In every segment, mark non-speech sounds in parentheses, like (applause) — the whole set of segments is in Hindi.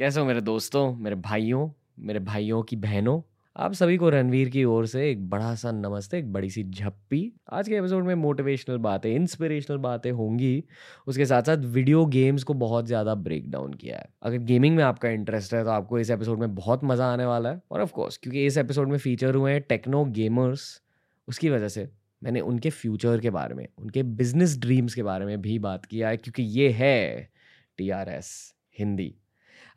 कैसे हो मेरे दोस्तों, मेरे भाइयों मेरे भाइयों की बहनों? आप सभी को रणवीर की ओर से एक बड़ा सा नमस्ते, एक बड़ी सी झप्पी। आज के एपिसोड में मोटिवेशनल बातें इंस्पिरेशनल बातें होंगी। उसके साथ साथ वीडियो गेम्स को बहुत ज़्यादा ब्रेक डाउन किया है। अगर गेमिंग में आपका इंटरेस्ट है तो आपको इस एपिसोड में बहुत मज़ा आने वाला है। और ऑफकोर्स क्योंकि इस एपिसोड में फीचर हुए हैं टेक्नो गेमर्स उसकी वजह से मैंने उनके फ्यूचर के बारे में, उनके बिज़नेस ड्रीम्स के बारे में भी बात किया है, क्योंकि ये है टीआरएस हिंदी।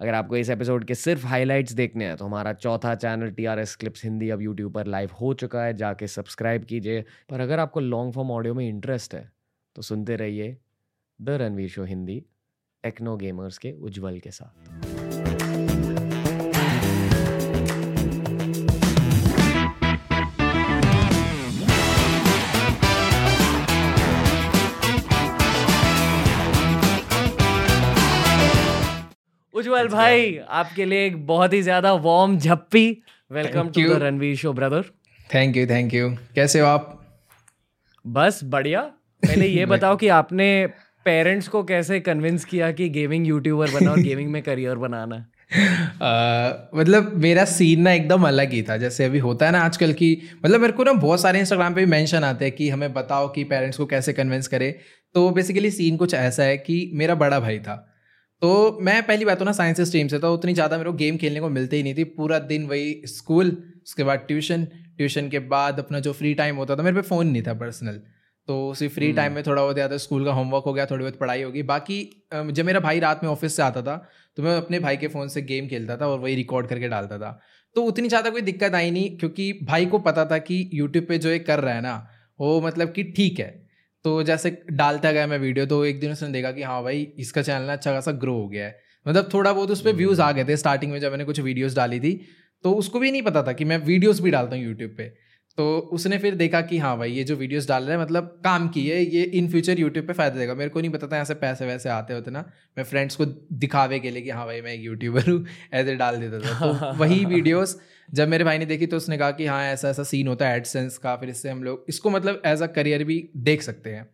अगर आपको इस एपिसोड के सिर्फ़ हाइलाइट्स देखने हैं तो हमारा चौथा channel T R S clips Hindi अब यूट्यूब पर लाइव हो चुका है, जाके सब्सक्राइब कीजिए। पर अगर आपको लॉन्ग फॉर्म ऑडियो में इंटरेस्ट है तो सुनते रहिए the Ranveer show Hindi techno gamers के उज्जवल के साथ। उज्जवल भाई आपके लिए एक बहुत ही ज़्यादा warm झप्पी. Welcome to the Ranveer show brother thank you thank you कैसे हो आप? बस बढ़िया. पहले ये (laughs) बताओ कि आपने पेरेंट्स को कैसे कन्विंस किया कि गेमिंग यूट्यूबर बना और गेमिंग में करियर बनाना? (laughs) है Uh, मतलब मेरा सीन ना एकदम अलग ही था. जैसे अभी होता है ना आजकल की मतलब मेरे को ना बहुत सारे इंस्टाग्राम पे भी मेंशन आते हैं कि हमें बताओ कि पेरेंट्स को कैसे कन्विंस करे. तो बेसिकली सीन कुछ ऐसा है कि मेरा बड़ा भाई था. तो मैं पहली बात तो ना साइंस स्ट्रीम से तो उतनी ज़्यादा मेरे को गेम खेलने को मिलते ही नहीं थी। पूरा दिन वही स्कूल उसके बाद ट्यूशन ट्यूशन के बाद अपना जो फ्री टाइम होता था मेरे पे फ़ोन नहीं था पर्सनल तो उसी फ्री टाइम हम्म। में थोड़ा बहुत ज़्यादा स्कूल का होमवर्क हो गया थोड़ी बहुत पढ़ाई होगी। बाकी जब मेरा भाई रात में ऑफ़िस से आता था तो मैं अपने भाई के फ़ोन से गेम खेलता था और वही रिकॉर्ड करके डालता था। तो उतनी ज़्यादा कोई दिक्कत आई नहीं क्योंकि भाई को पता था कि यूट्यूब पर जो ये कर रहा है ना वो मतलब कि ठीक है। तो जैसे डालता गया मैं वीडियो तो एक दिन उसने देखा कि हाँ भाई इसका चैनल अच्छा खासा ग्रो हो गया है। मतलब थोड़ा बहुत उस पर व्यूज़ आ गए थे स्टार्टिंग में जब मैंने कुछ वीडियोज़ डाली थी तो उसको भी नहीं पता था कि मैं वीडियोज़ भी डालता हूँ यूट्यूब पे। तो उसने फिर देखा कि हाँ भाई ये जो वीडियोस डाल रहे हैं मतलब काम की है ये इन फ्यूचर यूट्यूब पे फ़ायदा देगा। मेरे को नहीं पता था यहाँ से पैसे वैसे आते होते ना। मैं फ्रेंड्स को दिखावे के लिए कि हाँ भाई मैं एक यूट्यूबर हूँ ऐसे डाल देता था। तो (laughs) वही वीडियोस जब मेरे भाई ने देखी तो उसने कहा कि हाँ ऐसा ऐसा सीन होता है एडसेंस का फिर इससे हम लोग इसको मतलब एज अ करियर भी देख सकते हैं।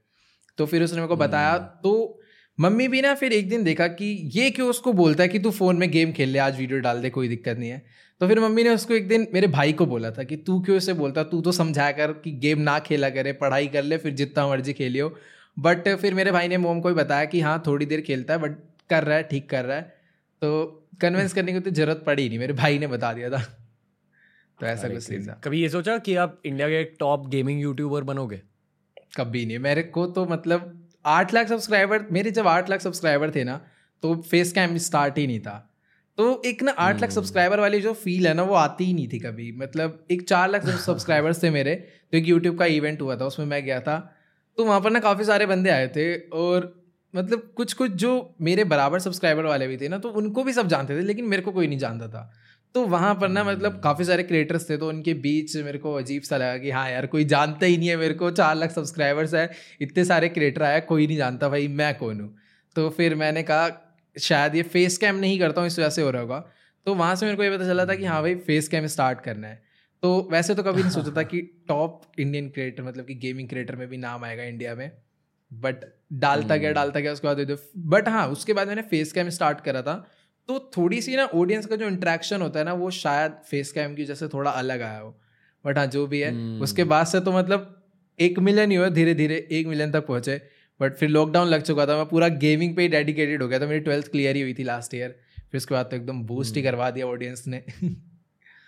तो फिर उसने मेरे को बताया हम्म। तो मम्मी भी ना फिर एक दिन देखा कि ये क्यों उसको बोलता है कि तू फ़ोन में गेम खेल ले आज वीडियो डाल दे कोई दिक्कत नहीं है। तो फिर मम्मी ने उसको एक दिन मेरे भाई को बोला था कि तू क्यों इसे बोलता? तू तो समझा कर कि गेम ना खेला करे पढ़ाई कर ले फिर जितना मर्ज़ी खेलियो। बट फिर मेरे भाई ने मोम को भी बताया कि हाँ थोड़ी देर खेलता है बट कर रहा है ठीक कर रहा है। तो कन्विंस करने की तो ज़रूरत पड़ी नहीं मेरे भाई ने बता दिया था। तो ऐसा कुछ सीन था। कभी ये सोचा कि आप इंडिया के टॉप गेमिंग यूट्यूबर बनोगे? कभी नहीं मेरे को तो मतलब आठ लाख सब्सक्राइबर मेरे जब आठ लाख सब्सक्राइबर थे ना तो फेस कैम स्टार्ट ही नहीं था। तो एक ना आठ लाख सब्सक्राइबर। वाली जो फील है ना वो आती ही नहीं थी कभी मतलब एक चार लाख सब्सक्राइबर्स थे मेरे तो एक यूट्यूब का इवेंट हुआ था उसमें मैं गया था तो वहाँ पर ना काफ़ी सारे बंदे आए थे और मतलब कुछ कुछ जो मेरे बराबर सब्सक्राइबर वाले भी थे ना तो उनको भी सब जानते थे लेकिन मेरे को कोई नहीं जानता था तो वहाँ पर ना मतलब हम्म। काफ़ी सारे क्रिएटर्स थे तो उनके बीच मेरे को अजीब सा लगा कि हाँ यार कोई जानता ही नहीं है मेरे को चार लाख सब्सक्राइबर्स है इतने सारे क्रिएटर आया कोई नहीं जानता भाई मैं कौन हूँ तो फिर मैंने कहा शायद ये फेस कैम नहीं करता हूँ इस वजह से हो रहा होगा। तो वहाँ से मेरे को ये पता चला था कि हाँ भाई फेस कैम स्टार्ट करना है। तो वैसे तो कभी नहीं सोचा था कि टॉप इंडियन क्रिएटर मतलब कि गेमिंग क्रिएटर में भी नाम आएगा इंडिया में। बट डालता गया हम्म। डालता गया उसके बाद बट हाँ उसके बाद मैंने फेस कैम स्टार्ट करा था। तो थोड़ी सी ना ऑडियंस का जो इंट्रैक्शन होता है ना वो शायद फेस कैम की जैसे थोड़ा अलग आया हो। बट हाँ जो भी है hmm. उसके बाद से तो मतलब एक मिलियन ही हुआ धीरे धीरे एक मिलियन तक पहुँचे। बट फिर लॉकडाउन लग चुका था मैं पूरा गेमिंग पे ही डेडिकेटेड हो गया था मेरी ट्वेल्थ क्लियर ही हुई थी लास्ट ईयर फिर उसके बाद तो एकदम बूस्ट ही hmm. करवा दिया ऑडियंस ने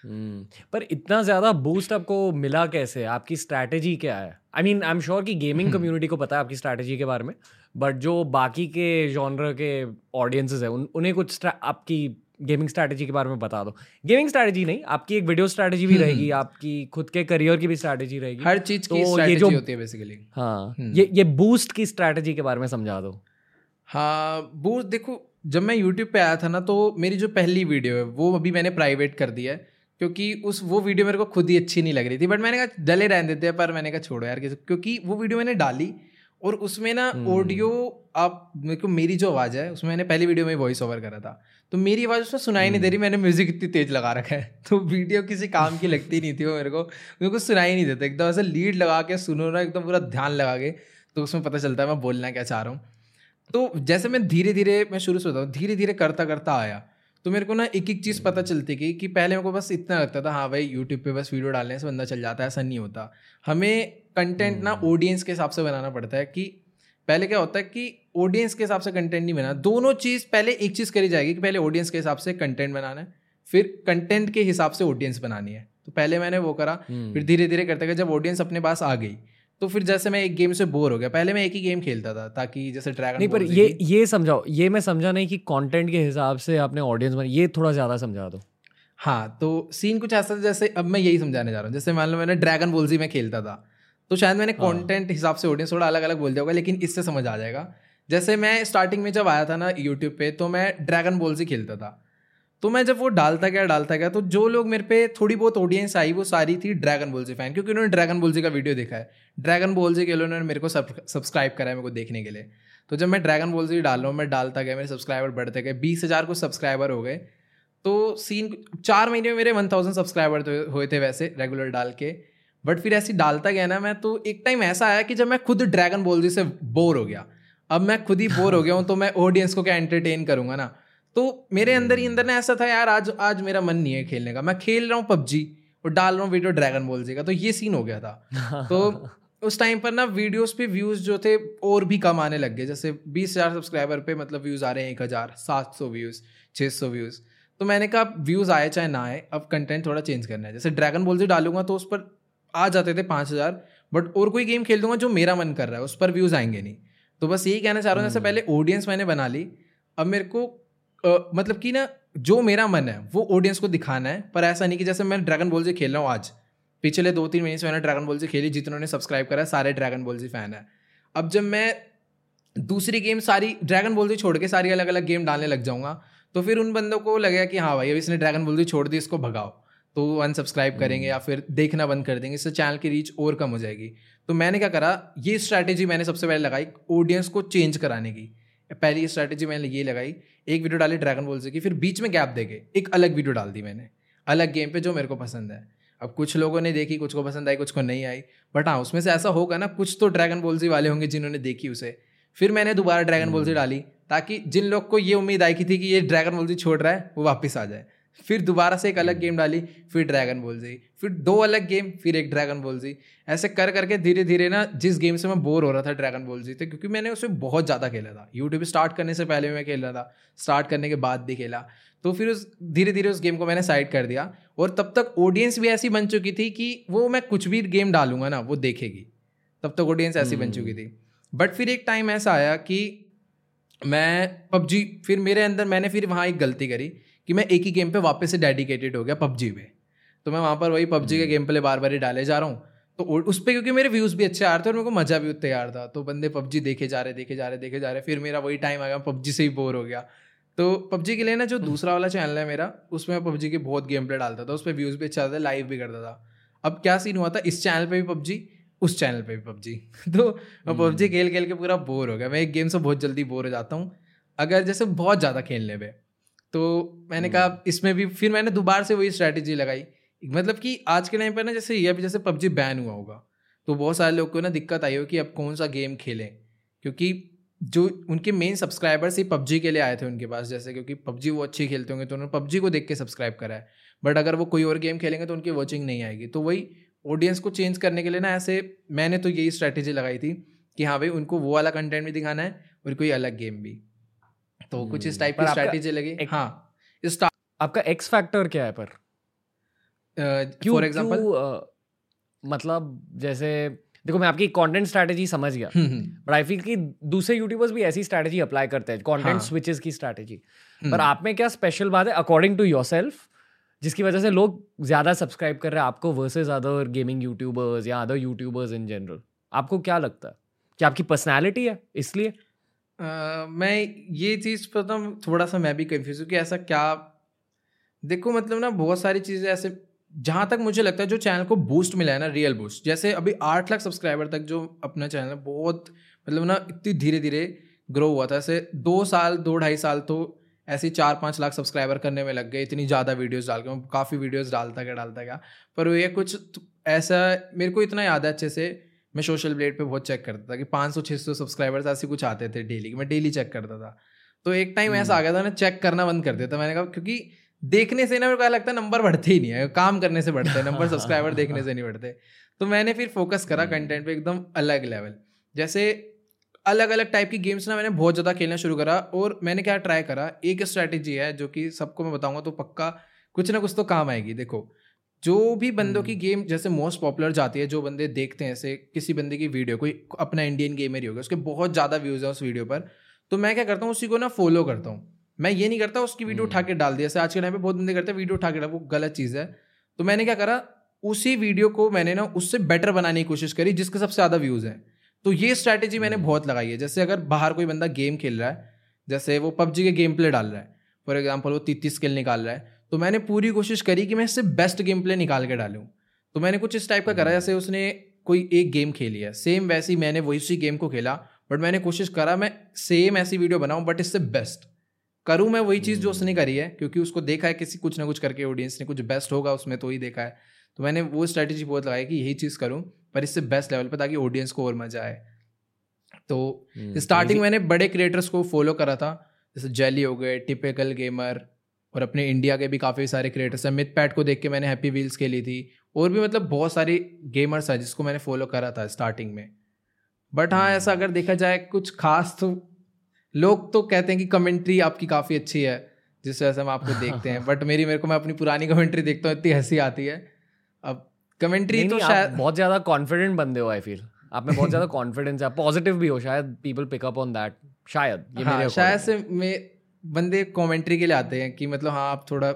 Hmm. पर इतना ज़्यादा बूस्ट आपको मिला कैसे आपकी स्ट्रैटेजी क्या है I mean I am sure कि गेमिंग कम्युनिटी (clears throat) को पता है आपकी स्ट्रैटेजी के बारे में बट जो बाकी के जॉनर के ऑडियंसेस है उन, उन्हें कुछ आपकी गेमिंग स्ट्रैटेजी के बारे में बता दो। गेमिंग स्ट्रैटेजी नहीं आपकी एक वीडियो स्ट्रैटेजी भी रहेगी आपकी खुद के करियर की भी स्ट्रैटेजी रहेगी। हर चीज़ तो की ये जो होती है बेसिकली हाँ हम्म। ये ये बूस्ट की स्ट्रैटेजी के बारे में समझा दो। हाँ बूस्ट देखो जब मैं यूट्यूब पे आया था ना तो मेरी जो पहली वीडियो है वो अभी मैंने प्राइवेट कर दिया है क्योंकि उस वो वीडियो मेरे को खुद ही अच्छी नहीं लग रही थी बट मैंने कहा डले रहने देते हैं पर मैंने कहा छोड़ो यार क्योंकि वो वीडियो मैंने डाली और उसमें ना ऑडियो हम्म। आप मेरे को मेरी जो आवाज़ है उसमें मैंने पहली वीडियो में वॉइस ओवर करा था। तो मेरी आवाज़ उसमें सुनाई नहीं दे रही हम्म। मैंने म्यूज़िक इतनी तेज लगा रखा है। (laughs) तो वीडियो किसी काम की लगती नहीं थी वो मेरे को मेरे को सुनाई नहीं देता। एकदम ऐसे लीड लगा के सुनो ना एकदम पूरा ध्यान लगा के तो उसमें पता चलता है मैं बोलना क्या चाह रहा हूँ। तो जैसे मैं धीरे धीरे मैं शुरू से बताऊँ धीरे धीरे करता करता आया। तो मेरे को ना एक एक चीज़ पता चलती गई कि पहले मेरे को बस इतना लगता था हाँ भाई यूट्यूब पे बस वीडियो डालने से बंदा चल जाता है ऐसा नहीं होता। हमें कंटेंट ना ऑडियंस के हिसाब से बनाना पड़ता है कि पहले क्या होता है कि ऑडियंस के हिसाब से कंटेंट नहीं बना दोनों चीज़ पहले एक चीज़ करी जाएगी कि पहले ऑडियंस के हिसाब से कंटेंट बनाना है फिर कंटेंट के हिसाब से ऑडियंस बनानी है। तो पहले मैंने वो करा फिर धीरे धीरे करते गए जब ऑडियंस अपने पास आ गई तो फिर जैसे मैं एक गेम से बोर हो गया। पहले मैं एक ही गेम खेलता था ताकि जैसे ड्रैगन नहीं पर ये ये समझाओ ये मैं समझा नहीं कि कंटेंट के हिसाब से आपने ऑडियंस बना ये थोड़ा ज़्यादा समझा दो। हाँ तो सीन कुछ ऐसा था जैसे अब मैं यही समझाने जा रहा हूँ। जैसे मान लो मैंने ड्रैगन बोलजी में खेलता था। तो शायद मैंने कंटेंट हाँ। हिसाब से ऑडियंस थोड़ा अलग अलग बोल दिया होगा लेकिन इससे समझ आ जाएगा। जैसे मैं स्टार्टिंग में जब आया था ना यूट्यूब पे तो मैं ड्रैगन बोल्स ही खेलता था। तो मैं जब वो डालता गया डालता गया तो जो लोग मेरे पे थोड़ी बहुत ऑडियंस आई वो सारी थी ड्रैगन बोल्जी फ़ैन क्योंकि उन्होंने ड्रैगन बोल्जी का वीडियो देखा है। ड्रैगन बोल्जी के लिए उन्होंने मेरे को सब्सक्राइब करा है मेरे को देखने के लिए। तो जब मैं ड्रैगन बोल्जी डाल रहा हूँ मैं डालता गया मेरे सब्सक्राइबर बढ़ते गए बीस हज़ार कुछ सब्सक्राइबर हो गए। तो सीन चार महीने में मेरे वन थाउज़ेंड सब्सक्राइबर हुए थे वैसे रेगुलर डाल के। बट फिर ऐसी डालता गया ना मैं तो एक टाइम ऐसा आया कि जब मैं खुद ड्रैगन बोल्जी से बोर हो गया। अब मैं खुद ही बोर हो गया हूँ तो मैं ऑडियंस को क्या एंटरटेन करूँगा ना? तो मेरे अंदर ही अंदर ना ऐसा था यार आज आज मेरा मन नहीं है खेलने का। मैं खेल रहा हूँ पबजी और डाल रहा हूँ वीडियो ड्रैगन बॉल जी का। तो ये सीन हो गया था। तो (laughs) उस टाइम पर ना वीडियोस पे व्यूज़ जो थे और भी कम आने लग गए। जैसे बीस हज़ार सब्सक्राइबर पे मतलब व्यूज़ आ रहे हैं एक हज़ार सात सौ व्यूज़ छः सौ व्यूज़ तो मैंने कहा व्यूज़ आए चाहे ना आए अब कंटेंट थोड़ा चेंज करना है। जैसे ड्रैगन बॉल जी डालूँगा तो उस पर आ जाते थे पाँच हज़ार बट और कोई गेम खेल दूँगा जो मेरा मन कर रहा है उस पर व्यूज़ आएँगे नहीं। तो बस यही कहना चाह रहा हूँ जैसे। पहले ऑडियंस मैंने बना ली अब मेरे को आ, मतलब कि ना जो मेरा मन है वो ऑडियंस को दिखाना है पर ऐसा नहीं कि जैसे मैं ड्रैगन बॉल से खेल रहा हूँ आज। पिछले दो तीन महीने से मैंने ड्रैगन बॉल से खेली जितनों सब्सक्राइब करा सारे ड्रैगन बॉल से फ़ैन है। अब जब मैं दूसरी गेम सारी ड्रैगन बॉल से छोड़ के सारी अलग अलग गेम डालने लग जाऊँगा तो फिर उन बंदों को लगेगा कि हाँ भाई अब इसने ड्रैगन बॉल छोड़ दी इसको भगाओ। तो अनसब्सक्राइब करेंगे या फिर देखना बंद कर देंगे इससे चैनल की रीच और कम हो जाएगी। तो मैंने क्या करा ये स्ट्रैटेजी मैंने सबसे पहले लगाई ऑडियंस को चेंज कराने की। पहली स्ट्रैटेजी मैंने ये लगाई एक वीडियो डाली ड्रैगन बॉल से की फिर बीच में गैप दे के एक अलग वीडियो डाल दी मैंने अलग गेम पे जो मेरे को पसंद है। अब कुछ लोगों ने देखी कुछ को पसंद आई कुछ को नहीं आई बट हाँ उसमें से ऐसा होगा ना कुछ तो ड्रैगन बॉल्जी वाले होंगे जिन्होंने देखी उसे। फिर मैंने दोबारा ड्रैगन बॉल्जी डाली ताकि जिन लोग को ये उम्मीद आई की थी कि ये ड्रैगन बॉल्जी छोड़ रहा है वो वापस आ जाए। फिर दोबारा से एक अलग गेम डाली फिर ड्रैगन बॉल जी फिर दो अलग गेम फिर एक ड्रैगन बॉल जी ऐसे कर करके धीरे धीरे ना जिस गेम से मैं बोर हो रहा था ड्रैगन बॉल जी थे क्योंकि मैंने उसे बहुत ज़्यादा खेला था। यूट्यूब स्टार्ट करने से पहले मैं खेल रहा था स्टार्ट करने के बाद भी खेला। तो फिर उस धीरे धीरे उस गेम को मैंने साइड कर दिया और तब तक ऑडियंस भी ऐसी बन चुकी थी कि वो मैं कुछ भी गेम डालूँगा ना वो देखेगी। तब तक ऑडियंस ऐसी बन चुकी थी। बट फिर एक टाइम ऐसा आया कि मैं पबजी फिर मेरे अंदर मैंने फिर वहाँ एक गलती करी। कि मैं एक ही गेम पे वापस से डेडिकेटेड हो गया पबजी पे। तो मैं वहाँ पर वही पबजी के गेम प्ले बार बार ही डाले जा रहा हूँ। तो उस पर क्योंकि मेरे व्यूज़ भी अच्छे आ रहे थे और मेरे को मज़ा भी उतना यार था तो बंदे पबजी देखे जा रहे देखे जा रहे देखे जा रहे फिर मेरा वही टाइम आ गया पबजी से ही बोर हो गया। तो पबजी के लिए ना जो हम्म। दूसरा वाला चैनल है मेरा उसमें मैं पबजी के बहुत गेम प्ले डालता था उस पर व्यूज़ भी अच्छा आता था लाइव भी करता था। अब क्या सीन हुआ था? इस चैनल पर भी पबजी उस चैनल पे भी पबजी (laughs) तो मैं पबजी हम्म। खेल खेल के पूरा बोर हो गया। मैं एक गेम से बहुत जल्दी बोर हो जाता हूँ। अगर जैसे बहुत ज़्यादा खेलने पे तो मैंने कहा हम्म। इसमें भी फिर मैंने दोबारा से वही स्ट्रैटेजी लगाई। मतलब कि आज के टाइम पर ना जैसे ये अभी जैसे पबजी बैन हुआ होगा तो बहुत सारे लोग को ना दिक्कत आई हो कि अब कौन सा गेम खेलें? क्योंकि जो उनके मेन सब्सक्राइबर्स ही पबजी के लिए आए थे उनके पास जैसे क्योंकि पबजी वो अच्छी खेलते होंगे तो उन्होंने पबजी को देख के सब्सक्राइब करा है। बट अगर वो कोई और गेम खेलेंगे तो उनकी वॉचिंग नहीं आएगी। तो वही ऑडियंस को चेंज करने के लिए ना ऐसे मैंने तो यही स्ट्रैटेजी लगाई थी कि हाँ भाई उनको वो वाला कंटेंट भी दिखाना है और कोई अलग गेम भी। तो कुछ इस टाइप की स्ट्रैटेजी लगी। हाँ। इस आपका एक्स फैक्टर क्या है पर? फॉर एग्जांपल मतलब जैसे देखो मैं आपकी कंटेंट स्ट्रैटेजी समझ गया। बट आई फील कि दूसरे यूट्यूबर्स भी ऐसी स्ट्रैटेजी अप्लाई करते हैं कंटेंट स्विचेस की स्ट्रैटेजी पर हम्म। आप में क्या स्पेशल बात है? अकॉर्डिंग टू योर जिसकी वजह से लोग ज़्यादा सब्सक्राइब कर रहे हैं आपको वर्सेज अदर गेमिंग यूट्यूबर्स या अदर यूट्यूबर्स इन जनरल आपको क्या लगता है? कि आपकी पर्सनैलिटी है इसलिए? मैं ये चीज़ पता थोड़ा सा मैं भी कन्फ्यूज़ हूँ कि ऐसा क्या देखो मतलब ना बहुत सारी चीज़ें ऐसे, जहाँ तक मुझे लगता है जो चैनल को बूस्ट मिला है ना रियल बूस्ट जैसे अभी आठ लाख सब्सक्राइबर तक जो अपना चैनल है, बहुत मतलब ना इतनी धीरे धीरे ग्रो हुआ था, ऐसे दो साल, दो ढाई साल तो ऐसे चार पाँच लाख सब्सक्राइबर करने में लग गए, इतनी ज़्यादा वीडियोस डाल के, काफ़ी वीडियोस डालता गया डालता गया, पर ये कुछ ऐसा मेरे को इतना याद है अच्छे से मैं सोशल ब्लेड पे बहुत चेक करता था कि पाँच सौ छः सौ सब्सक्राइबर्स ऐसे कुछ आते थे डेली मैं डेली चेक करता था। तो एक टाइम ऐसा आ गया था ना चेक करना बंद कर दिया था। मैंने कहा क्योंकि देखने से ना मेरे को लगता है नंबर बढ़ते ही नहीं है काम करने से बढ़ते हैं नंबर सब्सक्राइबर (laughs) देखने से नहीं बढ़ते। तो मैंने फिर फोकस करा कंटेंट हम्म। पे एकदम अलग लेवल जैसे अलग अलग टाइप की गेम्स ना मैंने बहुत ज़्यादा खेलना शुरू करा और मैंने क्या ट्राई करा एक स्ट्रैटेजी है जो कि सबको मैं बताऊँगा तो पक्का कुछ ना कुछ तो काम आएगी देखो। जो भी बंदों की गेम हम्म। जैसे मोस्ट पॉपुलर जाती है जो बंदे देखते हैं ऐसे किसी बंदे की वीडियो कोई अपना इंडियन गेमर ही होगा उसके बहुत ज़्यादा व्यूज़ हैं उस वीडियो पर। तो मैं क्या करता हूँ उसी को ना फॉलो करता हूँ। मैं ये नहीं करता उसकी वीडियो उठा के डाल दिया। जैसे आज के टाइम पे बहुत बंदे करते हैं वीडियो उठा के डाल वो गलत चीज़ है। तो मैंने क्या करा उसी वीडियो को मैंने ना उससे बेटर बनाने की कोशिश करी जिसके सबसे ज़्यादा व्यूज़ हैं। तो ये स्ट्रैटेजी मैंने हम्म। बहुत लगाई है। जैसे अगर बाहर कोई बंदा गेम खेल रहा है जैसे वो पबजी के गेम प्ले डाल रहा है फॉर एग्ज़ाम्पल वो तीतीस स्किल निकाल रहा है तो मैंने पूरी कोशिश करी कि मैं इससे बेस्ट गेम प्ले निकाल के डालूँ। तो मैंने कुछ इस टाइप का करा हम्म। जैसे उसने कोई एक गेम खेली है। सेम वैसी मैंने वही उसी गेम को खेला बट मैंने कोशिश करा मैं सेम ऐसी वीडियो बनाऊँ बट इससे बेस्ट करूँ मैं वही चीज़ जो उसने करी है क्योंकि उसको देखा है किसी कुछ ना कुछ करके ऑडियंस ने कुछ बेस्ट होगा उसमें तो ही देखा है। तो मैंने वो स्ट्रैटेजी बहुत लगाई कि यही चीज़ करूँ पर इससे बेस्ट लेवल पर ताकि ऑडियंस को और मज़ा आए। तो स्टार्टिंग हम्म, मैंने बड़े क्रिएटर्स को फॉलो करा था जैसे जेली हो गए टिपिकल गेमर और अपने इंडिया के भी काफ़ी सारे क्रिएटर्स हैं। मिथ पैट को देख के मैंने हैप्पी व्हील्स खेली थी। और भी मतलब बहुत सारी गेमर्स हैं जिसको मैंने फॉलो करा था स्टार्टिंग में। बट हाँ ऐसा अगर देखा जाए कुछ खास तो लोग तो कहते हैं कि कमेंट्री आपकी काफ़ी अच्छी है जिस वजह से हम आपको देखते हैं। (laughs) बट मेरी मेरे को मैं अपनी पुरानी कमेंट्री देखता हूँ इतनी हँसी आती है। अब कमेंट्री तो शायद बहुत ज़्यादा कॉन्फिडेंट बंदे हो आई फील आप में बहुत ज़्यादा कॉन्फिडेंस है। पॉजिटिव भी हो शायद people pick up on that शायद ये हाँ, मेरे शायद से मैं बंदे कमेंट्री के लिए आते हैं कि मतलब हाँ आप थोड़ा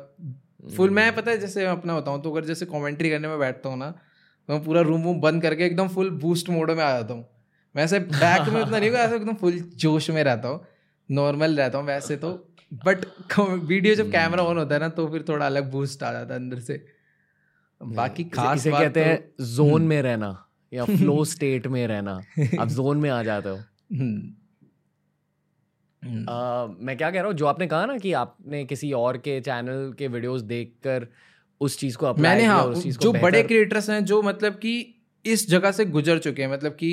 फुल मैं पता है जैसे मैं अपना बताऊँ तो अगर जैसे कमेंट्री करने में बैठता हूँ ना तो मैं पूरा रूम वूम बंद करके एकदम फुल बूस्ट मोड में आ जाता हूँ। मैं ऐसे बैक में उतना नहीं ऐसे एकदम फुल जोश में रहता हूँ नॉर्मल रहता हूँ वैसे तो। बट वीडियो जब कैमरा ऑन होता है ना तो फिर थोड़ा अलग बूस्ट आ जाता है अंदर से। बाकी खास इसे कहते तो, हैं जोन हम्म। में रहना या फ्लो स्टेट में रहना। (laughs) आप जोन में आ जाते हो। हम्म। Uh, मैं क्या कह रहा हूँ जो आपने कहा ना कि आपने किसी और के चैनल के वीडियोस देखकर उस चीज़ को मैंने हाँ उस चीज़ जो बड़े क्रिएटर्स हैं जो मतलब कि इस जगह से गुजर चुके हैं मतलब कि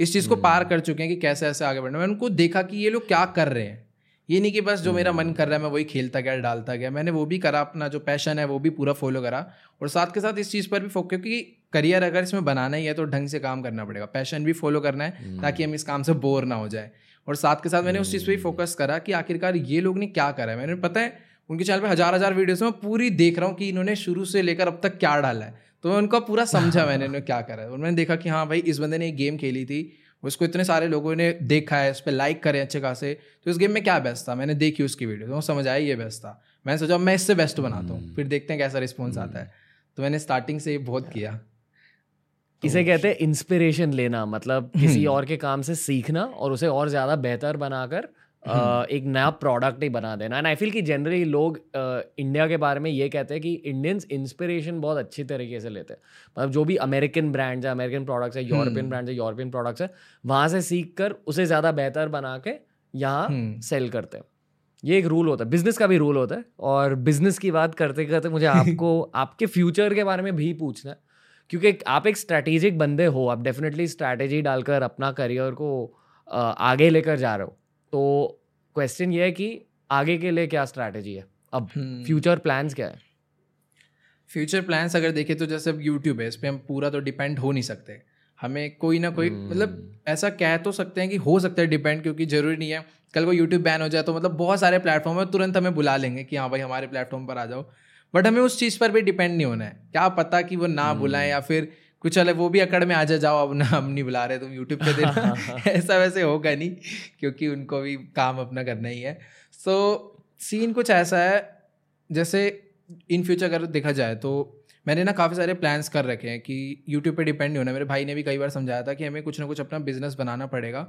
इस चीज़ को पार हम्म। कर चुके हैं कि कैसे ऐसे आगे बढ़ना मैंने उनको देखा कि ये लोग क्या कर रहे हैं। ये नहीं कि बस जो मेरा मन हम्म। कर रहा है मैं वही खेलता गया डालता गया। मैंने वो भी करा अपना जो पैशन है वो भी पूरा फॉलो करा। और साथ के साथ इस चीज़ पर भी फोक क्योंकि करियर अगर इसमें बनाना ही है तो ढंग से काम करना पड़ेगा। पैशन भी फॉलो करना है हम्म। ताकि हम इस काम से बोर ना हो जाए। और साथ के साथ मैंने उस चीज़ पर भी फोकस करा कि आखिरकार ये लोग ने क्या करा है। मैंने पता है उनके चैनल पर हज़ार हज़ार वीडियोस में पूरी देख रहा हूँ कि इन्होंने शुरू से लेकर अब तक क्या डाला है। तो मैं उनका पूरा समझा (laughs) मैंने इन्होंने क्या करा है। और मैंने देखा कि हाँ भाई इस बंदे ने एक गेम खेली थी उसको इतने सारे लोगों ने देखा है उस पर लाइक करे अच्छे खासे तो इस गेम में क्या बेस्ट था? मैंने देखी उसकी वीडियो तो समझ आया ये बेस्ट था। मैंने सोचा मैं इससे बेस्ट बनाता हूँ फिर देखते हैं कैसा रिस्पॉन्स आता है। तो मैंने स्टार्टिंग से ये बहुत किया। इसे तो कहते हैं इंस्पिरेशन लेना मतलब किसी और के काम से सीखना और उसे और ज़्यादा बेहतर बनाकर हम्म। एक नया प्रोडक्ट ही बना देना। एंड आई फील कि जनरली लोग इंडिया के बारे में ये कहते हैं कि इंडियंस इंस्पिरेशन बहुत अच्छी तरीके से लेते हैं। मतलब जो भी अमेरिकन ब्रांड्स है अमेरिकन प्रोडक्ट्स है यूरोपियन ब्रांड्स है यूरोपियन प्रोडक्ट्स है वहाँ से सीख कर उसे ज़्यादा बेहतर बना के यहाँ सेल हम्म। करते हैं। ये एक रूल होता है। बिज़नेस का भी रूल होता है और बिज़नेस की बात करते करते मुझे (laughs) आपको आपके फ्यूचर के बारे में भी पूछना है। क्योंकि आप एक स्ट्रैटेजिक बंदे हो आप डेफिनेटली स्ट्रैटेजी डालकर अपना करियर को आगे लेकर जा रहे हो। तो क्वेश्चन ये है कि आगे के लिए क्या स्ट्रैटेजी है? अब फ्यूचर हम्म। प्लान्स क्या है? फ्यूचर प्लान्स अगर देखें तो जैसे अब यूट्यूब है इस पर हम पूरा तो डिपेंड हो नहीं सकते। हमें कोई ना कोई मतलब हम्म। ऐसा कह तो सकते हैं कि हो सकता है डिपेंड क्योंकि ज़रूरी नहीं है। कल को यूट्यूब बैन हो जाए तो मतलब बहुत सारे प्लेटफॉर्म है तुरंत हमें बुला लेंगे कि हाँ भाई हमारे प्लेटफॉर्म पर आ जाओ। बट हमें उस चीज़ पर भी डिपेंड नहीं होना है। क्या पता कि वो ना बुलाएँ या फिर कुछ अलग वो भी अकड़ में आ जा जाओ अब ना हम नहीं बुला रहे तुम यूट्यूब पे देना। (laughs) ऐसा वैसे होगा नहीं क्योंकि उनको भी काम अपना करना ही है। सो so, सीन कुछ ऐसा है जैसे इन फ्यूचर अगर देखा जाए तो मैंने ना काफ़ी सारे प्लान्स कर रखे हैं कि यूट्यूब पे डिपेंड नहीं होना। मेरे भाई ने भी कई बार समझाया था कि हमें कुछ ना कुछ अपना बिज़नेस बनाना पड़ेगा।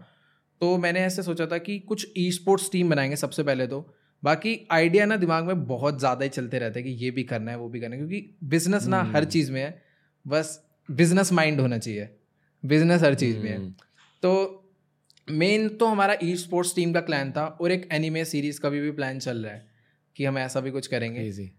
तो मैंने ऐसे सोचा था कि कुछ ई स्पोर्ट्स टीम बनाएँगे सबसे पहले तो। बाकी आइडिया ना दिमाग में बहुत ज़्यादा ही चलते रहते हैं कि ये भी करना है वो भी करना है क्योंकि बिज़नेस ना हर हम्म। चीज़ में है बस बिज़नेस माइंड होना चाहिए बिज़नेस हर चीज़ में है। हम्म। तो मेन तो हमारा ई स्पोर्ट्स टीम का प्लान था और एक एनिमे सीरीज़ का भी, भी प्लान चल रहा है कि हम ऐसा भी कुछ करेंगे।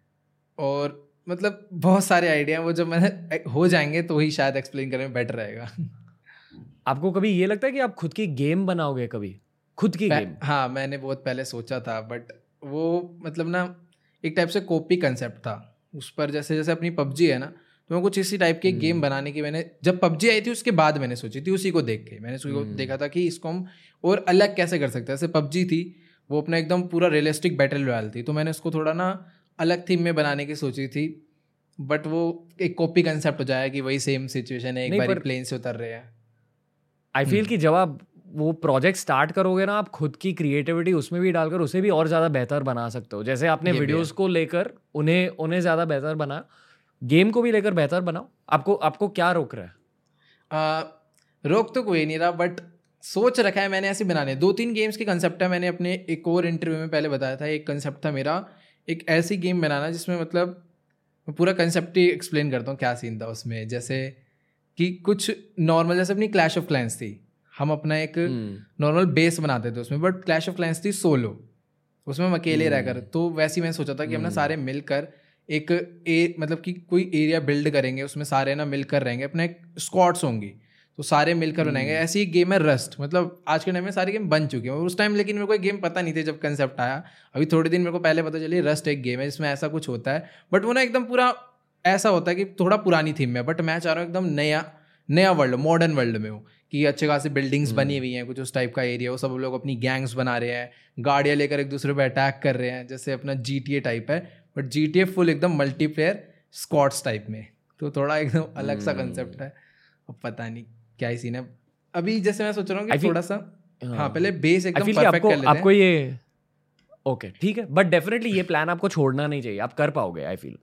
और मतलब बहुत सारे आइडिया वो जब मैंने (laughs) हो जाएँगे तो ही शायद एक्सप्लेन करने में बेटर रहेगा। (laughs) आपको कभी ये लगता है कि आप खुद की गेम बनाओगे कभी? खुद की गेम हाँ मैंने बहुत पहले सोचा था बट वो मतलब ना एक टाइप से कॉपी कंसेप्ट था। उस पर जैसे जैसे अपनी पबजी है ना तो मैं कुछ इसी टाइप की गेम हम्म। बनाने की मैंने जब पबजी आई थी उसके बाद मैंने सोची थी उसी को देख के। मैंने उसी को हम्म। देखा था कि इसको हम और अलग कैसे कर सकते हैं। जैसे पबजी थी वो अपना एकदम पूरा रियलिस्टिक बैटल रॉयल थी तो मैंने उसको थोड़ा ना अलग थीम में बनाने की सोची थी बट वो एक कॉपी कंसेप्ट हो जाएगा कि वही सेम सिचुएशन है एक बार प्लेन से उतर रहे हैं। आई फील कि जब आप वो प्रोजेक्ट स्टार्ट करोगे ना आप खुद की क्रिएटिविटी उसमें भी डालकर उसे भी और ज़्यादा बेहतर बना सकते हो। जैसे आपने वीडियोस को लेकर उन्हें उन्हें ज़्यादा बेहतर बना गेम को भी लेकर बेहतर बनाओ। आपको आपको क्या रोक रहा है? आ, रोक तो कोई नहीं रहा बट सोच रखा है मैंने ऐसे बनाने। दो तीन गेम्स के कंसेप्ट है मैंने अपने एक और इंटरव्यू में पहले बताया था एक कंसेप्ट था मेरा। एक ऐसी गेम बनाना जिसमें मतलब मैं पूरा कंसेप्ट ही एक्सप्लेन करता हूँ क्या सीन था उसमें। जैसे कि कुछ नॉर्मल जैसे अपनी क्लैश ऑफ़ क्लैंस थी। हम अपना एक हम्म, नॉर्मल बेस बनाते थे उसमें बट क्लैश ऑफ़ क्लैंस थी सोलो उसमें हम अकेले हम्म। रहकर तो वैसे ही मैंने सोचा था कि हम ना हम्म। सारे मिलकर एक ए मतलब कि कोई एरिया बिल्ड करेंगे उसमें सारे ना मिलकर रहेंगे अपने एक स्क्वाड्स होंगी तो सारे मिलकर बनाएँगे। हम्म। ऐसी एक गेम है रस्ट मतलब आज के टाइम में सारी गेम बन चुकी है। उस टाइम लेकिन मेरे को एक गेम पता नहीं थे जब कंसेप्ट आया। अभी थोड़े दिन मेरे को पहले पता चली रस्ट एक गेम है जिसमें ऐसा कुछ होता है। बट वो ना एकदम पूरा ऐसा होता है कि थोड़ा पुरानी थीम में बट मैं चाह रहा हूँ एकदम नया नया वर्ल्ड मॉडर्न वर्ल्ड में हो। कि अच्छे खासी बिल्डिंग्स बनी हुई हैं कुछ उस टाइप का एरिया वो सब लोग अपनी गैंग्स बना रहे हैं गाड़ियाँ लेकर एक दूसरे पर अटैक कर रहे हैं जैसे अपना जीटीए टाइप है बट जीटीए फुल एकदम मल्टीप्लेयर स्कॉट्स टाइप में। तो थोड़ा एकदम अलग सा हम्म। कंसेप्ट है। अब पता नहीं क्या ही सीन है। अभी जैसे मैं सोच रहा हूँ कि थोड़ा सा हाँ। पहले बेस एकदम परफेक्ट आपको कर लेते आपको ये ओके ठीक है बट डेफिनेटली ये प्लान आपको छोड़ना नहीं चाहिए आप कर पाओगे आई फील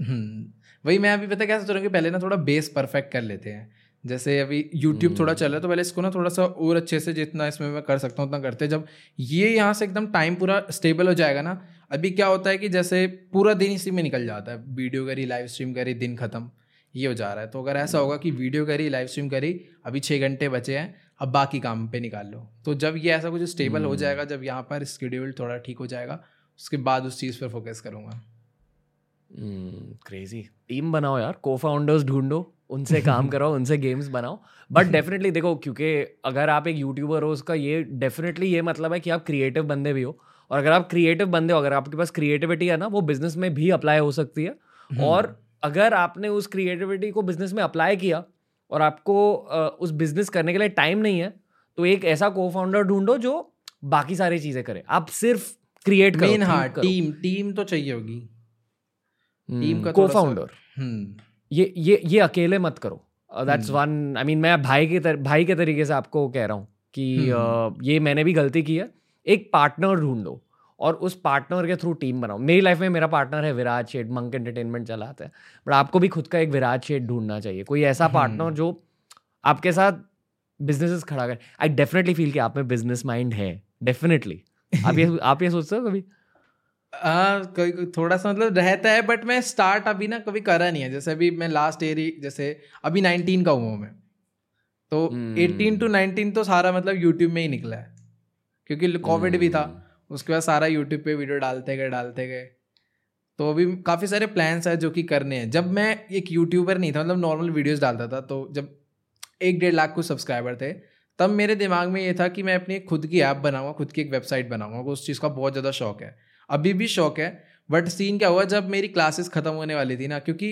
हम्म, वही मैं अभी पता क्या सोच रहा हूँ कि पहले ना थोड़ा बेस परफेक्ट कर लेते हैं। जैसे अभी यूट्यूब थोड़ा हम्म। चल रहा है तो पहले इसको ना थोड़ा सा और अच्छे से जितना इसमें मैं कर सकता हूँ उतना करते हैं। जब ये यहाँ से एकदम टाइम पूरा स्टेबल हो जाएगा ना अभी क्या होता है कि जैसे पूरा दिन इसी में निकल जाता है। वीडियो करी लाइव स्ट्रीम करी दिन खत्म ये हो जा रहा है। तो अगर ऐसा होगा कि वीडियो करी लाइव स्ट्रीम करी अभी छः घंटे बचे हैं अब बाकी काम पे निकाल लो। तो जब ये ऐसा कुछ स्टेबल हो हम्म। जाएगा जब यहाँ पर स्केड्यूल थोड़ा ठीक हो जाएगा उसके बाद उस चीज़ पर फोकस करूँगा। क्रेजी टीम बनाओ यार को फाउंडर्स ढूंढो। उनसे काम (laughs) कराओ उनसे गेम्स बनाओ। बट डेफिनेटली देखो क्योंकि अगर आप एक यूट्यूबर हो उसका ये डेफिनेटली ये मतलब है कि आप क्रिएटिव बंदे भी हो। और अगर आप क्रिएटिव बंदे हो अगर आपके पास क्रिएटिविटी है ना वो बिज़नेस में भी अप्लाई हो सकती है। और अगर आपने उस क्रिएटिविटी को बिज़नेस में अप्लाई किया और आपको उस बिज़नेस करने के लिए टाइम नहीं है तो एक ऐसा को फाउंडर ढूंढो जो बाकी सारी चीज़ें करे। आप सिर्फ़ क्रिएट करो हाँ करो। टीम टीम तो चाहिए होगी। टीम का को फाउंडर हम्म। ये ये ये अकेले मत करो। That's hmm. One I mean मैं भाई के तर, भाई के तरीके से आपको कह रहा हूँ कि हम्म। uh, ये मैंने भी गलती की है। एक पार्टनर ढूंढो और उस पार्टनर के थ्रू टीम बनाओ। मेरी लाइफ में मेरा पार्टनर है विराज शेठ मंक एंटरटेनमेंट चलाते हैं। बट आपको भी खुद का एक विराज शेठ ढूंढना चाहिए। कोई ऐसा हम्म। पार्टनर जो आपके साथ बिजनेसेस खड़ा कर। आई डेफिनेटली फील कि आप में बिज़नेस माइंड है। डेफिनेटली आप ये (laughs) आप ये सोचते हो कभी? हाँ थोड़ा सा मतलब रहता है बट मैं स्टार्ट अभी ना कभी करा नहीं है। जैसे अभी मैं लास्ट ईयर ही जैसे अभी नाइनटीन का हूँ मैं। तो। एटीन टू नाइनटीन तो सारा मतलब यूट्यूब में ही निकला है। क्योंकि कोविड भी था। हम्म। उसके बाद सारा यूट्यूब पे वीडियो डालते गए डालते गए। तो अभी काफ़ी सारे प्लान्स हैं जो कि करने हैं। जब मैं एक यूट्यूबर नहीं था मतलब नॉर्मल वीडियोस डालता था तो जब एक डेढ़ लाख कुछ सब्सक्राइबर थे तब मेरे दिमाग में ये था कि मैं अपनी खुद की ऐप बनाऊँगा खुद की एक वेबसाइट बनाऊँगा। उस चीज़ का बहुत ज़्यादा शौक है। अभी भी शौक है बट सीन क्या हुआ जब मेरी क्लासेस खत्म होने वाली थी ना क्योंकि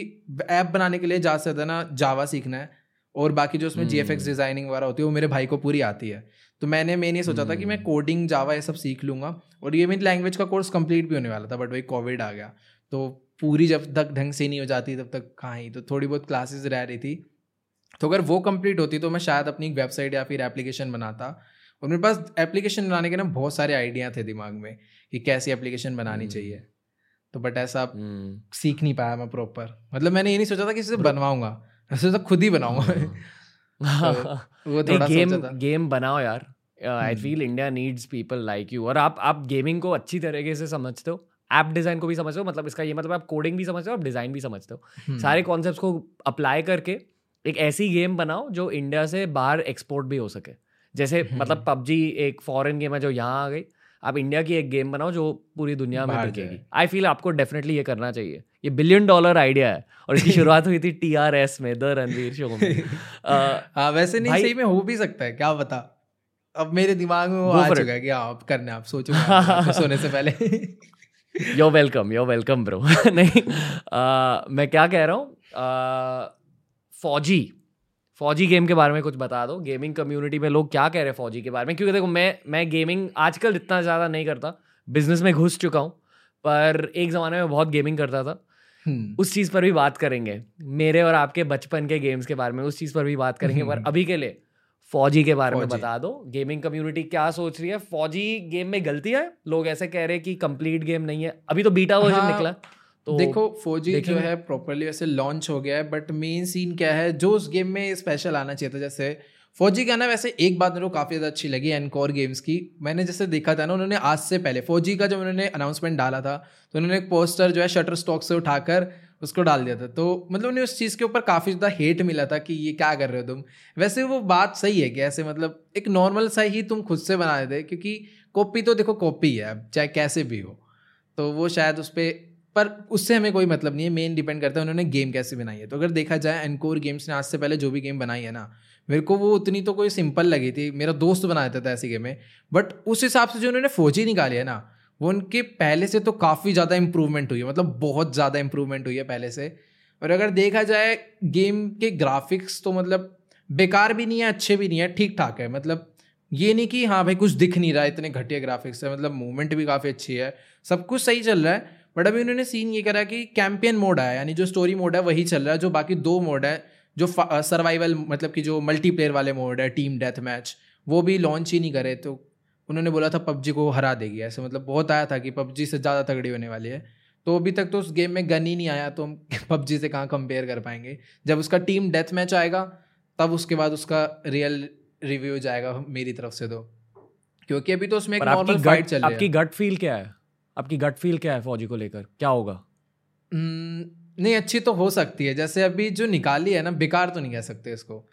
ऐप बनाने के लिए ज़्यादा से ज़्यादा ना जावा सीखना है और बाकी जो उसमें G F X hmm. Designing वगैरह होती है वो मेरे भाई को पूरी आती है तो मैंने मैंने ये सोचा था कि मैं हम्म। कोडिंग जावा ये सब सीख लूँगा और ये मेरी लैंग्वेज का कोर्स कंप्लीट भी होने वाला था बट वही कोविड आ गया तो पूरी जब तक ढंग से नहीं हो जाती तब तक कहाँ ही तो थोड़ी बहुत क्लासेस रह रही थी तो अगर वो कंप्लीट होती तो मैं शायद अपनी वेबसाइट या फिर एप्लीकेशन बनाता और मेरे पास एप्लीकेशन बनाने के ना बहुत सारे आइडिया थे दिमाग में कि कैसी एप्लीकेशन बनानी हम्म। चाहिए। तो बट ऐसा हम्म, सीख नहीं पाया मैं प्रॉपर मतलब मैंने ये नहीं सोचा था कि इसे बनवाऊँगा। ऐसे तो खुद ही बनाऊँगा। हाँ। (laughs) वो नहीं थोड़ा गेम था। गेम बनाओ यार। I. Feel India needs people like you और आप आप गेमिंग को अच्छी तरीके से समझते हो। ऐप डिज़ाइन को भी समझते हो। मतलब इसका ये मतलब आप कोडिंग भी समझते हो आप डिज़ाइन भी समझते हो। सारे कॉन्सेप्ट को अप्लाई करके एक ऐसी गेम बनाओ जो इंडिया से बाहर एक्सपोर्ट भी हो सके। जैसे मतलब हम्म। पबजी एक फॉरेन गेम है जो यहाँ आ गई। आप इंडिया की एक गेम बनाओ जो पूरी दुनिया में बिकेगी आई फील आपको डेफिनेटली ये करना चाहिए। ये बिलियन डॉलर आइडिया है और इसकी शुरुआत हुई थी टी आर एस में द रणवीर शो में। (laughs) अ, हाँ वैसे नहीं सही में हो भी सकता है क्या बता अब मेरे दिमाग में वो आ चुका है कि अब करना आप सोचो सोने से पहले। Yo welcome yo welcome bro नहीं आ, मैं क्या कह रहा हूँ फौजी। फौजी गेम के बारे में कुछ बता दो। गेमिंग कम्युनिटी में लोग क्या कह रहे हैं फौजी के बारे में? क्योंकि देखो मैं मैं गेमिंग आजकल इतना ज़्यादा नहीं करता। बिज़नेस में घुस चुका हूँ पर एक ज़माने में बहुत गेमिंग करता था। हम्म, उस चीज़ पर भी बात करेंगे। मेरे और आपके बचपन के गेम्स के बारे में उस चीज़ पर भी बात करेंगे पर हम्म। अभी के लिए फौजी के बारे में बता दो। गेमिंग कम्युनिटी क्या सोच रही है? फौजी गेम में गलती है? लोग ऐसे कह रहे हैं कि कंप्लीट गेम नहीं है। अभी तो बीटा वर्जन हाँ, निकला। तो देखो फौजी जो है प्रॉपरली वैसे लॉन्च हो गया है बट मेन सीन क्या है जो उस गेम में स्पेशल आना चाहिए था जैसे फौजी का ना वैसे एक बात मेरे को काफ़ी ज़्यादा अच्छी लगी एनकोर गेम्स की। मैंने जैसे देखा था ना उन्होंने आज से पहले फौजी का जब उन्होंने अनाउंसमेंट डाला था तो उन्होंने एक पोस्टर जो है शटर स्टॉक से उठाकर उसको डाल दिया था। तो मतलब उन्हें उस चीज़ के ऊपर काफ़ी ज़्यादा हेट मिला था कि ये क्या कर रहे हो तुम। वैसे वो बात सही है कि ऐसे मतलब एक नॉर्मल सा ही तुम खुद से बना देते क्योंकि कॉपी तो देखो कॉपी है चाहे कैसे भी हो। तो वो शायद उस पर पर उससे हमें कोई मतलब नहीं है। मेन डिपेंड करता है उन्होंने गेम कैसे बनाई है। तो अगर देखा जाए एनकोर गेम्स ने आज से पहले जो भी गेम बनाई है ना, मेरे को वो उतनी तो कोई सिंपल लगी थी। मेरा दोस्त बना देता था ऐसी गेमें बट उस हिसाब से जो उन्होंने फौजी निकाली है ना, वो उनके पहले से तो काफ़ी ज़्यादा इंप्रूवमेंट हुई है। मतलब बहुत ज़्यादा इंप्रूवमेंट हुई है पहले से। और अगर देखा जाए गेम के ग्राफिक्स तो मतलब बेकार भी नहीं है, अच्छे भी नहीं है ठीक ठाक है। मतलब ये नहीं कि हाँ भाई कुछ दिख नहीं रहा है इतने घटिया ग्राफिक्स है। मतलब मूवमेंट भी काफ़ी अच्छी है। सब कुछ सही चल रहा है। बट अभी उन्होंने सीन ये करा कि कैंपियन मोड आया यानी जो स्टोरी मोड है वही चल रहा है जो बाकी दो मोड है जो सर्वाइवल मतलब कि जो मल्टीप्लेयर वाले मोड है टीम डेथ मैच वो भी लॉन्च ही नहीं करे तो उन्होंने बोला था पबजी को हरा देगी ऐसे मतलब बहुत आया था कि पबजी से ज़्यादा तगड़ी होने वाली है। तो अभी तक तो उस गेम में गन ही नहीं आया तो हम (laughs) पबजी से कहाँ कंपेयर कर पाएँगे। जब उसका टीम डेथ मैच आएगा तब उसके बाद उसका रियल रिव्यू जाएगा मेरी तरफ़ से तो। क्योंकि अभी तो उसमें एक नॉर्मल फाइट चल रही है। आपकी गट फील क्या है? आपकी गट फील क्या है फौजी को लेकर? क्या होगा? हम्म, नहीं अच्छी तो हो सकती है। जैसे अभी जो निकाली है ना बेकार तो नहीं कह सकते इसको।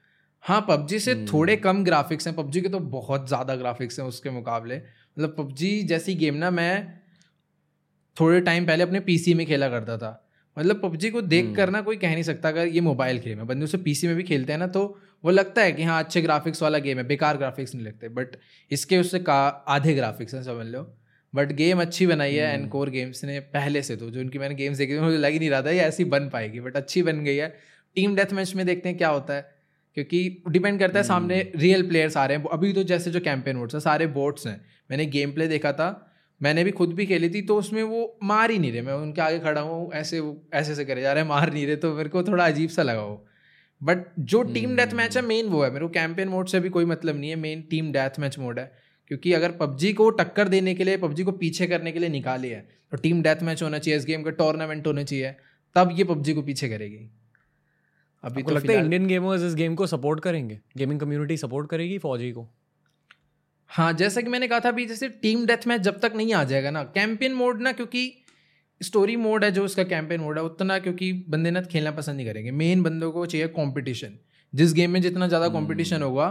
हाँ पबजी से थोड़े कम ग्राफिक्स हैं। पबजी के तो बहुत ज़्यादा ग्राफिक्स हैं उसके मुकाबले। मतलब पबजी जैसी गेम ना मैं थोड़े टाइम पहले अपने पीसी में खेला करता था। मतलब पबजी को देख कर ना कोई कह नहीं सकता अगर ये मोबाइल गेम है। बंदे उसे पीसी में भी खेलते हैं ना तो वो लगता है कि हाँ अच्छे ग्राफिक्स वाला गेम है। बेकार ग्राफिक्स नहीं लगते। बट इसके उससे का आधे ग्राफिक्स हैं समझ लो। बट गेम अच्छी बनाई है एंड कोर गेम्स ने पहले से तो जो उनकी मैंने गेम्स देखी थी मुझे लग ही नहीं रहा था ये ऐसी बन पाएगी बट अच्छी बन गई है। टीम डेथ मैच में देखते हैं क्या होता है क्योंकि डिपेंड करता है सामने रियल प्लेयर्स आ रहे हैं। अभी तो जैसे जो कैंपेन मोड्स है सारे बोट्स हैं। मैंने गेम प्ले देखा था मैंने भी खुद भी खेली थी तो उसमें वो मार ही नहीं रहे। मैं उनके आगे खड़ा हूँ ऐसे वो ऐसे ऐसे करे जा रहे हैं मार नहीं रहे तो मेरे को थोड़ा अजीब सा लगा वो। बट जो टीम डेथ मैच है मेन वो है। मेरे को कैंपेन मोड से भी कोई मतलब नहीं है main team death match mode है। क्योंकि अगर पबजी को टक्कर देने के लिए पबजी को पीछे करने के लिए निकाली है तो टीम डेथ मैच होना चाहिए इस गेम का टूर्नामेंट होना चाहिए तब ये पबजी को पीछे करेगी। अभी तो लगता है इंडियन गेमर्स इस गेम को सपोर्ट करेंगे? गेमिंग कम्युनिटी सपोर्ट करेगी फौजी को? हाँ जैसा कि मैंने कहा था अभी जैसे टीम डेथ मैच जब तक नहीं आ जाएगा ना कैंपेन मोड ना क्योंकि स्टोरी मोड है जो उसका कैंपेन मोड है उतना क्योंकि बंदे ना खेलना पसंद नहीं करेंगे। मेन बंदों को चाहिए कॉम्पिटिशन जिस गेम में जितना ज़्यादा कॉम्पिटिशन होगा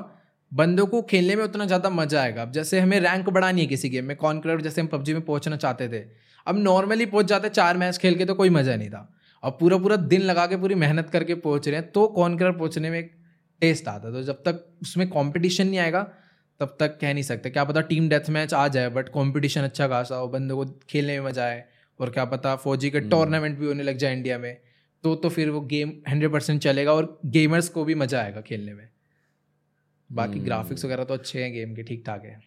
बंदों को खेलने में उतना ज़्यादा मज़ा आएगा। अब जैसे हमें रैंक बढ़ानी है किसी गेम में कॉन्करर जैसे हम पबजी में पहुँचना चाहते थे अब नॉर्मली पहुँच जाते चार मैच खेल के तो कोई मज़ा नहीं था। अब पूरा पूरा दिन लगा के पूरी मेहनत करके पहुँच रहे हैं तो कॉन्करर पहुँचने में एक टेस्ट आता तो जब तक उसमें कॉम्पिटिशन नहीं आएगा तब तक कह नहीं सकते। क्या पता टीम डेथ मैच आ जाए बट कॉम्पिटिशन अच्छा खासा हो बंदों को खेलने में मज़ा आए और क्या पता फौजी के टूर्नामेंट भी होने लग जाए इंडिया में तो तो फिर वो गेम हंड्रेड परसेंट चलेगा और गेमर्स को भी मज़ा आएगा खेलने में। बाकी ग्राफिक्स वगैरह तो अच्छे हैं गेम के ठीक ठाक है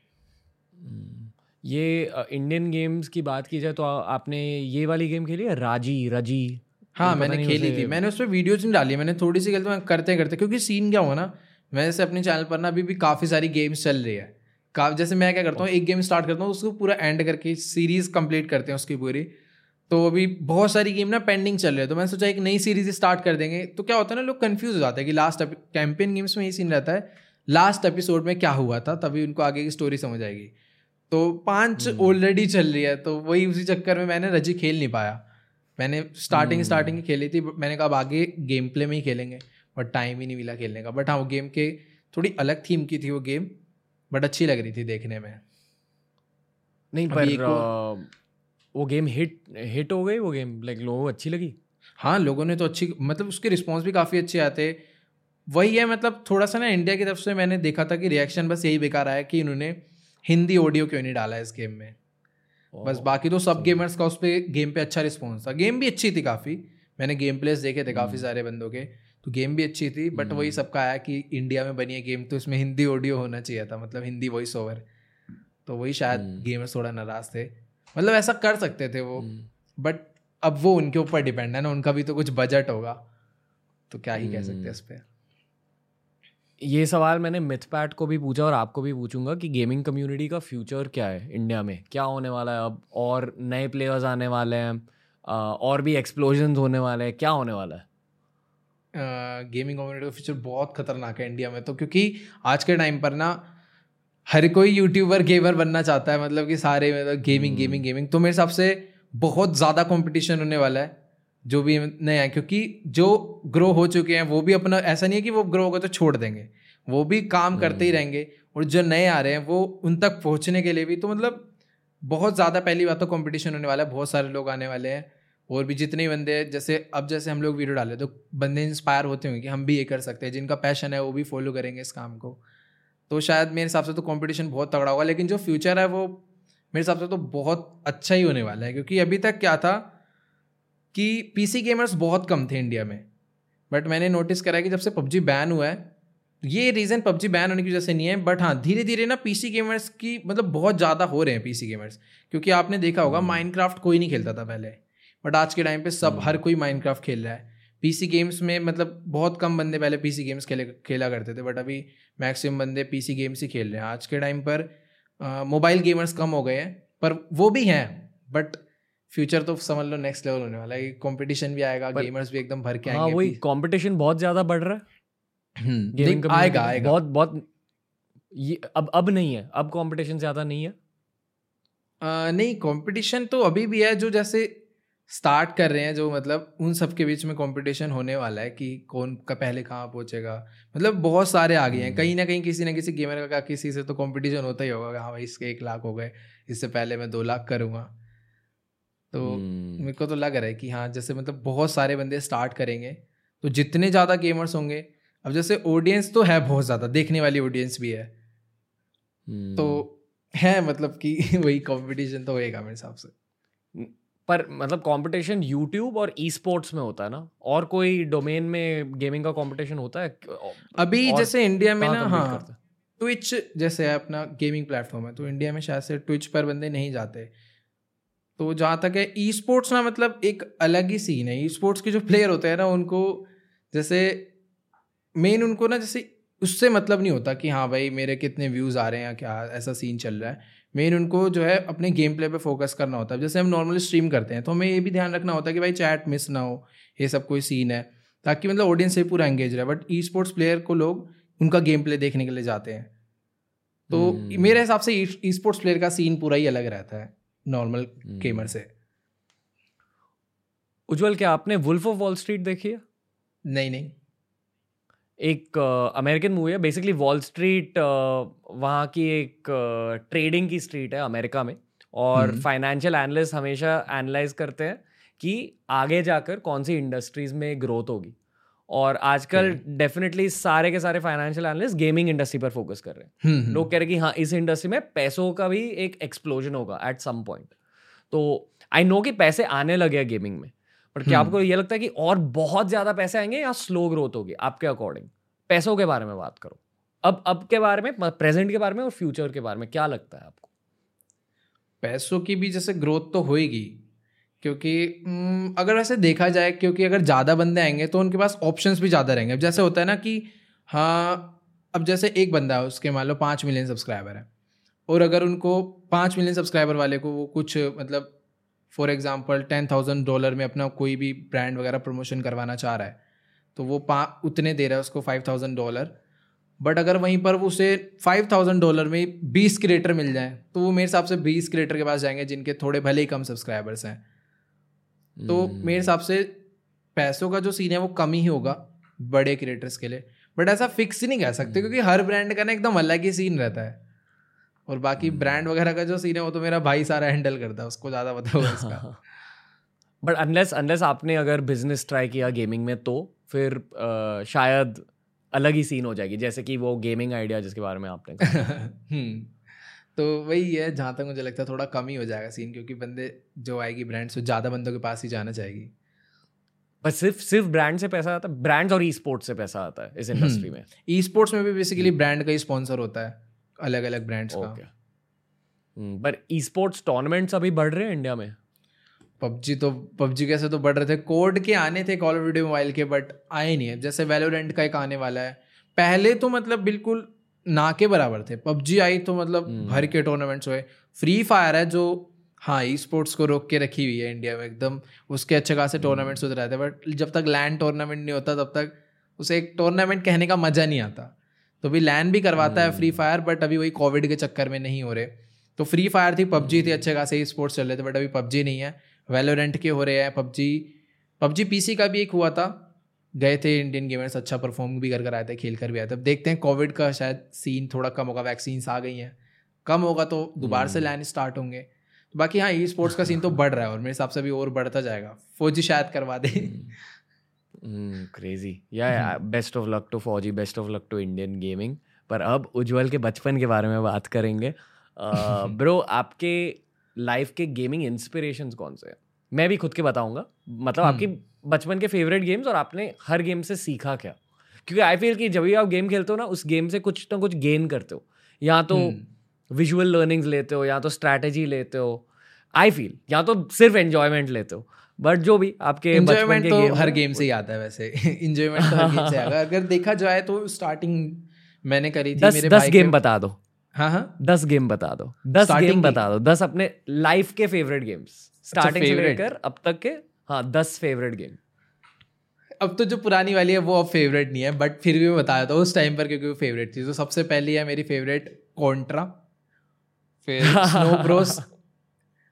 ये इंडियन गेम्स की बात की जाए तो आपने ये वाली गेम खेली है? राज़ी रज़ी हाँ मैंने खेली थी। मैंने उस पर वीडियोज़ नहीं डाली मैंने थोड़ी सी खेलती हूँ करते करते क्योंकि सीन क्या हुआ ना मैं जैसे अपने चैनल पर ना अभी भी काफ़ी सारी गेम्स चल रही है। का जैसे मैं क्या करता हूँ एक गेम स्टार्ट करता हूँ उसको पूरा एंड करके सीरीज़ कंप्लीट करते हैं उसकी पूरी। तो अभी बहुत सारी गेम ना पेंडिंग चल रही है तो मैंने सोचा एक नई सीरीज़ स्टार्ट कर देंगे। तो क्या होता है ना लोग कंफ्यूज हो जाते हैं कि लास्ट कैंपेन गेम्स में ये सीन रहता है। लास्ट एपिसोड में क्या हुआ था तभी उनको आगे की स्टोरी समझ आएगी। तो पाँच ऑलरेडी चल रही है तो वही उसी चक्कर में मैंने रज़ी खेल नहीं पाया। मैंने स्टार्टिंग स्टार्टिंग ही खेली थी मैंने कहा अब आगे गेम प्ले में ही खेलेंगे बट टाइम ही नहीं मिला खेलने का। बट हाँ वो गेम के थोड़ी अलग थीम की थी वो गेम बट अच्छी लग रही थी देखने में। नहीं पर वो गेम हिट हिट हो गई वो गेम लाइक लोगों को अच्छी लगी? हाँ लोगों ने तो अच्छी मतलब उसके रिस्पॉन्स भी काफ़ी अच्छे आते। वही है मतलब थोड़ा सा ना इंडिया की तरफ़ से मैंने देखा था कि रिएक्शन बस यही बेकार आया कि इन्होंने हिंदी ऑडियो क्यों नहीं डाला इस गेम में? बस बाकी तो सब गेमर्स का उस पर गेम पे अच्छा रिस्पॉन्स था। गेम भी अच्छी थी काफ़ी। मैंने गेम प्लेस देखे थे काफ़ी सारे बंदों के। तो गेम भी अच्छी थी बट वही सबका आया कि इंडिया में बनी है गेम तो इसमें हिंदी ऑडियो होना चाहिए था मतलब हिंदी वॉइस ओवर तो वही शायद गेमर्स थोड़ा नाराज़ थे। मतलब ऐसा कर सकते थे वो बट अब वो उनके ऊपर डिपेंड है ना उनका भी तो कुछ बजट होगा। तो क्या ही कह सकते हैं इस पर ये सवाल मैंने मिथपैट को भी पूछा और आपको भी पूछूँगा कि गेमिंग कम्युनिटी का फ्यूचर क्या है इंडिया में? क्या होने वाला है अब? और नए प्लेयर्स आने वाले हैं और भी एक्सप्लोजन होने वाले हैं क्या होने वाला है? गेमिंग कम्युनिटी का फ्यूचर बहुत खतरनाक है इंडिया में तो क्योंकि आज के टाइम पर ना हर कोई यूट्यूबर गेमर बनना चाहता है मतलब कि सारे मतलब गेमिंग गेमिंग गेमिंग तो मेरे हिसाब से बहुत ज़्यादा कंपटीशन होने वाला है। जो भी नए हैं क्योंकि जो ग्रो हो चुके हैं वो भी अपना ऐसा नहीं है कि वो ग्रो होगा तो छोड़ देंगे वो भी काम करते ही हम्म। रहेंगे और जो नए आ रहे हैं वो उन तक पहुँचने के लिए भी तो मतलब बहुत ज़्यादा पहली बात तो कंपटीशन होने वाला है बहुत सारे लोग आने वाले हैं और भी जितने बंदे जैसे अब जैसे हम लोग वीडियो डाले तो बंदे इंस्पायर होते होंगे कि हम भी ये कर सकते हैं जिनका पैशन है वो भी फॉलो करेंगे इस काम को तो शायद मेरे हिसाब से तो कंपटीशन बहुत तगड़ा होगा लेकिन जो फ्यूचर है वो मेरे हिसाब से तो बहुत अच्छा ही होने वाला है क्योंकि अभी तक क्या था कि पीसी गेमर्स बहुत कम थे इंडिया में। बट मैंने नोटिस करा कि जब से पबजी बैन हुआ है ये रीज़न पबजी बैन होने की वजह से नहीं है बट हाँ धीरे धीरे ना पीसी गेमर्स की मतलब बहुत ज़्यादा हो रहे हैं पीसी गेमर्स क्योंकि आपने देखा होगा माइनक्राफ्ट कोई नहीं खेलता था पहले। बट आज के टाइम पे सब हर कोई माइनक्राफ्ट खेल रहा है। पीसी गेम्स में मतलब बहुत कम बंदे पहले पीसी गेम्स खेले खेला करते थे बट अभी मैक्सिमम बंदे पीसी गेम्स ही खेल रहे हैं। आज के टाइम पर मोबाइल गेमर्स कम हो गए हैं पर वो भी हैं बट फ्यूचर तो समझ लो नेक्स्ट लेवल होने वाला है कंपटीशन भी आएगा गेमर्स भी एकदम भर के हाँ, आएँगे हाँ वही कंपटीशन बहुत ज़्यादा बढ़ रहा है। हम्म, आएगा आएगा। बहुत बहुत ये अब अब नहीं है अब कंपटीशन ज़्यादा नहीं है। आ, नहीं कंपटीशन तो अभी भी है जो जैसे स्टार्ट कर रहे हैं जो मतलब उन सब के बीच में कंपटीशन होने वाला है कि कौन का पहले कहाँ पहुंचेगा। मतलब बहुत सारे आ गए हैं कहीं ना कहीं किसी ना किसी गेमर का किसी से तो कंपटीशन होता ही होगा हाँ भाई इसके एक लाख हो गए इससे पहले मैं दो लाख करूँगा। तो hmm. मेरे को तो लग रहा है कि हाँ जैसे मतलब बहुत सारे बंदे स्टार्ट करेंगे तो जितने ज़्यादा गेमर्स होंगे अब जैसे ऑडियंस तो है बहुत ज़्यादा देखने वाली ऑडियंस भी है। hmm. तो है मतलब कि (laughs) वही कंपटीशन तो होएगा मेरे हिसाब से। पर मतलब कंपटीशन यूट्यूब और ई स्पोर्ट्स में होता है ना? और कोई डोमेन में गेमिंग का कंपटीशन होता है? अभी जैसे इंडिया में ना हाँ ट्विच जैसे है अपना गेमिंग प्लेटफॉर्म है तो इंडिया में शायद से ट्विच पर बंदे नहीं जाते। तो जहाँ तक है ई स्पोर्ट्स ना मतलब एक अलग ही सीन है। ई स्पोर्ट्स के जो प्लेयर होते हैं ना उनको जैसे मेन उनको ना जैसे उससे मतलब नहीं होता कि हाँ भाई मेरे कितने व्यूज़ आ रहे हैं या क्या ऐसा सीन चल रहा है। मेन उनको जो है अपने गेम प्ले पे फोकस करना होता है। जैसे हम नॉर्मली स्ट्रीम करते हैं तो हमें ये भी ध्यान रखना होता है कि भाई चैट मिस ना हो ये सब कोई सीन है ताकि मतलब ऑडियंस से पूरा एंगेज रहे। बट ई स्पोर्ट्स प्लेयर को लोग उनका गेम प्ले देखने के लिए जाते हैं। तो hmm. मेरे हिसाब से ई स्पोर्ट्स प्लेयर का सीन पूरा ही अलग रहता है। नॉर्मल गेमर से उज्जवल क्या आपने वुल्फ ऑफ़ वॉल स्ट्रीट देखी है? नहीं नहीं। एक अमेरिकन मूवी है। बेसिकली वॉल स्ट्रीट वहाँ की एक ट्रेडिंग की स्ट्रीट है अमेरिका में। और फाइनेंशियल हम्म। एनालिस्ट हमेशा एनालाइज करते हैं कि आगे जाकर कौन सी इंडस्ट्रीज़ में ग्रोथ होगी। और आजकल डेफिनेटली सारे के सारे फाइनेंशियल एनालिस्ट गेमिंग इंडस्ट्री पर फोकस कर रहे हैं। हम्म, हम्म। लोग कह रहे हैं कि हाँ इस इंडस्ट्री में पैसों का भी एक एक्सप्लोजन होगा एट सम पॉइंट तो आई नो कि पैसे आने लगे हैं गेमिंग में बट क्या आपको ये लगता है कि और बहुत ज़्यादा पैसे आएँगे या स्लो ग्रोथ होगी आपके अकॉर्डिंग पैसों के बारे में बात करो। अब अब के बारे में प्रेजेंट के बारे में और फ्यूचर के बारे में क्या लगता है आपको? पैसों की भी जैसे ग्रोथ तो होएगी क्योंकि अगर वैसे देखा जाए, क्योंकि अगर ज़्यादा बंदे आएँगे तो उनके पास ऑप्शंस भी ज़्यादा रहेंगे। अब जैसे होता है ना कि हाँ अब जैसे एक बंदा है, उसके मान लो पाँच मिलियन सब्सक्राइबर है, और अगर उनको पाँच मिलियन सब्सक्राइबर वाले को वो कुछ मतलब for example ten thousand dollar में अपना कोई भी ब्रांड वगैरह प्रमोशन करवाना चाह रहा है तो वो पा, उतने दे रहा है उसको फाइव थाउज़ेंड डॉलर बट अगर वहीं पर उसे फाइव थाउज़ेंड डॉलर में बीस क्रिएटर मिल जाए तो वो मेरे हिसाब से बीस क्रिएटर के पास जाएँगे, जिनके थोड़े भले ही कम सब्सक्राइबर्स हैं। तो hmm. मेरे हिसाब से पैसों का जो सीन है वो कम ही होगा बड़े क्रिएटर्स के लिए बट ऐसा फिक्स ही नहीं कह सकते hmm. क्योंकि हर ब्रांड का ना एकदम अलग ही सीन रहता है और बाकी ब्रांड हम्म। वगैरह का जो सीन है वो तो मेरा भाई सारा हैंडल करता है उसको ज़्यादा पता होगा इसका बट अनलेस अनलेस आपने अगर बिज़नेस ट्राई किया गेमिंग में तो फिर आ, शायद अलग ही सीन हो जाएगी जैसे कि वो गेमिंग आइडिया जिसके बारे में आपने (laughs) हम्म तो वही है जहाँ तक मुझे लगता है थोड़ा कम ही हो जाएगा सीन क्योंकि बंदे जो आएगी ब्रांड्स तो ज़्यादा बंदों के पास ही जाना चाहेगी। बस सिर्फ़ सिर्फ़ ब्रांड से पैसा आता है ब्रांड्स और ई स्पोर्ट्स से पैसा आता है इस इंडस्ट्री में। ई स्पोर्ट्स में भी बेसिकली ब्रांड का ही स्पॉन्सर होता है अलग अलग ब्रांड्स का पर ई स्पोर्ट्स टूर्नामेंट्स अभी बढ़ रहे हैं इंडिया में? पबजी तो पबजी कैसे तो बढ़ रहे थे। कोड के आने थे कॉल ऑफ़ ड्यूटी मोबाइल के बट आए नहीं है। जैसे वैलोरेंट का एक आने वाला है। पहले तो मतलब बिल्कुल ना के बराबर थे। पबजी आई तो मतलब भर के टूर्नामेंट्स हुए। फ्री फायर है जो हाँ ई स्पोर्ट्स को रोक के रखी हुई है इंडिया में एकदम। उसके अच्छे खासे टूर्नामेंट्स होते रहते हैं बट जब तक लैंड टूर्नामेंट नहीं होता तब तक उसे एक टूर्नामेंट कहने का मज़ा नहीं आता। तो भी लैंड भी करवाता है फ्री फायर बट अभी वही कोविड के चक्कर में नहीं हो रहे। तो फ्री फायर थी पबजी थी अच्छे खासे ई स्पोर्ट्स चल रहे थे बट अभी पबजी नहीं है। वेलोरेंट के हो रहे हैं पबजी पबजी पीसी का भी एक हुआ था। गए थे इंडियन गेमर्स अच्छा परफॉर्म भी कर कर आए थे खेल कर भी आए थे। अब देखते हैं कोविड का शायद सीन थोड़ा कम होगा वैक्सीन्स आ गई हैं। कम होगा तो दोबारा से लैंड स्टार्ट होंगे। तो बाकी हाँ ई स्पोर्ट्स का सीन तो बढ़ रहा है और मेरे हिसाब से अभी और बढ़ता जाएगा। फौजी शायद करवा दे। क्रेजी या best of luck to Fauji best of luck to Indian gaming पर अब उज्जवल के बचपन के बारे में बात करेंगे। ब्रो (laughs) आपके लाइफ के गेमिंग इंस्पिरेशन कौन से हैं? मैं भी खुद के बताऊँगा। मतलब आपकी बचपन के फेवरेट गेम्स और आपने हर गेम से सीखा क्या? क्योंकि आई फील कि जब भी आप गेम खेलते हो ना उस गेम से कुछ ना कुछ गेन करते हो। या तो विजुअल लर्निंग्स लेते हो या तो स्ट्रैटेजी लेते हो। आई फील या तो सिर्फ़ एंजॉयमेंट लेते हो। बट जो भी आपके इंजॉयमेंट तो गेम हर गेम से ही आता है वैसे। (laughs) इंजॉयमेंट तो हर गेम से आता अगर देखा जाए तो स्टार्टिंग मैंने करी थी दस, मेरे दस गेम बता दो। हाँ हाँ। दस गेम बता दो। दस गेम बता दो। दस अपने लाइफ के फेवरेट गेम्स स्टार्टिंग से लेकर अब तक के हाँ दस फेवरेट गेम अब तो जो पुरानी वाली है वो अब फेवरेट नहीं है बट फिर भी मैं बताया था उस टाइम पर क्योंकि वो फेवरेट थी। तो सबसे पहली है मेरी फेवरेट कॉन्ट्रा फिर स्नो ब्रोस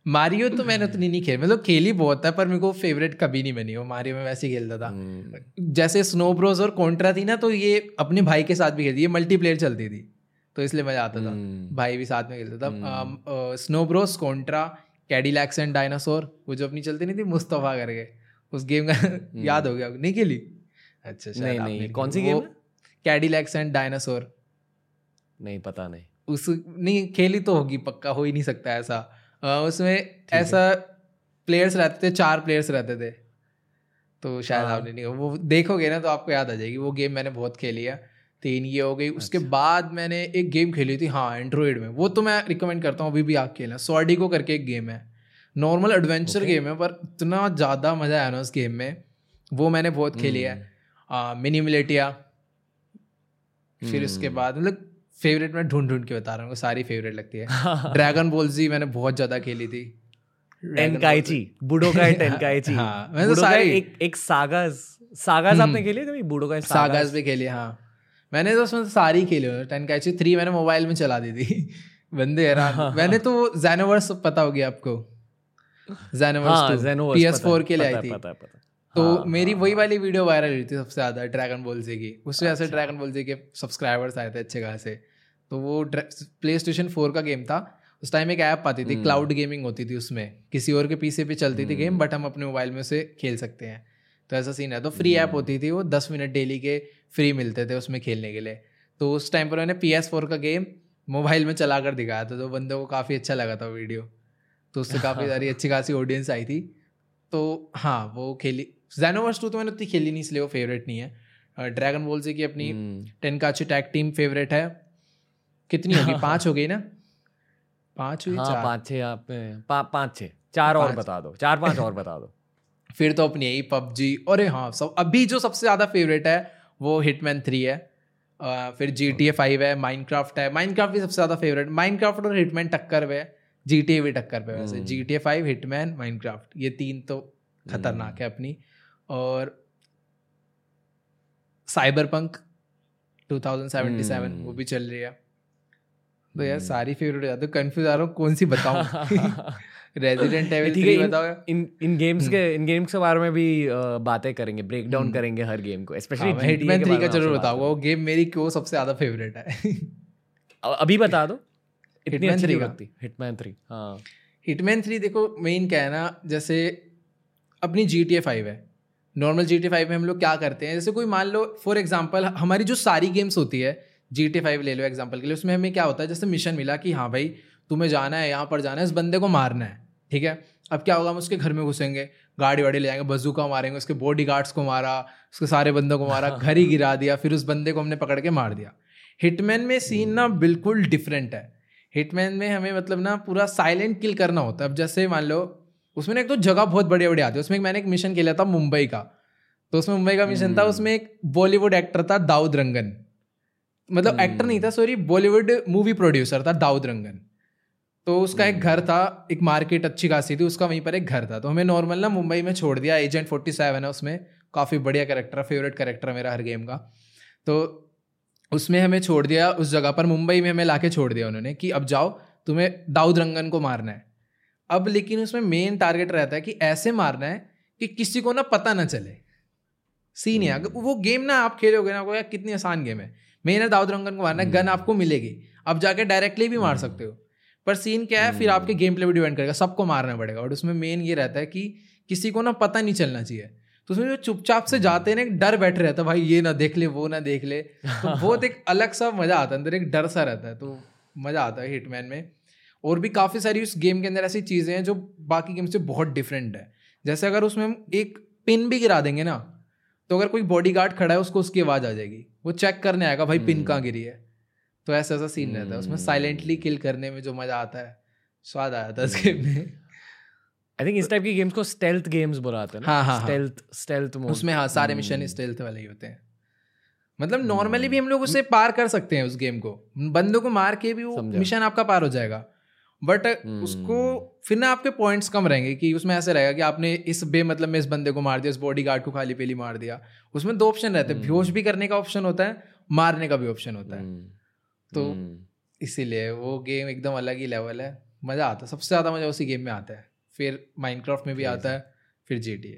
मारियो तो मैंने उतनी नहीं खेली। मतलब खेली बहुत है पर मेरे को फेवरेट कभी नहीं बनी। वो मारियो में वैसे ही खेलता था। हम्म। जैसे स्नो ब्रोस और कॉन्ट्रा थी ना तो ये अपने भाई के साथ भी खेलती है मल्टीप्लेयर चलती थी। तो इसलिए मज़ा आता था। हम्म। भाई भी साथ में खेलता था। Snow Bros Contra Cadillacs and Dinosaurs वो जो अपनी चलती नहीं थी मुस्तफ़ा करके उस गेम का हम्म। याद हो गया नहीं खेली? अच्छा नहीं नहीं कौन सी गेम कैडीलैक्स एंड डायनासोर नहीं पता नहीं। उस नहीं खेली तो होगी पक्का हो ही नहीं सकता ऐसा। आ, उसमें ऐसा प्लेयर्स रहते थे चार प्लेयर्स रहते थे। तो शायद हाँ। आपने नहीं वो देखोगे ना तो आपको याद आ जाएगी वो गेम मैंने बहुत खेली है। तीन ये हो गई। उसके अच्छा। बाद मैंने एक गेम खेली थी हाँ एंड्रॉइड में। वो तो मैं रिकमेंड करता हूँ अभी भी आप खेलना सॉर्डिको करके एक गेम है। नॉर्मल एडवेंचर गेम है पर इतना ज़्यादा मज़ा आया ना उस गेम में। वो मैंने बहुत खेली है। मिनी हम्म। मिलेटिया फिर उसके हम्म। बाद मतलब फेवरेट मैं ढूंढ ढूंढ के बता रहा हूँ सारी फेवरेट लगती है। ड्रैगन बॉल जी मैंने बहुत ज़्यादा खेली थी। टेनकाइची बुडोकाई टेनकाइची हाँ मैंने तो सारी एक एक सागास सागास आपने खेली कभी? बुडोकाई सागास भी खेली हाँ। मैंने तो उसमें सारी खेली टेनकाइची थ्री मैंने मोबाइल में चला दी थी। (laughs) बंदे हैरान। मैंने तो जैनोवर्स पता होगी आपको। जैनोवर्स पी एस फोर के लिए आई थी। तो हाँ, मेरी हाँ, वही हाँ। वाली वीडियो वायरल हुई थी सबसे ज़्यादा ड्रैगन बॉल जी की। उसमें ऐसे ड्रैगन बॉल जी के सब्सक्राइबर्स आए थे अच्छे खासे। तो वो प्ले स्टेशन फोर का गेम था। उस टाइम एक ऐप आती थी क्लाउड हम्म। गेमिंग होती थी उसमें। किसी और के पीसी पे चलती थी गेम बट हम्म। हम अपने मोबाइल में उसे खेल सकते हैं। तो ऐसा सीन है। तो फ्री ऐप होती थी वो दस मिनट डेली के फ्री मिलते थे उसमें खेलने के लिए। तो उस टाइम पर मैंने पी एस फोर का गेम मोबाइल में चला कर दिखाया था तो बंदों को काफ़ी अच्छा लगा था वीडियो तो उससे काफ़ी सारी (laughs) अच्छी खासी ऑडियंस आई थी। तो हाँ वो खेली। जैनोवर्स टू तो मैंने उतनी खेली नहीं इसलिए वो फेवरेट नहीं है। ड्रैगन बॉल से की अपनी टेन का अच्छी टैग टीम फेवरेट है। कितनी होगी? (laughs) पाँच हो गई ना? पाँच हुई? हाँ, पाँच छः आप पा, पाँच छः चार और बता दो। चार पाँच और बता दो। फिर तो अपनी यही पबजी अरे हाँ सब अभी जो सबसे ज़्यादा फेवरेट है वो हिटमैन थ्री है। uh, फिर जी टी ए फाइव है माइनक्राफ्ट है। माइनक्राफ्ट भी सबसे ज़्यादा फेवरेट माइनक्राफ्ट और हिटमैन टक्कर पे जी टी ए भी टक्कर पे वैसे। G T A five Hitman Minecraft ये तीन तो खतरनाक है अपनी। और Cyberpunk two thousand seventy seven वो भी चल रही है। तो यार hmm. सारी फेवरेट हो। जाती कंफ्यूज आ रहा हूँ कौन सी बताऊँ? (laughs) (laughs) रेजिडेंट एविल थ्री बताओ इन इन गेम्स के इन गेम्स के बारे में भी बातें करेंगे ब्रेक डाउन hmm. करेंगे हर गेम को स्पेशली हिटमैन 3 का ज़रूर बताऊँगा वो गेम मेरी क्यों सबसे ज़्यादा फेवरेट है। (laughs) अभी बता दो इतनी अच्छी लगती हिटमैन 3 हाँ। हिटमैन 3 देखो मेन क्या है ना जैसे अपनी जी टी ए फाइव है। नॉर्मल जी टी फाइव में हम लोग क्या करते हैं जैसे कोई मान लो फॉर एग्ज़ाम्पल हमारी जो सारी गेम्स होती है जी टी फाइव ले लो एग्ज़ाम्पल के लिए उसमें हमें क्या होता है जैसे मिशन मिला कि हाँ भाई तुम्हें जाना है यहाँ पर जाना है इस बंदे को मारना है ठीक है? अब क्या होगा हम उसके घर में घुसेंगे गाड़ी वाड़ी ले जाएँगे बजूका मारेंगे उसके बॉडी गार्ड्स को मारा उसके सारे बंदों को मारा घर ही गिरा दिया फिर उस बंदे को हमने पकड़ के मार दिया। हिटमैन में सीन ना बिल्कुल डिफरेंट है। हिटमैन में हमें मतलब ना पूरा साइलेंट किल करना होता है। अब जैसे मान लो उसमें ना एक तो जगह बहुत बढ़िया बढ़िया आती है। उसमें एक मैंने एक मिशन किया था मुंबई का। तो उसमें मुंबई का मिशन था उसमें एक बॉलीवुड एक्टर था दाऊद रंगन। मतलब एक्टर नहीं था सॉरी बॉलीवुड मूवी प्रोड्यूसर था दाऊद रंगन। तो उसका एक घर था एक मार्केट अच्छी खासी थी उसका वहीं पर एक घर था। तो हमें नॉर्मल ना मुंबई में छोड़ दिया एजेंट फोर्टी सेवन है उसमें काफ़ी बढ़िया करेक्टर फेवरेट करेक्टर मेरा हर गेम का। तो उसमें हमें छोड़ दिया उस जगह पर मुंबई में हमें लाके छोड़ दिया उन्होंने कि अब जाओ तुम्हें दाऊद रंगन को मारना है। अब लेकिन उसमें मेन टारगेट रहता है कि ऐसे मारना है कि किसी को ना पता ना चले। सीन है अगर वो गेम ना आप खेलोगे ना यार कितनी आसान गेम है। मेन है दाऊद रंगन को मारना है गन हम्म। आपको मिलेगी अब जाके डायरेक्टली भी मार हम्म। सकते हो। पर सीन क्या है फिर आपके गेम प्ले भी डिपेंड करेगा सबको मारना पड़ेगा। और उसमें मेन ये रहता है कि किसी को ना पता नहीं चलना चाहिए। तो उसमें जो चुपचाप से जाते हैं ना एक डर बैठे रहता है भाई ये ना देख ले वो ना देख ले। तो (laughs) बहुत एक अलग सा मज़ा आता है अंदर एक डर सा रहता है तो मज़ा आता है हिटमैन में। और भी काफ़ी सारी उस गेम के अंदर ऐसी चीज़ें हैं जो बाकी गेम से बहुत डिफरेंट है। जैसे अगर उसमें हम एक पिन भी गिरा देंगे ना तो अगर कोई बॉडी गार्ड खड़ा है उसको उसकी आवाज़ आ जाएगी। वो चेक करने आएगा भाई पिन कहाँ गिरी है? तो ऐसा ऐसा सीन रहता है उसमें साइलेंटली किल करने में जो मज़ा आता है स्वाद आया था इस गेम में। आई थिंक इस टाइप की गेम्स को स्टेल्थ गेम्स बुलाते हैं हाँ हाँ स्टेल्थ स्टेल्थ मोड उसमें हाँ सारे मिशन स्टेल्थ वाले ही होते हैं। मतलब नॉर्मली भी हम लोग उसे पार कर सकते हैं उस गेम को। बंदों को मार के भी वो मिशन आपका पार हो जाएगा। बट उसको फिर ना आपके पॉइंट्स कम रहेंगे कि उसमें ऐसे रहेगा कि आपने इस बे मतलब में इस बंदे को मार दिया इस बॉडी गार्ड को खाली पेली मार दिया। उसमें दो ऑप्शन रहते हैं। बेहोश भी करने का ऑप्शन होता है मारने का भी ऑप्शन होता है। तो इसीलिए वो गेम एकदम अलग ही लेवल है। मज़ा आता है। सबसे ज़्यादा मज़ा उसी गेम में आता है। फिर माइनक्राफ्ट में भी आता है फिर जी टी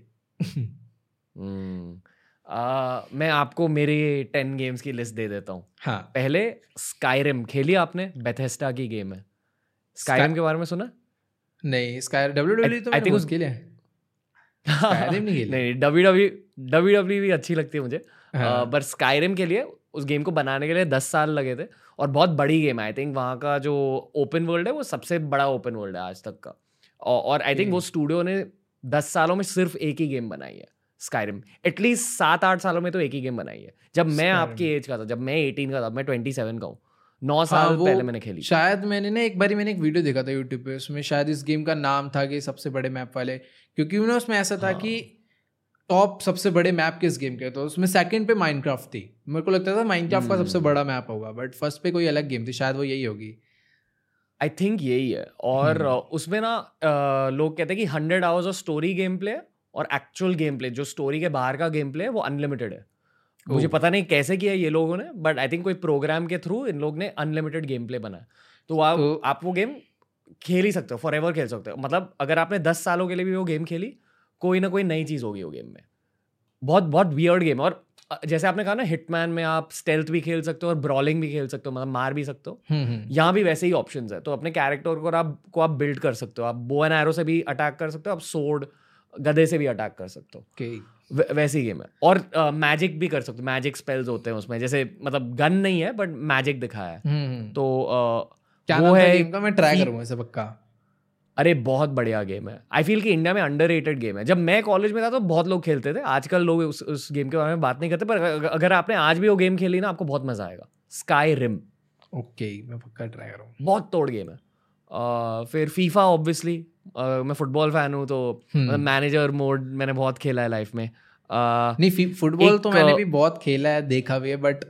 मैं आपको मेरे टेन गेम्स की लिस्ट दे देता हूँ। हाँ। पहले स्काईरिम खेली आपने? बेथेस्टा की गेम है। स्काईरिम के बारे में सुना? नहीं स्काई डब्ल्यू डब्ल्यू तो आई थिंक उसके लिए नहीं डब्ल्यू डब्ल्यू डब्ल्यू डब्ल्यू भी अच्छी लगती है मुझे। बट स्काईरिम के लिए उस गेम को बनाने के लिए दस साल लगे थे और बहुत बड़ी गेम है। आई थिंक वहाँ का जो ओपन वर्ल्ड है वो सबसे बड़ा ओपन वर्ल्ड है आज तक का। और आई थिंक वो स्टूडियो ने दस सालों में सिर्फ़ एक ही गेम बनाई है स्काईरिम एटलीस्ट सात आठ सालों में तो एक ही गेम बनाई है। जब मैं आपकी एज का था जब मैं एटीन का था मैं ट्वेंटी सेवन का हूँ। नौ हाँ, साल हाँ, पहले मैंने खेली शायद मैंने ना एक बार मैंने एक वीडियो देखा था यूट्यूब पे उसमें शायद इस गेम का नाम था कि सबसे बड़े मैप वाले क्योंकि उसमें ऐसा था हाँ. कि टॉप सबसे बड़े मैप किस गेम के? तो उसमें सेकंड पे माइनक्राफ्ट थी। मेरे को लगता था माइनक्राफ्ट का सबसे हम्म। बड़ा मैप होगा बट फ़र्स्ट पे कोई अलग गेम थी शायद वो यही होगी। आई थिंक यही है। और हम्म। उसमें ना लोग कहते हैं कि hundred hours of story gameplay और एक्चुअल गेम प्ले जो स्टोरी के बाहर का गेम प्ले है वो अनलिमिटेड है। मुझे पता नहीं कैसे किया ये लोगों ने बट आई थिंक कोई प्रोग्राम के थ्रू इन लोग ने अनलिमिटेड गेम प्ले बनाया। तो आप तो, आप वो गेम खेल ही सकते हो फॉर एवर खेल सकते हो। मतलब अगर आपने दस सालों के लिए भी वो गेम खेली कोई ना कोई नई चीज़ होगी वो गेम में। बहुत बहुत वियर्ड गेम और जैसे आपने कहा ना हिटमैन में आप स्टेल्थ भी खेल सकते हो और ब्रॉलिंग भी खेल सकते हो मतलब मार भी सकते हो। हम्म, हम्म। यहाँ भी वैसे ही ऑप्शन है। तो अपने कैरेक्टर को आप को आप बिल्ड कर सकते हो। आप बो एंड एरो से भी अटैक कर सकते हो आप सोड गधे से भी अटैक कर सकते हो। Okay. वैसी गेम है। और मैजिक uh, भी कर सकते हो। मैजिक स्पेल्स होते हैं उसमें। जैसे मतलब गन नहीं है बट मैजिक दिखाया है। हम्म, तो uh, क्या वो है मैं ट्राई करूँगा पक्का। अरे बहुत बढ़िया गेम है। आई फील कि इंडिया में अंडर गेम है। जब मैं कॉलेज में था तो बहुत लोग खेलते थे। आजकल लोग उस, उस गेम के बारे में बात नहीं करते पर अगर आपने आज भी वो गेम खेली ना आपको बहुत मज़ा आएगा। स्काई रिम ओके मैं पक्का ट्राई करूँ बहुत तोड़ गेम है। uh, फिर फीफा ऑब्वियसली uh, मैं फुटबॉल फ़ैन हूँ तो मैनेजर हम्म। मोड मैंने बहुत खेला है लाइफ में। uh, नहीं फुटबॉल तो मैंने भी बहुत खेला है देखा भी है बट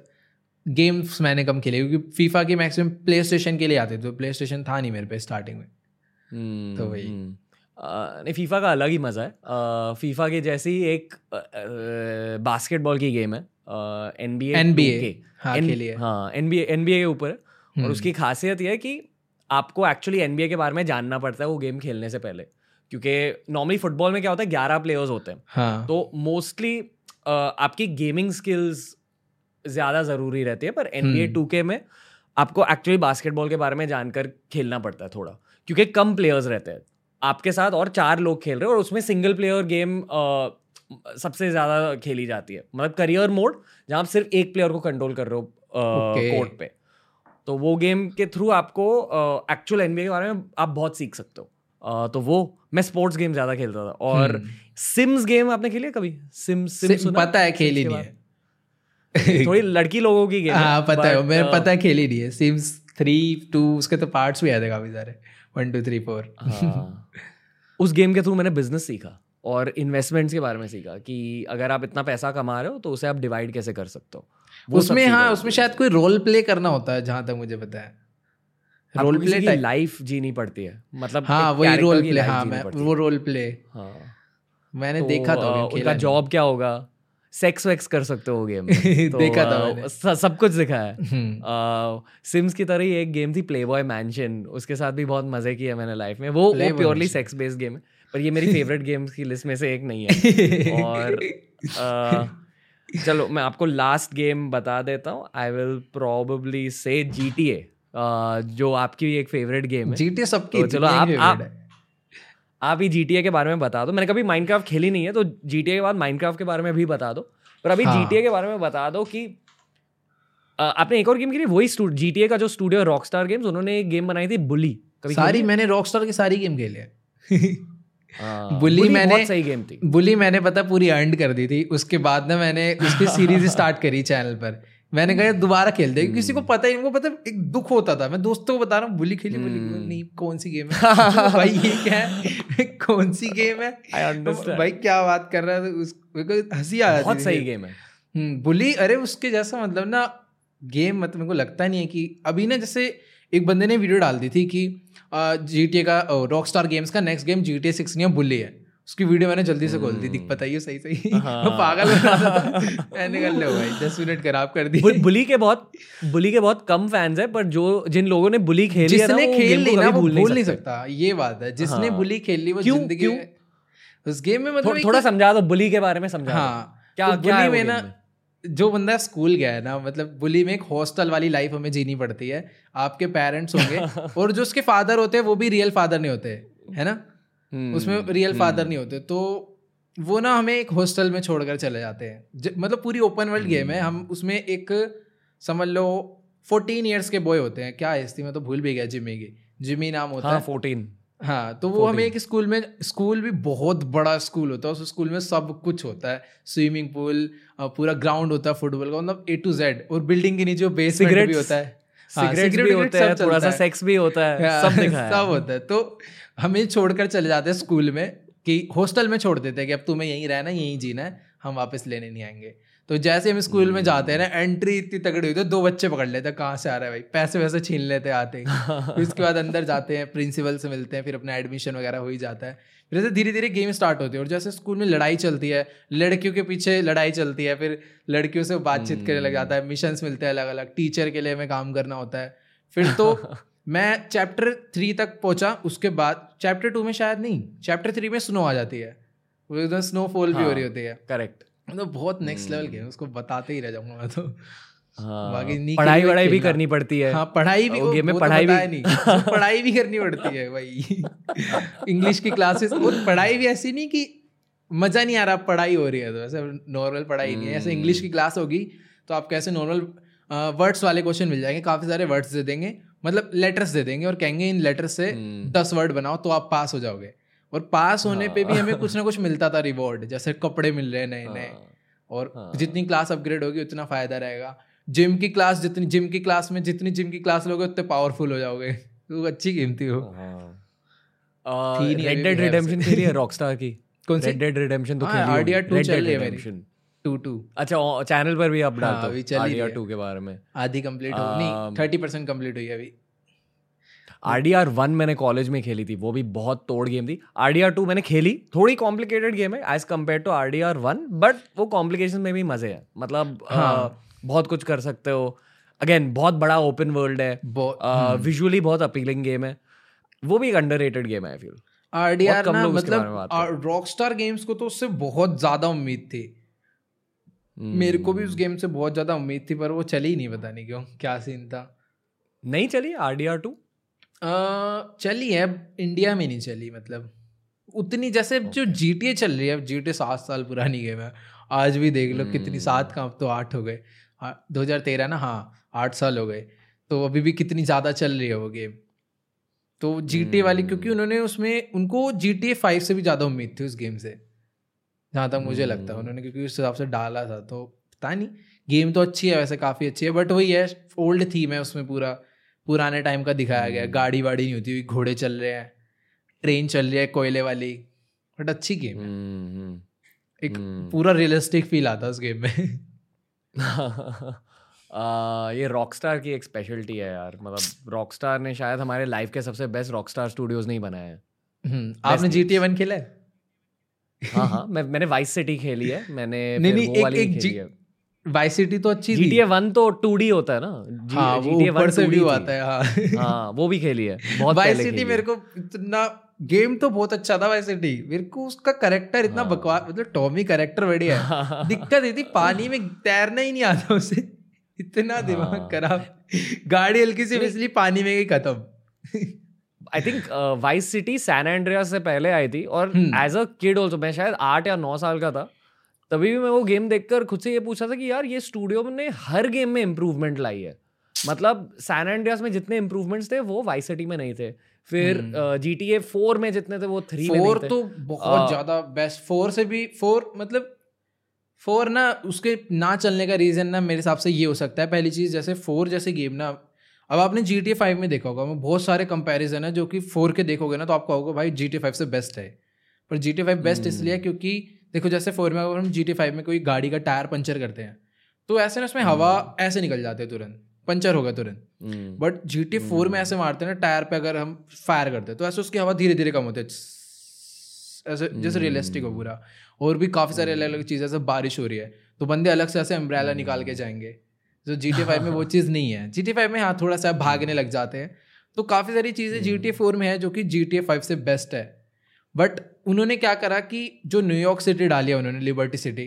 गेम्स मैंने कम खेले क्योंकि फीफा के मैक्सिमम प्ले स्टेशन के लिए आते थे तो प्ले स्टेशन था नहीं मेरे पे स्टार्टिंग में। तो वही। हम्म। नहीं फीफा का अलग ही मज़ा है। फीफा के जैसी एक बास्केटबॉल की गेम है। N B N B A हाँ N B N B A के ऊपर है। और हम्म। उसकी खासियत यह है कि आपको एक्चुअली एन बी ए के बारे में जानना पड़ता है वो गेम खेलने से पहले। क्योंकि नॉर्मली फुटबॉल में क्या होता है ग्यारह प्लेयर्स होते हैं। हाँ. तो मोस्टली आपकी गेमिंग स्किल्स ज़्यादा ज़रूरी रहती है पर एन बी ए टू के में आपको एक्चुअली बास्केटबॉल के बारे में जानकर खेलना पड़ता है थोड़ा। क्योंकि कम प्लेयर्स रहते हैं। आपके साथ और चार लोग खेल रहे हैं और उसमें सिंगल प्लेयर गेम सबसे ज़्यादा खेली जाती है। मतलब करियर मोड जहाँ आप सिर्फ़ एक प्लेयर को कंट्रोल कर रहे हो. कोर्ट पे। तो वो गेम के थ्रू आपको एक्चुअल एनबीए के बारे में आप बहुत सीख सकते हो। अ, तो वो मैं स्पोर्ट्स गेम ज़्यादा खेलता था। और सिम्स गेम आपने खेली है कभी? सिम सिम सिम- पता है खेली नहीं है। थोड़ी लड़की लोगों की गेम हाँ पता है uh, पता है खेली नहीं है। सिम्स थ्री टू उसके तो पार्ट्स भी आए थे काफ़ी सारे। One two three four. उस गेम के थ्रू मैंने बिज़नेस सीखा और इन्वेस्टमेंट्स के बारे में सीखा कि अगर आप इतना पैसा कमा रहे हो तो उसे आप डिवाइड कैसे कर सकते हो? उसमें हाँ उसमें शायद कोई रोल प्ले करना होता है जहाँ तक मुझे पता है। रोल प्ले की लाइफ जीनी पड़ती है। मतलब हाँ वही रोल प्ले हाँ मैं वो रोल प्ले हाँ। मैंने तो, देखा था उनका जॉब क्या होगा? सेक्स वेक्स कर सकते हो गेम (laughs) तो, देखा था मैंने। स- सब कुछ दिखा है। नहीं। हम्म, सिम्स की तरह ही एक गेम थी प्ले बॉय मैंशन उसके साथ भी बहुत मज़े किए मैंने लाइफ में। वो वो प्योरली सेक्स बेस्ड गेम है पर ये मेरी (laughs) फेवरेट गेम्स की लिस्ट में से एक नहीं है। और अ, चलो मैं आपको लास्ट गेम बता देता हूँ। आई विल प्रोबेबली से जी टी ए जो आपकी भी एक फेवरेट गेम है। GTA सबकी तो चलो आप आप। आप ही जी के बारे में बता दो। मैंने कभी माइनक्राफ्ट खेली नहीं है तो जीटीए के बाद माइनक्राफ्ट के बारे में भी बता दो। पर अभी हाँ। जी के बारे में बता दो कि आपने एक और गेम खेली वही जीटीए का जो स्टूडियो रॉकस्टार गेम्स उन्होंने एक गेम बनाई थी बुली कभी सारी? मैंने रॉकस्टार की सारी गेम खेली बुली (laughs) मैंने- बहुत सही गेम थी। बुली मैंने पता पूरी अर्न कर दी थी। उसके बाद ना मैंने उसकी (laughs) सीरीज़ स्टार्ट करी चैनल पर। मैंने कहा दोबारा खेल दे किसी को पता ही उनको पता एक दुख होता था। मैं दोस्तों को बता रहा हूँ बुली खेली बुली हम्म। नहीं कौन सी गेम है? (laughs) भाई ये क्या है? (laughs) कौन सी गेम है? Understand. भाई क्या बात कर रहा है उस हँसी आ बहुत सही गेम है। हम्म, बुली अरे उसके जैसा मतलब ना गेम मतलब मेरे को लगता नहीं है कि अभी ना जैसे एक बंदे ने वीडियो डाल दी थी कि जी टी का रॉक स्टार गेम्स का next game G T six नहीं है बुली है। उसकी वीडियो मैंने जल्दी से खोल दी दिख बताइए सही सही (laughs) हाँ। पागल हो रहा था। मैंने कर लो भाई दस मिनट खराब कर दी बुली के बहुत बुली के बहुत कम फैंस है पर जो जिन लोगों ने बुली खेली है ना जिसने वो खेल ली ना वो भूल नहीं सकता। ये बात है जिसने हाँ। बुली खेल ली वो? ज़िंदगी उस गेम में मतलब थोड़ा समझा दो बुली के बारे में समझा हाँ क्या तो है बुली में ना जो बंदा स्कूल गया है ना मतलब बुली में एक हॉस्टल वाली लाइफ हमें जीनी पड़ती है। आपके पेरेंट्स होंगे (laughs) और जो उसके फादर होते हैं वो भी रियल फादर नहीं होते है ना? हम्म, उसमें रियल फादर नहीं होते तो वो ना हमें एक हॉस्टल में छोड़कर चले जाते हैं। मतलब पूरी ओपन वर्ल्ड गेम है। हम उसमें एक समझ लो फोर्टीन ईयर्स के बॉय होते हैं। क्या थी मैं तो भूल भी गया जिमी की। जिमी नाम होता हाँ है। फोर्टीन हाँ तो वो हमें एक स्कूल में स्कूल भी बहुत बड़ा स्कूल होता है। उस स्कूल में सब कुछ होता है। स्विमिंग पूल पूरा ग्राउंड होता है फुटबॉल का मतलब ए टू जेड और बिल्डिंग के नीचे बेसमेंट भी होता है। भी होते हैं सब थोड़ा सा सेक्स भी होता है हाँ, सब दिखा सब होता है। तो हमें छोड़कर चले जाते हैं स्कूल में कि हॉस्टल में छोड़ देते हैं कि अब तुम्हें यहीं रहना है यहीं जीना है हम वापस लेने नहीं आएँगे। तो जैसे हम स्कूल में जाते हैं ना एंट्री इतनी तगड़ी होती है दो बच्चे पकड़ लेते हैं कहाँ से आ रहा है भाई? पैसे वैसे छीन लेते आते ही। (laughs) उसके बाद अंदर जाते हैं प्रिंसिपल से मिलते हैं फिर अपना एडमिशन वगैरह हो ही जाता है। फिर ऐसे धीरे धीरे गेम स्टार्ट होती है और जैसे स्कूल में लड़ाई चलती है लड़कियों के पीछे लड़ाई चलती है फिर लड़कियों से बातचीत करने लग जाता है मिशन मिलते हैं अलग अलग टीचर के लिए हमें काम करना होता है। फिर तो (laughs) मैं चैप्टर थ्री तक पहुँचा उसके बाद चैप्टर टू में शायद नहीं चैप्टर थ्री में स्नो आ जाती है। एकदम स्नोफॉल भी हो रही होती है। करेक्ट मतलब बहुत नेक्स्ट लेवल गेम उसको बताते ही रह जाऊँगा मैं तो। हाँ, पढ़ाई वढ़ाई भी करनी पड़ती है। हाँ पढ़ाई भी गेम में तो पढ़ाई भी- नहीं। (laughs) पढ़ाई भी करनी पड़ती है भाई। इंग्लिश की क्लासेस और पढ़ाई भी ऐसी नहीं कि मज़ा नहीं आ रहा पढ़ाई हो रही है तो ऐसे नॉर्मल पढ़ाई नहीं है। ऐसे इंग्लिश। की क्लास होगी तो आपको ऐसे नॉर्मल वर्ड्स वाले क्वेश्चन मिल जाएँगे काफ़ी सारे वर्ड्स दे देंगे मतलब लेटर्स दे देंगे और कहेंगे इन लेटर्स से हम्म। दस वर्ड बनाओ तो आप पास हो जाओगे। और पास होने पे भी हमें कुछ ना कुछ मिलता था रिवॉर्ड जैसे कपड़े मिल रहे हैं नए नए हाँ, और हाँ। जितनी क्लास अपग्रेड होगी उतना फ़ायदा रहेगा। जिम की क्लास जितनी जिम की क्लास में जितनी जिम की क्लास लोगे उतने पावरफुल हो जाओगे। तो अच्छी गेम थी वो थी नहीं, रेड डेड रिडेम्पशन खेली है रॉकस्टार की कौन सी? रेड डेड रिडेम्पशन तो हाँ, खेली। RDR2 Red चल रही है मेरी। Redemption। टू टू अच्छा चैनल पर भी आप हाँ, डालते हो ही। के बारे में। आधी कंप्लीट हो नहीं Um, थर्टी परसेंट कंप्लीट हुई है अभी। आर डी आर वन मैंने कॉलेज में खेली थी वो भी बहुत तोड़ गेम थी। आरडीआर टू मैंने खेली थोड़ी कॉम्प्लिकेटेड गेम है as compare to RDR one but वो कॉम्प्लिकेशन में भी मज़े है। मतलब हाँ। अ, बहुत कुछ कर सकते हो। अगेन बहुत बड़ा ओपन वर्ल्ड है। विजुअली बहुत अपीलिंग गेम है। वो भी एक अंडर गेम है आई फील आरडीआर ना मतलब रॉकस्टार गेम्स को तो उससे बहुत ज़्यादा उम्मीद थी। मेरे को भी उस गेम से बहुत ज़्यादा उम्मीद थी पर वो चली ही नहीं पता नहीं क्यों क्या सीन था। नहीं चली आर डी आर टू चली है इंडिया में नहीं चली मतलब। उतनी जैसे जो जीटीए चल रही है जी टी सात साल पुरानी गेम है। आज भी देख लो कितनी हम्म। सात का अब तो आठ हो गए। दो हज़ार तेरह ना हाँ आठ साल हो गए तो अभी भी कितनी ज़्यादा चल रही है वो गेम तो जी टी ए वाली क्योंकि हम्म। उन्होंने उसमें उनको जी टी ए फाइव से भी ज़्यादा उम्मीद थी उस गेम से जहाँ तक मुझे लगता है हम्म। उन्होंने क्योंकि उस हिसाब से डाला था तो पता नहीं गेम तो अच्छी है वैसे काफ़ी अच्छी है बट वही है ओल्ड थीम है उसमें पूरा पुराने टाइम का दिखाया गया हम्म। गाड़ी वाड़ी नहीं होती हुई घोड़े चल रहे हैं ट्रेन चल रही है कोयले वाली बट अच्छी गेम है एक। पूरा रियलिस्टिक फील आता है उस गेम में (laughs) आ, (laughs) ये रॉकस्टार की एक स्पेशलिटी है यार। मतलब रॉकस्टार ने शायद हमारे लाइफ के सबसे बेस्ट रॉकस्टार स्टूडियोज नहीं बनाए हैं। हम्म, आपने जी टी वन खेला है? हाँ हाँ मैं मैंने वाइस सिटी खेली है। (laughs) मैंने नहीं, नहीं, वो एक- वाली एक खेली है। वाई सिटी तो अच्छी थी। GTA वन तो 2D होता है ना? G- हाँ वो GTA ऊपर 1 से 2D व्यू आता है हाँ। हाँ वो भी खेली है। बहुत पहले सिटी मेरे को इतना गेम तो बहुत अच्छा था वाई सिटी मेरे को उसका करेक्टर इतना हाँ। बकवास मतलब टॉमी करेक्टर बढ़िया है। (laughs) दिक्कत ये थी पानी में तैरना ही नहीं आता उसे। इतना दिमाग हाँ। खराब। गाड़ी हल्की सी फिसली पानी में गई खत्म। I think Vice City San Andreas से पहले आई थी और। एज अ किड ऑल्सो मैं शायद आठ या नौ साल का था। तभी भी मैं वो गेम देखकर खुद से ये पूछा था कि यार ये स्टूडियो ने हर गेम में इम्प्रूवमेंट लाई है। मतलब सैन एंड्रियास में जितने इम्प्रूवमेंट्स थे वो वाइस सिटी में नहीं थे। फिर। जी टी ए फोर में जितने थे वो थ्री फोर तो बहुत ज़्यादा बेस्ट फोर से भी फोर मतलब फोर ना उसके ना चलने का रीजन ना मेरे हिसाब से ये हो सकता है पहली चीज़ जैसे फोर जैसे गेम ना अब आपने जी टी ए फाइव में देखा होगा मैं बहुत सारे कंपैरिजन है जो कि फोर के देखोगे ना तो आपको होगा भाई जी टी फाइव से बेस्ट है पर जी टी फाइव बेस्ट इसलिए है। क्योंकि देखो जैसे फोर में अगर हम जी टी फाइव में कोई गाड़ी का टायर पंचर करते हैं तो ऐसे ना उसमें हवा हम्म। ऐसे निकल जाते हैं तुरंत पंचर हो गया तुरंत। Hmm, but G T four में ऐसे मारते हैं ना टायर पे अगर हम फायर करते हैं तो ऐसे उसकी हवा धीरे धीरे कम होती है। ऐसे जैसे रियलिस्टिक हो पूरा। और भी काफ़ी सारे अलग अलग चीज़ें जैसे बारिश हो रही है तो बंदे अलग से ऐसे अम्ब्रेला निकाल के जाएँगे। जो जी टी फाइव में वो (laughs) चीज़ नहीं है। जी टी फाइव में हाँ थोड़ा सा भागने लग जाते हैं। तो काफ़ी सारी चीज़ें जी टी फोर में है जो कि जी टी फाइव से बेस्ट है। बट उन्होंने क्या करा कि जो न्यूयॉर्क सिटी डाली है उन्होंने लिबर्टी सिटी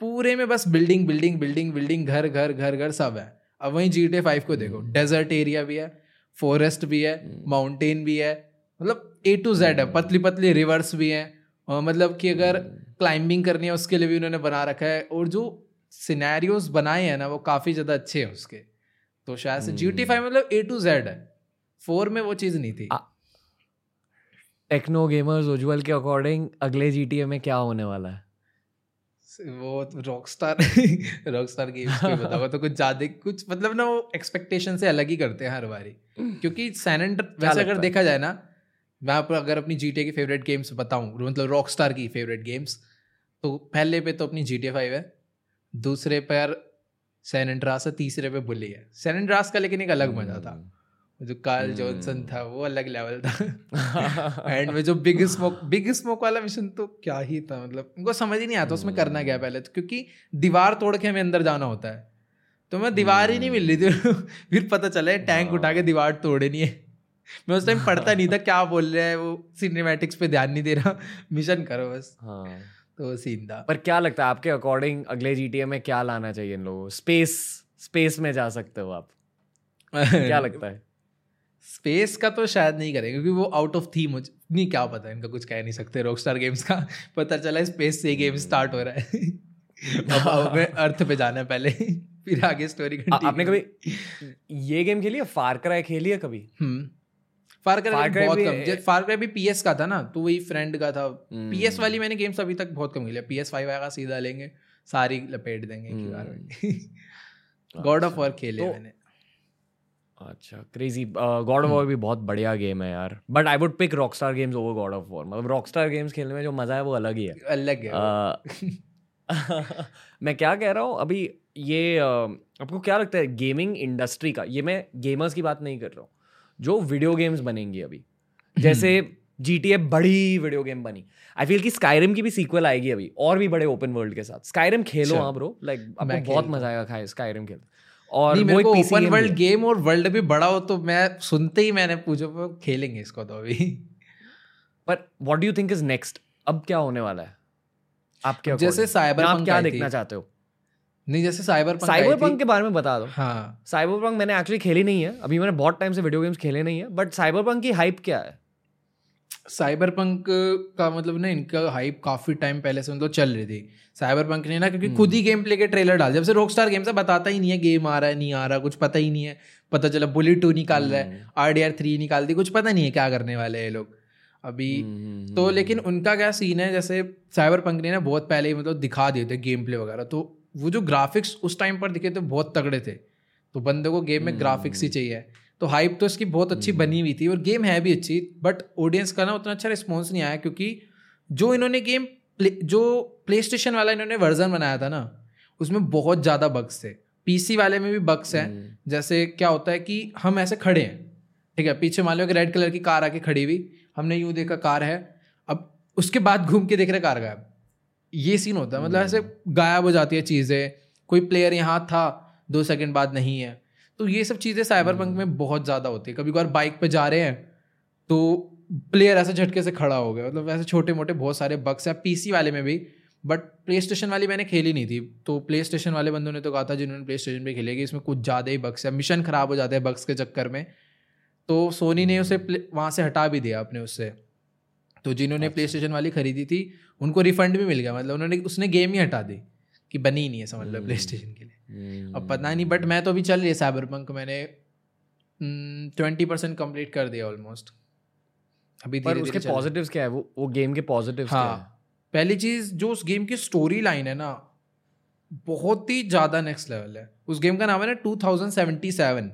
पूरे में बस बिल्डिंग बिल्डिंग बिल्डिंग बिल्डिंग घर घर घर घर सब है। अब वहीं जी टी फाइव को देखो। डेजर्ट एरिया भी है फॉरेस्ट भी है माउंटेन भी है मतलब ए टू जेड है पतली पतली रिवर्स भी हैं और मतलब कि अगर क्लाइंबिंग करनी है उसके लिए भी उन्होंने बना रखा है और जो सिनेरियोज बनाए हैं ना वो काफ़ी ज़्यादा अच्छे हैं उसके। तो शायद से जी टी फाइव मतलब ए टू जेड है। फोर में वो चीज़ नहीं थी। टेक्नो गेमर्स उज्जवल के अकॉर्डिंग अगले GTA में क्या होने वाला है? वो Rockstar Rockstar games को बताओ तो कुछ ज़्यादा कुछ मतलब ना वो एक्सपेक्टेशन से अलग ही करते हैं हर बारी। क्योंकि सैन वैसे अगर देखा जाए ना मैं आपको अगर अपनी जी की फेवरेट गेम्स बताऊँ मतलब रॉक स्टार की फेवरेट गेम्स तो पहले पे तो अपनी जी टी फाइव है दूसरे पर सैन एंड्रास है तीसरे पे बुली है। सैन एंड्रास का लेकिन एक अलग मज़ा था। जो कार्ल हम्म। जॉनसन था वो अलग लेवल था। (laughs) एंड में जो बिग स्मोक बिग स्मोक वाला मिशन तो क्या ही था मतलब उनको समझ ही नहीं आता उसमें करना क्या पहले तो क्योंकि दीवार तोड़ के हमें अंदर जाना होता है। तो मैं दीवार ही नहीं मिल रही थी (laughs) फिर पता चला टैंक उठा के दीवार तोड़नी है। मैं उस टाइम (laughs) पढ़ता नहीं था क्या बोल रहे है वो सिनेमैटिक्स पे ध्यान नहीं दे रहा मिशन करो बस। हाँ। तो सीन था। पर क्या लगता है आपके अकॉर्डिंग अगले जीटीए में क्या लाना चाहिए इन लोगों स्पेस स्पेस में जा सकते हो आप। क्या लगता है? स्पेस का तो शायद नहीं करेंगे क्योंकि वो आउट ऑफ़ थीम नहीं क्या पता है इनका कुछ कह नहीं सकते रॉकस्टार गेम्स का (laughs) पता चला स्पेस से गेम स्टार्ट हो रहा है। (laughs) अब (laughs) हमें अर्थ पे जाना है पहले फिर आगे स्टोरी आ, आपने कभी ये गेम खेली है? फार क्राई खेली है कभी? फार Far क्राई बहुत भी- कम फार क्राई भी पीएस का था ना तो वही फ्रेंड का था। हम्म। पीएस वाली मैंने गेम्स अभी तक बहुत कम खेली पीएस फाइव आएगा सीधा लेंगे सारी लपेट देंगे गॉड ऑफ़ वॉर खेले तो- मैंने। अच्छा क्रेजी गॉड ऑफ़ वॉर भी बहुत बढ़िया गेम है यार. But I would pick Rockstar games over God of War मतलब रॉकस्टार गेम्स खेलने में जो मज़ा है वो अलग ही है. अलग है वो। (laughs) मैं क्या कह रहा हूँ? अभी ये अ, आपको क्या लगता है गेमिंग इंडस्ट्री का? ये मैं गेमर्स की बात नहीं कर रहा हूँ. जो वीडियो गेम्स बनेंगी अभी. जैसे जी टी बड़ी वीडियो गेम बनी. आई फील कि स्काईरिम की भी सीक्वल आएगी अभी. और भी बड़े ओपन वर्ल्ड के साथ. स्काईरिम खेलो अच्छा। हाँ ब्रो लाइक आपको बहुत मज़ा आएगा खाए स्काईरिम खेल और नहीं वो मेरे एक को ओपन वर्ल्ड गेम और वर्ल्ड भी बड़ा हो तो मैं सुनते ही मैंने पूछा खेलेंगे इसको तो अभी। पर what do you think is next अब क्या होने वाला है? आपके जैसे साइबर आप क्या देखना चाहते हो? नहीं जैसे साइबर पंक साइबर पंक के बारे में बता दो। हाँ। साइबर पंक मैंने एक्चुअली खेली नहीं है। अभी मैंने बहुत टाइम से वीडियो गेम्स खेले नहीं है बट साइबर पंक की हाइप क्या है? साइबर पंक का मतलब ना इनका हाइप काफ़ी टाइम पहले से मतलब चल रही थी। साइबर पंक ने ना क्योंकि खुद ही गेम प्ले के ट्रेलर डाल जब से रॉक स्टार गेम से बताता ही नहीं है गेम आ रहा है नहीं आ रहा कुछ पता ही नहीं है। पता चला बुलेट टू निकाल रहा है आर डी आर थ्री निकाल दी कुछ पता नहीं है क्या करने वाले हैं ये लोग। अभी हम्म, तो लेकिन उनका क्या सीन है जैसे साइबर पंक ने ना बहुत पहले ही मतलब दिखा दिए थे गेम प्ले वगैरह। तो वो जो ग्राफिक्स उस टाइम पर दिखे थे बहुत तगड़े थे। तो बंदे को गेम में ग्राफिक्स ही चाहिए। तो हाइप तो इसकी बहुत अच्छी बनी हुई थी और गेम है भी अच्छी बट ऑडियंस का ना उतना अच्छा रिस्पॉन्स नहीं आया क्योंकि जो इन्होंने गेम प्ले जो प्ले स्टेशन वाला इन्होंने वर्जन बनाया था ना उसमें बहुत ज़्यादा बग्स थे। पीसी वाले में भी बग्स हैं। जैसे क्या होता है कि हम ऐसे खड़े हैं ठीक है? पीछे मान लो कि रेड कलर की कार आके खड़ी हुई हमने यूँ देखा कार है अब उसके बाद घूम के देख रहे कार गायब। ये सीन होता है। मतलब ऐसे गायब हो जाती है चीज़ें। कोई प्लेयर यहाँ था दो सेकंड बाद नहीं है। तो ये सब चीज़ें साइबर पंक में बहुत ज़्यादा होती है। कभी कभार बाइक पे जा रहे हैं तो प्लेयर ऐसे झटके से खड़ा हो गया। मतलब ऐसे छोटे मोटे बहुत सारे बक्स हैं पीसी वाले में भी बट प्ले स्टेशन वाली मैंने खेली नहीं थी। तो प्ले स्टेशन वाले बंदों ने तो कहा था जिन्होंने प्ले स्टेशन पर खेलेगी इसमें कुछ ज़्यादा ही बक्स है मिशन ख़राब हो जाते हैं बक्स के चक्कर में। तो सोनी ने उसे वहाँ से हटा भी दिया अपने उससे। तो जिन्होंने प्ले स्टेशन वाली खरीदी थी उनको रिफंड भी मिल गया। मतलब उन्होंने उसने गेम ही हटा दी। कि बनी ही नहीं है समझ लो प्ले स्टेशन के लिए। अब पता नहीं बट मैं तो अभी चल रही है साइबर पंक मैंने ट्वेंटी परसेंट कंप्लीट कर दिया ऑलमोस्ट अभी पर उसके पॉजिटिव्स क्या है? वो वो गेम के पॉजिटिव्स हाँ, क्या है। पहली चीज़ जो उस गेम की स्टोरी लाइन है ना बहुत ही ज़्यादा नेक्स्ट लेवल है। उस गेम का नाम है ना टू थाउज़ेंड सेवेंटी सेवन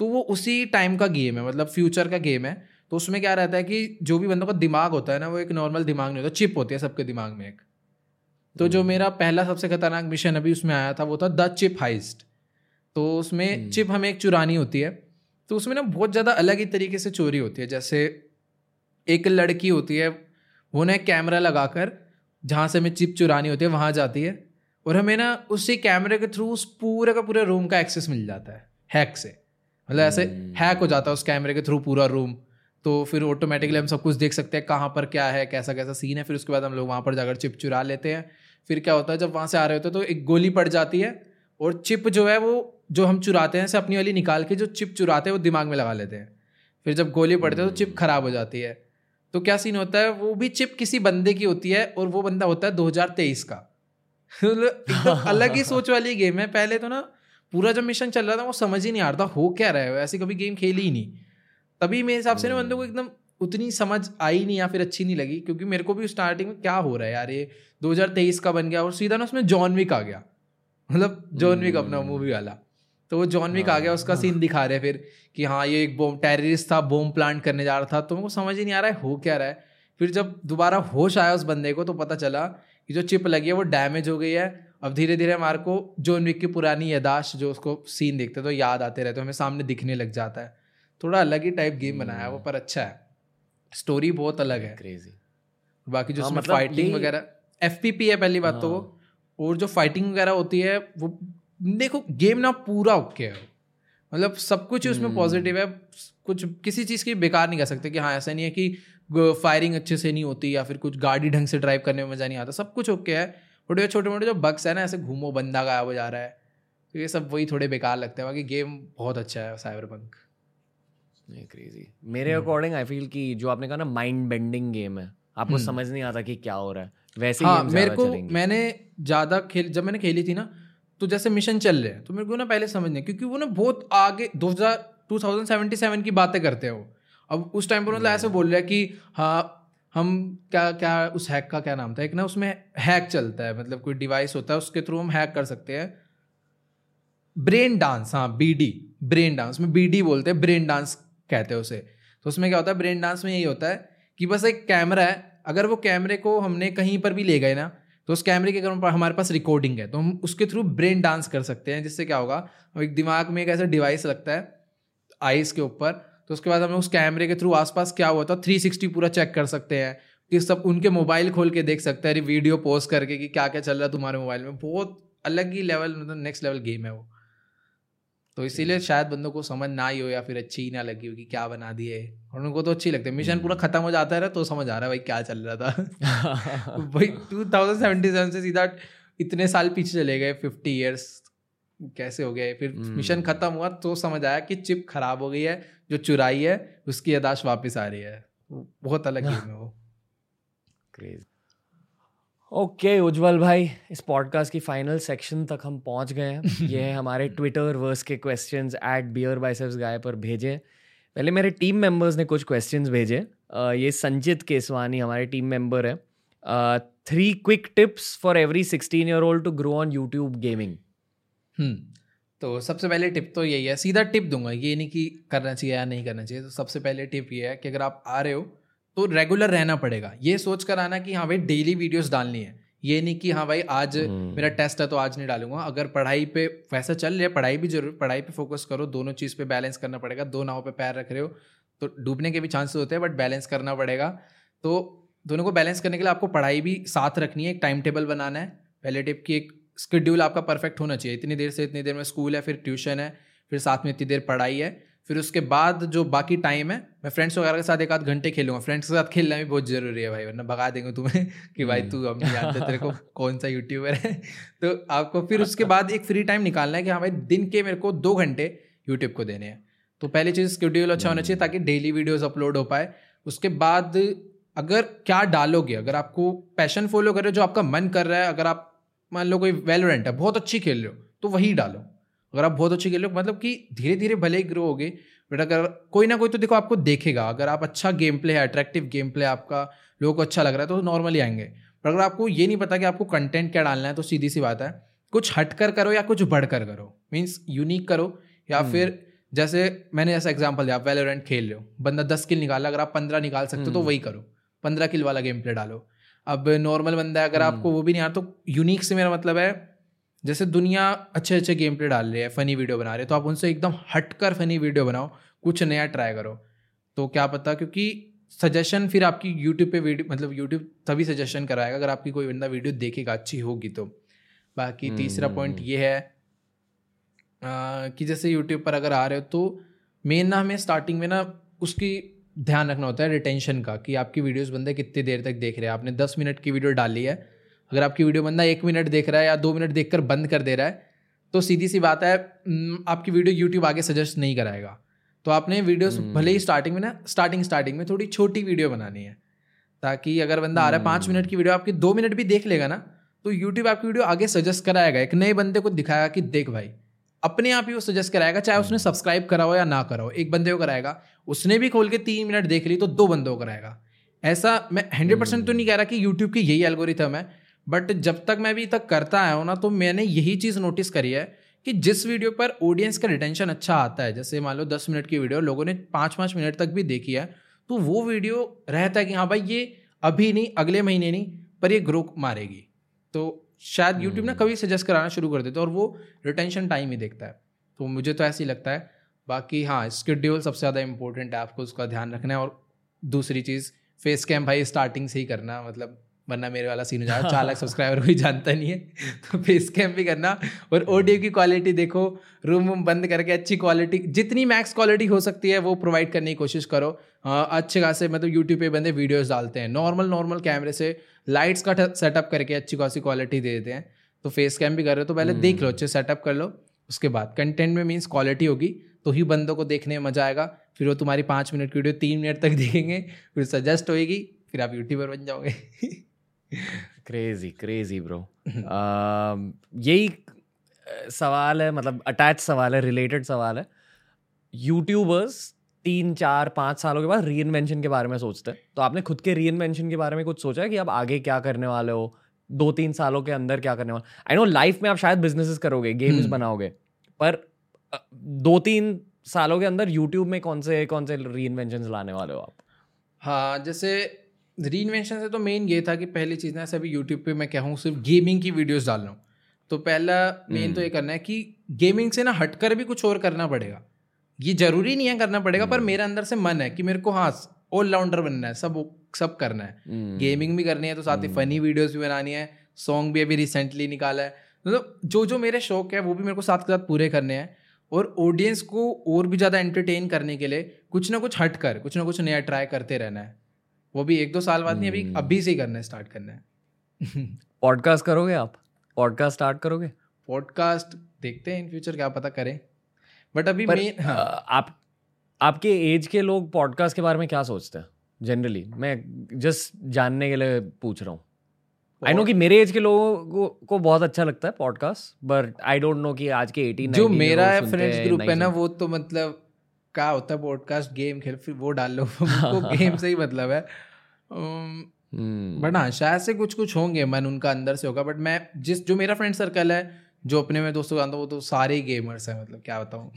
तो वो उसी टाइम का गेम है मतलब फ्यूचर का गेम है। तो उसमें क्या रहता है कि जो भी बंदों का दिमाग होता है ना वो एक नॉर्मल दिमाग नहीं होता चिप होती है सबके दिमाग में एक। तो जो हम्म। मेरा पहला सबसे खतरनाक मिशन अभी उसमें आया था वो था द चिप हाइस्ट तो उसमें चिप हम्म। हमें एक चुरानी होती है। तो उसमें ना बहुत ज़्यादा अलग ही तरीके से चोरी होती है। जैसे एक लड़की होती है वो ना कैमरा लगाकर जहाँ से हमें चिप चुरानी होती है वहाँ जाती है। और हमें ना उसी कैमरे के थ्रू उस पूरे का पूरे रूम का एक्सेस मिल जाता है हैक से। मतलब ऐसे हैक हम्म। हो जाता है उस कैमरे के थ्रू पूरा रूम तो फिर ऑटोमेटिकली हम सब कुछ देख सकते हैं कहाँ पर क्या है कैसा कैसा सीन है। फिर उसके बाद हम लोग वहाँ पर जाकर चिप चुरा लेते हैं। फिर क्या होता है जब वहाँ से आ रहे होते हैं तो एक गोली पड़ जाती है और चिप जो है वो जो हम चुराते हैं से अपनी वाली निकाल के जो चिप चुराते हैं वो दिमाग में लगा लेते हैं। फिर जब गोली पड़ती है तो चिप खराब हो जाती है। तो क्या सीन होता है वो भी चिप किसी बंदे की होती है और वो बंदा होता है 2023 का। (laughs) मतलब एकदम (laughs) अलग ही सोच वाली गेम है। पहले तो ना पूरा जब मिशन चल रहा था वो समझ ही नहीं आ रहा था हो क्या रहा है? ऐसी कभी गेम खेली ही नहीं। तभी मेरे हिसाब से ना बंदे को एकदम उतनी समझ आई नहीं या फिर अच्छी नहीं लगी क्योंकि मेरे को भी स्टार्टिंग में क्या हो रहा है यार ये 2023 का बन गया और सीधा ना उसमें जॉन विक आ गया। मतलब जॉन विक अपना मूवी वाला। तो वो जॉन विक आ गया उसका सीन हाँ। दिखा रहे फिर कि हाँ ये एक बॉम टेररिस्ट था बोम प्लांट करने जा रहा था। तो मेरे समझ ही नहीं आ रहा है हो क्या रहा है। फिर जब दोबारा होश आया उस बंदे को तो पता चला कि जो चिप लगी है वो डैमेज हो गई है। अब धीरे धीरे हमारे को जॉन विक की पुरानी यादाश्त जो उसको सीन देखते तो याद आते रहते हमें सामने दिखने लग जाता है। थोड़ा अलग ही टाइप गेम बनाया है वो पर अच्छा है। स्टोरी बहुत अलग है। क्रेजी बाकी जो हाँ, मतलब फाइटिंग वगैरह एफपीपी है पहली बात तो वो। हाँ। और जो फाइटिंग वगैरह होती है वो देखो गेम ना पूरा ओके है। मतलब सब कुछ ही उसमें पॉजिटिव हम्म। है। कुछ किसी चीज़ की बेकार नहीं कर सकते कि हाँ ऐसा नहीं है कि फायरिंग अच्छे से नहीं होती या फिर कुछ गाड़ी ढंग से ड्राइव करने में मज़ा नहीं आता। सब कुछ ओके है। छोटे छोटे मोटे जो बग्स है ना ऐसे घूमो बंदा गायब हो जा रहा है। तो ये सब वही थोड़े बेकार लगते हैं। बाकी गेम बहुत अच्छा है साइबर पंक क्रेजी मेरे अकॉर्डिंग आई फील कि जो आपने कहा ना माइंड बेंडिंग गेम है आपको हम्म। समझ नहीं आता कि क्या हो रहा है। वैसे हाँ, मेरे को मैंने ज़्यादा खेल जब मैंने खेली थी ना तो जैसे मिशन चल रहे हैं तो मेरे को ना पहले समझने क्योंकि वो ना बहुत आगे दो हज़ार टू थाउज़ेंड सेवेंटी सेवन की बातें करते हैं वो। अब उस टाइम पर मतलब ऐसे बोल रहे हैं कि हाँ हम क्या क्या उस हैक का क्या नाम था? एक ना उसमें हैक चलता है मतलब कोई डिवाइस होता है उसके थ्रू हम हैक कर सकते हैं। ब्रेन डांस हाँ बी डी ब्रेन डांस में बी डी बोलते हैं ब्रेन डांस कहते हैं उसे। तो उसमें क्या होता है? ब्रेन डांस में यही होता है कि बस एक कैमरा है, अगर वो कैमरे को हमने कहीं पर भी ले गए ना तो उस कैमरे के अगर हमारे पास रिकॉर्डिंग है तो हम उसके थ्रू ब्रेन डांस कर सकते हैं, जिससे क्या होगा? एक दिमाग में एक ऐसा डिवाइस लगता है आइस के ऊपर तो उसके बाद हम उस कैमरे के थ्रू आसपास क्या हुआ था? थ्री सिक्सटी पूरा चेक कर सकते हैं, कि सब उनके मोबाइल खोल के देख सकते हैं वीडियो पोस्ट करके कि क्या क्या चल रहा है तुम्हारे मोबाइल में। बहुत अलग ही लेवल मतलब नेक्स्ट लेवल गेम है वो। तो इसीलिए शायद बंदों को समझ ना ही हो या फिर अच्छी ही ना लगी हो कि क्या बना दिए और उनको तो अच्छी लगती है। मिशन पूरा खत्म हो जाता है तो समझ आ रहा है भाई क्या चल रहा था। भाई टू थाउज़ेंड सेवेंटी सेवन से सीधा इतने साल पीछे चले गए फिफ्टी ईयर्स कैसे हो गए? फिर मिशन हम्म। खत्म हुआ तो समझ आया कि चिप खराब हो गई है जो चुराई है उसकी यदाश वापस आ रही है। बहुत अलग (laughs) गेम है वो। क्रेज ओके उज्जवल भाई इस पॉडकास्ट की फाइनल सेक्शन तक हम पहुँच गए हैं। (laughs) ये है हमारे ट्विटर वर्स के questions at Beer Biceps guy पर भेजे। पहले मेरे टीम मेंबर्स ने कुछ क्वेश्चंस भेजे। ये संजित केसवानी हमारे टीम मेंबर है। Three quick tips for every sixteen year old to grow on YouTube gaming तो सबसे पहले टिप तो यही है। सीधा टिप दूँगा ये नहीं कि करना चाहिए या नहीं करना चाहिए। तो सबसे पहले टिप ये है कि अगर आप आ रहे हो तो रेगुलर रहना पड़ेगा। ये सोच कर आना कि हाँ भाई डेली वीडियोस डालनी है। ये नहीं कि हाँ भाई आज हम्म। मेरा टेस्ट है तो आज नहीं डालूँगा। अगर पढ़ाई पे वैसा चल रहा है पढ़ाई भी ज़रूर पढ़ाई पे फोकस करो दोनों चीज़ पे बैलेंस करना पड़ेगा। दो नाव पे पैर रख रहे हो तो डूबने के भी चांसेस होते हैं बट बैलेंस करना पड़ेगा। तो दोनों को बैलेंस करने के लिए आपको पढ़ाई भी साथ रखनी है एक टाइम टेबल बनाना है। पहले टिप की एक स्कड्यूल आपका परफेक्ट होना चाहिए। इतनी देर से इतनी देर में स्कूल है फिर ट्यूशन है फिर साथ में इतनी देर पढ़ाई है। फिर उसके बाद जो बाकी टाइम है मैं फ्रेंड्स वगैरह के साथ एक आध घंटे खेलूँगा। फ्रेंड्स के साथ खेलना भी बहुत ज़रूरी है भाई वरना भगा देंगे तुम्हें (laughs) कि भाई तू हम नहीं जानते तेरे को (laughs) कौन सा यूट्यूबर है। (laughs) तो आपको फिर उसके बाद एक फ्री टाइम निकालना है कि हाँ भाई दिन के मेरे को दो घंटे यूट्यूब को देने हैं। तो पहली चीज़ स्केड्यूल अच्छा होना चाहिए ताकि डेली वीडियोज़ अपलोड हो पाए। उसके बाद अगर क्या डालोगे अगर आपको पैशन फॉलो कर रहे हो जो आपका मन कर रहा है अगर आप मान लो कोई वेलोरेंट है बहुत अच्छी खेल रहे हो तो वही डालो। अगर आप बहुत अच्छे खेल रहे हो मतलब कि धीरे धीरे भले ही ग्रो होगे बट अगर कोई ना कोई तो देखो आपको देखेगा। अगर आप अच्छा गेम प्ले है अट्रैक्टिव गेम प्ले आपका लोगों को अच्छा लग रहा है तो नॉर्मली आएँगे। पर अगर आपको ये नहीं पता कि आपको कंटेंट क्या डालना है तो सीधी सी बात है कुछ हट कर करो या कुछ बढ़कर करो। मीन्स यूनिक करो या फिर जैसे मैंने ऐसा एग्ज़ाम्पल दिया आप वेलोरेंट खेल रहे हो बंदा दस किल निकाला अगर आप पंद्रह निकाल सकते हो तो वही करो। पंद्रह किल वाला गेम प्ले डालो। अब नॉर्मल बंदा है अगर आपको वो भी नहीं आ रहा तो यूनिक से मेरा मतलब है जैसे दुनिया अच्छे अच्छे गेम प्ले डाल रही है फनी वीडियो बना रहे हैं तो आप उनसे एकदम हटकर फनी वीडियो बनाओ कुछ नया ट्राई करो। तो क्या पता क्योंकि सजेशन फिर आपकी यूट्यूब पे वीडियो मतलब यूट्यूब तभी सजेशन कराएगा अगर आपकी कोई बंदा वीडियो देखेगा अच्छी होगी तो। बाकी तीसरा पॉइंट ये है आ, कि जैसे यूट्यूब पर अगर आ रहे हो तो मेन ना हमें स्टार्टिंग में ना उसकी ध्यान रखना होता है रिटेंशन का कि आपकी वीडियोस बंदे कितनी देर तक देख रहे हैं। आपने दस मिनट की वीडियो डाली है अगर आपकी वीडियो बंदा एक मिनट देख रहा है या दो मिनट देखकर बंद कर दे रहा है तो सीधी सी बात है आपकी वीडियो यूट्यूब आगे सजेस्ट नहीं कराएगा। तो आपने वीडियोस भले ही स्टार्टिंग में ना स्टार्टिंग स्टार्टिंग में थोड़ी छोटी वीडियो बनानी है ताकि अगर बंदा आ रहा है पाँच मिनट की वीडियो आपकी दो मिनट भी देख लेगा ना तो यूट्यूब आपकी वीडियो आगे सजेस्ट कराएगा। एक नए बंदे को दिखाएगा कि देख भाई अपने आप ही वो सजेस्ट कराएगा चाहे उसने सब्सक्राइब करा हो या ना करा हो एक बंदे को कराएगा उसने भी खोल के तीन मिनट देख ली तो दो बंदों को कराएगा। ऐसा मैं हंड्रेड परसेंट तो नहीं कह रहा कि यूट्यूब की यही एल्गोरिथम है बट जब तक मैं अभी तक करता आया हूँ ना तो मैंने यही चीज़ नोटिस करी है कि जिस वीडियो पर ऑडियंस का रिटेंशन अच्छा आता है जैसे मान लो दस मिनट की वीडियो लोगों ने पाँच पाँच मिनट तक भी देखी है तो वो वीडियो रहता है कि हाँ भाई ये अभी नहीं अगले महीने नहीं पर ये ग्रो मारेगी। तो शायद यूट्यूब ना कभी सजेस्ट कराना शुरू कर देते और वो रिटेंशन टाइम ही देखता है। तो मुझे तो ऐसे ही लगता है। बाकी हाँ स्केड्यूल सबसे ज़्यादा इंपॉर्टेंट है आपको उसका ध्यान रखना है और दूसरी चीज़ फेस कैम भाई स्टार्टिंग से ही करना मतलब वरना मेरे वाला सीन हो जाएगा। चार लाख सब्सक्राइबर कोई जानता नहीं है। तो फेस कैम भी करना। और ऑडियो की क्वालिटी देखो। रूम वूम बंद करके अच्छी क्वालिटी जितनी मैक्स क्वालिटी हो सकती है वो प्रोवाइड करने की कोशिश करो। अच्छे खासे मतलब यूट्यूब पे बंदे वीडियोस डालते हैं। नॉर्मल नॉर्मल कैमरे से लाइट्स का सेटअप करके अच्छी खासी क्वालिटी दे देते हैं। तो फेस कैम भी कर रहे हो तो पहले देख लो अच्छे सेटअप कर लो। उसके बाद कंटेंट में मीन्स क्वालिटी होगी। तो ही बंदों को देखने में मज़ा आएगा। फिर वो तुम्हारी पाँच मिनट की वीडियो तीन मिनट तक देखेंगे। फिर सजेस्ट होएगी। फिर आप यूट्यूबर बन जाओगे। (laughs) क्रेजी क्रेजी ब्रो यही सवाल है मतलब अटैच सवाल है रिलेटेड सवाल है। यूट्यूबर्स तीन चार पाँच सालों के बाद री इन्वेंशन के बारे में सोचते हैं। तो आपने खुद के री इन्वेंशन के बारे में कुछ सोचा है कि आप आगे क्या करने वाले हो? दो तीन सालों के अंदर क्या करने वाले? आई नो लाइफ में आप शायद बिजनेसेस करोगे गेम्स बनाओगे पर दो तीन सालों के अंदर यूट्यूब में कौन से कौन से री इन्वेंशन लाने वाले हो आप? हाँ जैसे री इन्वेंशन से तो मेन ये था कि पहली चीज़ ना सभी यूट्यूब पे मैं कहूँ सिर्फ़ गेमिंग की वीडियोस डाल रहा हूँ। तो पहला मेन तो ये करना है कि गेमिंग से ना हटकर भी कुछ और करना पड़ेगा। ये ज़रूरी नहीं है करना पड़ेगा पर मेरे अंदर से मन है कि मेरे को हाँ ऑलराउंडर बनना है सब सब करना है। गेमिंग भी करनी है तो साथ ही फनी वीडियोज़ भी बनानी है सॉन्ग भी अभी रिसेंटली निकाला है। मतलब जो जो मेरे शौक है वो भी मेरे को साथ के साथ पूरे करने हैं। और ऑडियंस को और भी ज़्यादा एंटरटेन करने के लिए कुछ ना कुछ हट कर कुछ ना कुछ नया ट्राई करते रहना है। वो भी एक दो साल बाद नहीं अभी अभी से ही करना है स्टार्ट करना है। (laughs) पॉडकास्ट करोगे आप? पॉडकास्ट स्टार्ट करोगे? पॉडकास्ट देखते हैं इन फ्यूचर क्या पता करें। बट अभी मेन अ, आप आपके एज के लोग पॉडकास्ट के बारे में क्या सोचते हैं? जनरली मैं जस्ट जानने के लिए पूछ रहा हूँ। आई नो कि मेरे एज के लोगों को, को बहुत अच्छा लगता है podcast but I don't know कि आज के 18 जो मेरा फ्रेंड्स ग्रुप है ना वो तो मतलब क्या होता है पॉडकास्ट गेम खेल फिर वो डाल लो। (laughs) गेम से ही मतलब है। बट हाँ शायद से कुछ कुछ होंगे मन उनका अंदर से होगा बट मैं जिस जो मेरा फ्रेंड सर्कल है जो अपने में दोस्तों जानता हूँ वो तो सारे ही गेमर्स हैं मतलब क्या बताऊँ?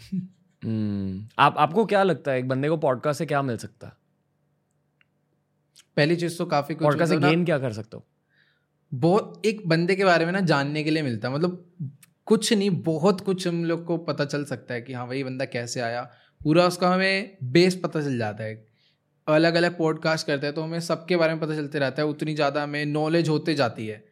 हम्म, आप आपको क्या लगता है एक बंदे को पॉडकास्ट से क्या मिल सकता? है पहली चीज़ तो काफ़ी कुछ पॉडकास्ट से गेन क्या कर सकते हो? बहुत एक बंदे के बारे में ना जानने के लिए मिलता है मतलब कुछ नहीं बहुत कुछ हम लोग को पता चल सकता है कि हाँ वही बंदा कैसे आया? पूरा उसका हमें बेस पता चल जाता है अलग अलग पॉडकास्ट करते हैं तो हमें सबके बारे में पता चलते रहता है उतनी ज़्यादा हमें नॉलेज होते जाती है।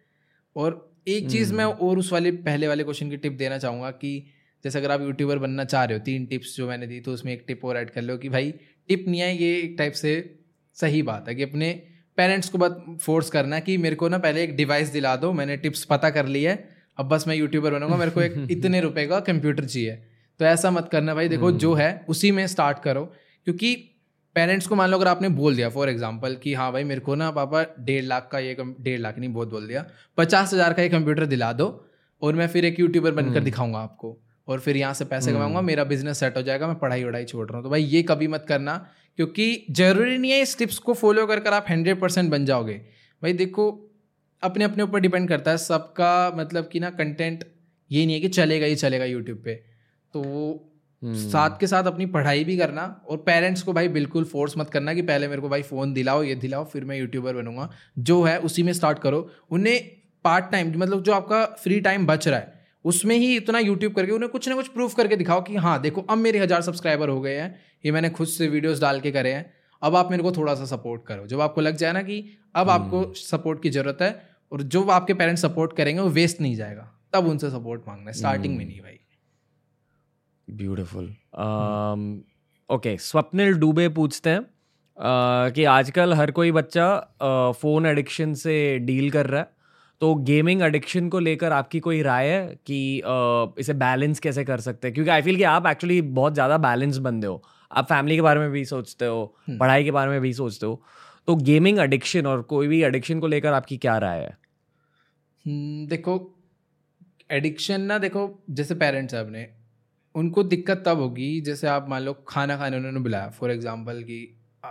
और एक चीज़ मैं हम्म। और उस वाले पहले वाले क्वेश्चन की टिप देना चाहूँगा कि जैसे अगर आप यूट्यूबर बनना चाह रहे हो तीन टिप्स जो मैंने दी तो उसमें एक टिप और ऐड कर लो कि भाई टिप नहीं है ये एक टाइप से सही बात है कि अपने पेरेंट्स को बस फोर्स करना कि मेरे को ना पहले एक डिवाइस दिला दो मैंने टिप्स पता कर ली है अब बस मैं यूट्यूबर बनूँगा मेरे को एक (laughs) इतने रुपए का कंप्यूटर चाहिए। तो ऐसा मत करना भाई देखो जो है उसी में स्टार्ट करो क्योंकि पेरेंट्स को मान लो अगर आपने बोल दिया फॉर एग्ज़ाम्पल कि हाँ भाई मेरे को ना पापा डेढ़ लाख का ये डेढ़ लाख नहीं बहुत बोल दिया पचास हज़ार का ये कंप्यूटर दिला दो और मैं फिर एक यूट्यूबर बनकर हम्म। दिखाऊँगा आपको और फिर यहाँ से पैसे कमाऊँगा हम्म। मेरा बिज़नेस सेट हो जाएगा मैं पढ़ाई वढ़ाई छोड़ रहा हूँ तो भाई ये कभी मत करना क्योंकि ज़रूरी नहीं है इस टिप्स को फॉलो कर कर आप हंड्रेड परसेंट बन जाओगे भाई देखो अपने अपने ऊपर डिपेंड करता है सबका मतलब कि ना कंटेंट ये नहीं है कि चलेगा ही चलेगा यूट्यूब पे तो। साथ के साथ अपनी पढ़ाई भी करना और पेरेंट्स को भाई बिल्कुल फोर्स मत करना कि पहले मेरे को भाई फ़ोन दिलाओ ये दिलाओ फिर मैं यूट्यूबर बनूँगा। जो है उसी में स्टार्ट करो। उन्हें पार्ट टाइम मतलब जो आपका फ्री टाइम बच रहा है उसमें ही इतना यूट्यूब करके उन्हें कुछ ना कुछ प्रूफ करके दिखाओ कि हाँ देखो अब मेरे हज़ार सब्सक्राइबर हो गए हैं ये मैंने खुद से वीडियोज़ डाल के करे हैं अब आप मेरे को थोड़ा सा सपोर्ट करो। जब आपको लग जाए ना कि अब हम्म। आपको सपोर्ट की ज़रूरत है और जो आपके पेरेंट्स सपोर्ट करेंगे वो वेस्ट नहीं जाएगा। तब उनसे सपोर्ट मांगना है स्टार्टिंग में नहीं भाई। ब्यूटिफुल ओके स्वप्निल डूबे पूछते हैं uh, कि आजकल हर कोई बच्चा फ़ोन uh, एडिक्शन से डील कर रहा है तो गेमिंग एडिक्शन को लेकर आपकी कोई राय है कि इसे बैलेंस कैसे कर सकते हैं? क्योंकि आई फील कि आप एक्चुअली बहुत ज़्यादा बैलेंस बनते हो। आप फैमिली के बारे में भी सोचते हो हम्म। पढ़ाई के बारे में भी सोचते हो तो गेमिंग एडिक्शन और कोई भी एडिक्शन को लेकर आपकी क्या राय है? हम्म, देखो एडिक्शन ना देखो जैसे पेरेंट्स हैं अपने उनको दिक्कत तब होगी जैसे आप मान लो खाना खाने उन्होंने बुलाया फॉर एग्ज़ाम्पल कि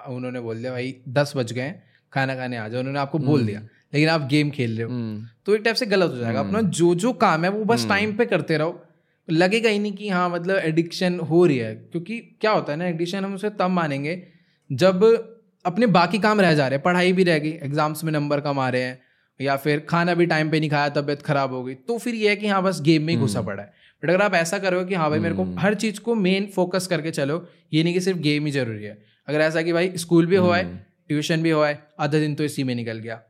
उन्होंने बोल दिया भाई दस बज गए खाना खाने आ जाओ उन्होंने आपको बोल दिया हम्म। लेकिन आप गेम खेल रहे हो हम्म। तो एक टाइप से गलत हो जाएगा अपना हम्म। जो जो काम है वो बस टाइम। पे करते रहो लगेगा ही नहीं कि हाँ मतलब एडिक्शन हो रही है क्योंकि क्या होता है ना एडिक्शन हम उसे तब मानेंगे जब अपने बाकी काम रह जा रहे हैं पढ़ाई भी रह गई एग्ज़ाम्स में नंबर कम आ रहे हैं या फिर खाना भी टाइम पे नहीं खाया तबियत खराब हो गई तो फिर ये है कि हाँ बस गेम में ही घुसा पड़ा है बट अगर आप ऐसा करो कि हाँ भाई मेरे को हर चीज़ को मेन फोकस करके चलो ये नहीं कि सिर्फ़ गेम ही ज़रूरी है। अगर ऐसा कि भाई स्कूल भी हुआ है ट्यूशन भी हुआ है आधा दिन तो इसी में निकल गया।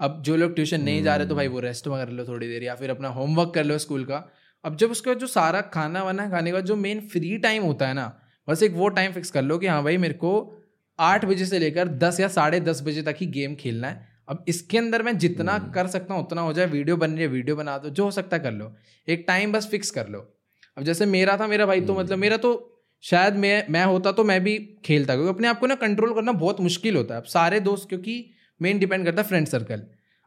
अब जो लोग ट्यूशन नहीं जा रहे तो भाई वो रेस्ट में कर लो थोड़ी देर या फिर अपना होमवर्क कर लो स्कूल का। अब जब उसके बाद जो सारा खाना वाना खाने का जो मेन फ्री टाइम होता है ना बस एक वो टाइम फिक्स कर लो कि हाँ भाई मेरे को आठ बजे से लेकर दस या साढ़े दस बजे तक ही गेम खेलना है। अब इसके अंदर मैं जितना हम्म। कर सकता हूँ उतना हो जाए वीडियो बन रही है वीडियो बना दो जो हो सकता है कर लो। एक टाइम बस फिक्स कर लो। अब जैसे मेरा था मेरा भाई तो मतलब मेरा तो शायद मैं मैं होता तो मैं भी खेलता क्योंकि अपने आप को ना कंट्रोल करना बहुत मुश्किल होता है। अब सारे दोस्त क्योंकि मेन डिपेंड करता है फ्रेंड सर्कल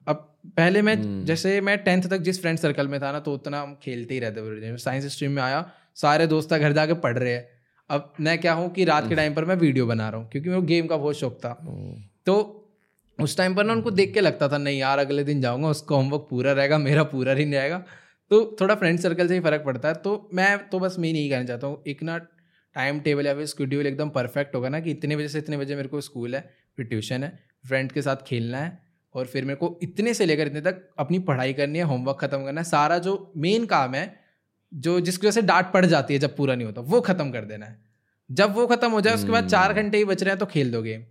अब पहले मैं hmm. जैसे मैं टेंथ तक जिस फ्रेंड सर्कल में था ना तो उतना हम खेलते ही रहते साइंस स्ट्रीम में आया सारे दोस्त घर जाके पढ़ रहे हैं। अब मैं क्या हूँ कि रात के टाइम पर मैं वीडियो बना रहा हूँ क्योंकि मेरे गेम का बहुत शौक था। तो उस टाइम पर ना उनको देख के लगता था नहीं यार अगले दिन जाऊँगा उसका होमवर्क पूरा रहेगा मेरा पूरा ही नहीं रहेगा तो थोड़ा फ्रेंड सर्कल से ही फ़र्क पड़ता है। तो मैं तो बस मैं नहीं कहना चाहता हूँ एक ना टाइम टेबल या फिर स्कड्यूल एकदम परफेक्ट होगा ना कि इतने बजे से इतने बजे मेरे को स्कूल है फिर ट्यूशन है फ्रेंड के साथ खेलना है और फिर मेरे को इतने से लेकर इतने तक अपनी पढ़ाई करनी है होमवर्क ख़त्म करना है सारा जो मेन काम है जो जिसकी वजह से डांट पड़ जाती है जब पूरा नहीं होता वो ख़त्म कर देना है। जब वो ख़त्म हो जाए उसके बाद चार हम्म। घंटे ही बच रहे हैं तो खेल दो गेम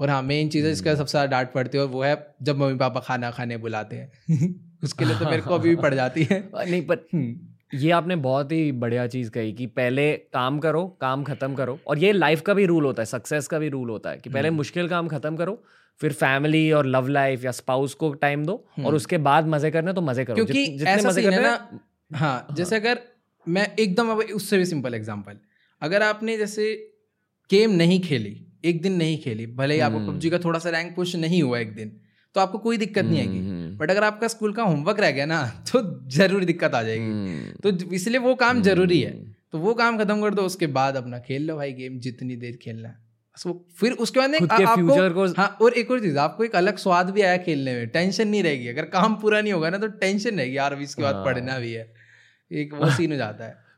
और हाँ मेन चीज़ है जिसका सबसे ज़्यादा डांट पड़ती है और वो है जब मम्मी पापा खाना खाने बुलाते हैं (laughs) उसके लिए तो मेरे को अभी भी पड़ जाती है (laughs) नहीं पर हम्म। ये आपने बहुत ही बढ़िया चीज़ कही कि पहले काम करो काम खत्म करो और ये लाइफ का भी रूल होता है सक्सेस का भी रूल होता है कि पहले हम्म। मुश्किल काम खत्म करो फिर फैमिली और लव लाइफ या स्पाउस को टाइम दो और हम्म। उसके बाद मज़े करने तो मज़े करो क्योंकि जित, जितने मज़े करने ना हाँ, हाँ जैसे अगर मैं एकदम अब उससे भी सिंपल एग्जांपल अगर आपने जैसे गेम नहीं खेली एक दिन नहीं खेली भले ही आपको हम्म। पबजी का थोड़ा सा रैंक पुश नहीं हुआ एक दिन तो आपको कोई दिक्कत नहीं आएगी। हम्म, बट अगर आपका स्कूल का होमवर्क रह गया ना (laughs) तो ज़रूर दिक्कत आ जाएगी। हम्म, तो इसलिए वो काम ज़रूरी है। तो वो काम खत्म कर दो उसके बाद अपना खेल लो भाई गेम जितनी देर खेलना है। बस फिर उसके बाद आपको को हाँ और एक और चीज़ आपको एक अलग स्वाद भी आया खेलने में टेंशन नहीं रहेगी। अगर काम पूरा नहीं होगा ना तो टेंशन रहेगी यार अभी इसके बाद हाँ। पढ़ना भी है। एक वो सीन हो जाता है।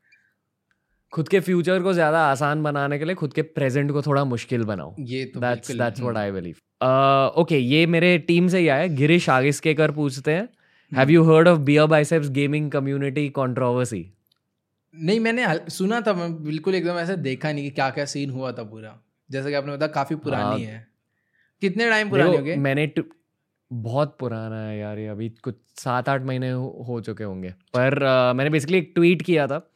खुद के फ्यूचर को ज़्यादा आसान बनाने के लिए खुद के प्रेजेंट को थोड़ा मुश्किल बनाओ। ये तो that's that's what I believe okay ये मेरे टीम से ही आया है। गिरीश आगिस्केकर पूछते हैं have you heard of Beer Biceps gaming community controversy नहीं मैंने सुना था मैं बिल्कुल एकदम ऐसे देखा नहीं कि क्या क्या सीन हुआ था पूरा। जैसे कि आपने बताया काफ़ी पुरानी है। कितने टाइम पुरानी हो गए मैंने ट- बहुत पुराना है यार ये अभी कुछ सात आठ महीने हो, हो चुके होंगे। पर अ, मैंने बेसिकली एक ट्वीट किया था।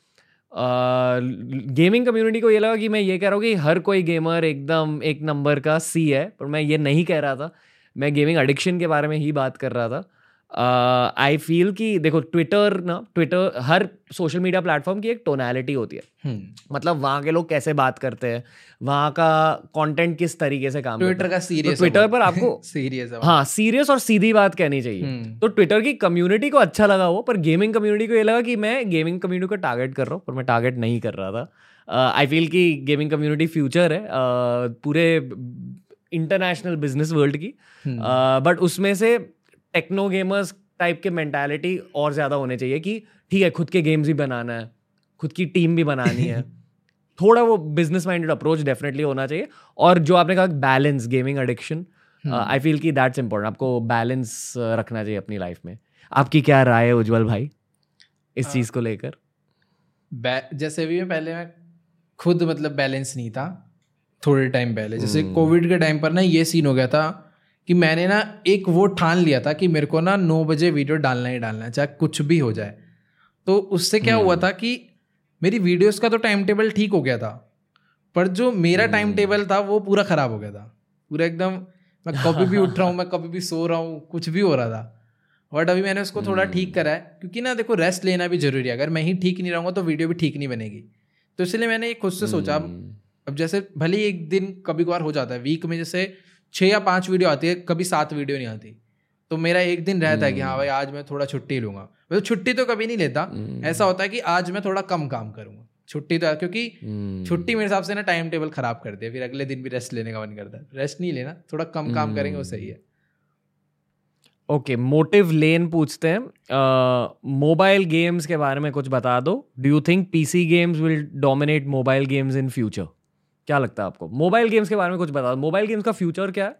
गेमिंग uh, कम्युनिटी को ये लगा कि मैं ये कह रहा हूँ कि हर कोई गेमर एकदम एक नंबर का सी है पर मैं ये नहीं कह रहा था। मैं गेमिंग एडिक्शन के बारे में ही बात कर रहा था। आई फील कि देखो ट्विटर ना ट्विटर हर सोशल मीडिया प्लेटफॉर्म की एक टोनैलिटी होती है। हम्म। मतलब वहाँ के लोग कैसे बात करते हैं वहाँ का कंटेंट किस तरीके से काम ट्विटर का सीरियस तो Twitter पर आपको- (laughs) सीरियस हाँ सीरियस और सीधी बात कहनी चाहिए। हम्म, तो ट्विटर की कम्युनिटी को अच्छा लगा वो पर गेमिंग कम्युनिटी को ये लगा कि मैं गेमिंग कम्युनिटी को टारगेट कर रहा हूँ पर मैं टारगेट नहीं कर रहा था। आई फील कि गेमिंग कम्युनिटी फ्यूचर है uh, पूरे इंटरनेशनल बिज़नेस वर्ल्ड की। हम्म, बट उसमें से टेक्नो गेमर्स टाइप के मेंटालिटी और ज़्यादा होने चाहिए कि ठीक है खुद के गेम्स भी बनाना है खुद की टीम भी बनानी है (laughs) थोड़ा वो बिज़नेस माइंडेड अप्रोच डेफिनेटली होना चाहिए और जो आपने कहा balance gaming addiction. I feel कि दैट्स इंपॉर्टेंट आपको बैलेंस रखना चाहिए अपनी लाइफ में आपकी क्या राय है उज्जवल भाई इस हाँ। चीज़ को लेकर जैसे भी मैं पहले मैं खुद मतलब बैलेंस नहीं था थोड़े टाइम पहले जैसे। कोविड के टाइम पर ना ये सीन हो गया था कि मैंने ना एक वो ठान लिया था कि मेरे को ना नौ बजे वीडियो डालना ही डालना है चाहे कुछ भी हो जाए तो उससे क्या हुआ हम्म। था कि मेरी वीडियोस का तो टाइम टेबल ठीक हो गया था पर जो मेरा टाइम हम्म। टेबल था वो पूरा खराब हो गया था पूरा एकदम मैं कभी भी उठ रहा हूँ मैं कभी भी सो रहा हूँ कुछ भी हो रहा था बट अभी मैंने उसको थोड़ा ठीक हम्म। करा है क्योंकि ना देखो रेस्ट लेना भी ज़रूरी है अगर मैं ही ठीक नहीं रहूँगा तो वीडियो भी ठीक नहीं बनेगी तो इसलिए मैंने ये खुद से सोचा अब अब जैसे भले ही एक दिन कभी कभार हो जाता है वीक में जैसे छः या पाँच वीडियो आती है कभी सात वीडियो नहीं आती। तो मेरा एक दिन रहता है कि हाँ भाई आज मैं थोड़ा छुट्टी लूँगा। मतलब छुट्टी तो कभी नहीं लेता। हम्म, ऐसा होता है कि आज मैं थोड़ा कम काम करूँगा। छुट्टी तो क्योंकि हम्म, छुट्टी मेरे हिसाब से ना टाइम टेबल खराब कर दिया फिर अगले दिन भी रेस्ट लेने का मन करता है। रेस्ट नहीं लेना थोड़ा कम काम करेंगे वो सही है। ओके मोटिव लेन पूछते हैं। मोबाइल गेम्स के बारे में कुछ बता दो। Do you think PC games will dominate mobile games in future क्या लगता है आपको? मोबाइल गेम्स के बारे में कुछ बता दो। मोबाइल गेम्स का फ्यूचर क्या है?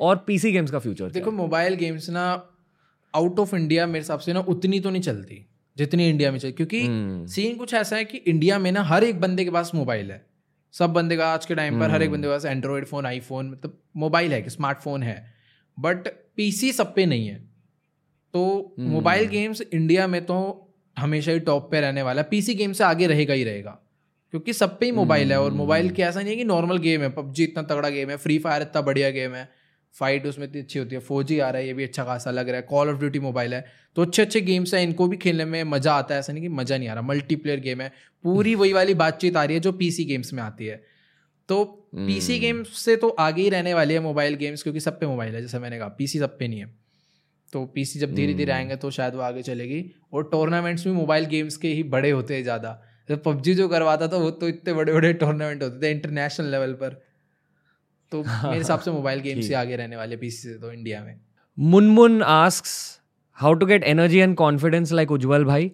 और पीसी गेम्स का फ्यूचर देखो मोबाइल गेम्स ना आउट ऑफ़ इंडिया मेरे हिसाब से ना उतनी तो नहीं चलती जितनी इंडिया में चलती क्योंकि हम्म, सीन कुछ ऐसा है कि इंडिया में ना हर एक बंदे के पास मोबाइल है। सब बंदे का आज के टाइम पर हर एक बंदे के पास एंड्रॉयड फ़ोन आईफोन मतलब मोबाइल है कि स्मार्टफ़ोन है। बट पीसी सब पे नहीं है। तो मोबाइल गेम्स इंडिया में तो हमेशा ही टॉप पे रहने वाला है। पीसी गेम से आगे रहेगा ही रहेगा। क्योंकि सब पे ही मोबाइल है और मोबाइल के ऐसा नहीं है कि नॉर्मल गेम है पबजी इतना तगड़ा गेम है फ्री फायर इतना बढ़िया गेम है फाइट उसमें इतनी अच्छी होती है फोजी आ रहा है ये भी अच्छा खासा लग रहा है कॉल ऑफ़ ड्यूटी मोबाइल है तो अच्छे अच्छे गेम्स हैं इनको भी खेलने में मज़ा आता है ऐसा नहीं कि मज़ा नहीं आ रहा मल्टीप्लेयर गेम है पूरी वही वाली बातचीत आ रही है जो पीसी गेम्स में आती है। तो पीसी। गेम्स से तो आगे ही रहने वाली है मोबाइल गेम्स क्योंकि सब पे मोबाइल है जैसे मैंने कहा पीसी सब पे नहीं है। तो पीसी जब धीरे धीरे। आएँगे तो शायद वो आगे चलेगी और टूर्नामेंट्स भी मोबाइल गेम्स के ही बड़े होते हैं ज़्यादा। जब पबजी जो करवाता था वो तो इतने बड़े बड़े टूर्नामेंट होते थे इंटरनेशनल लेवल पर। तो (laughs) मेरे हिसाब से मोबाइल गेम से आगे रहने वाले पीसी से तो इंडिया में। Munmun ask how to get energy and confidence like Ujjwal भाई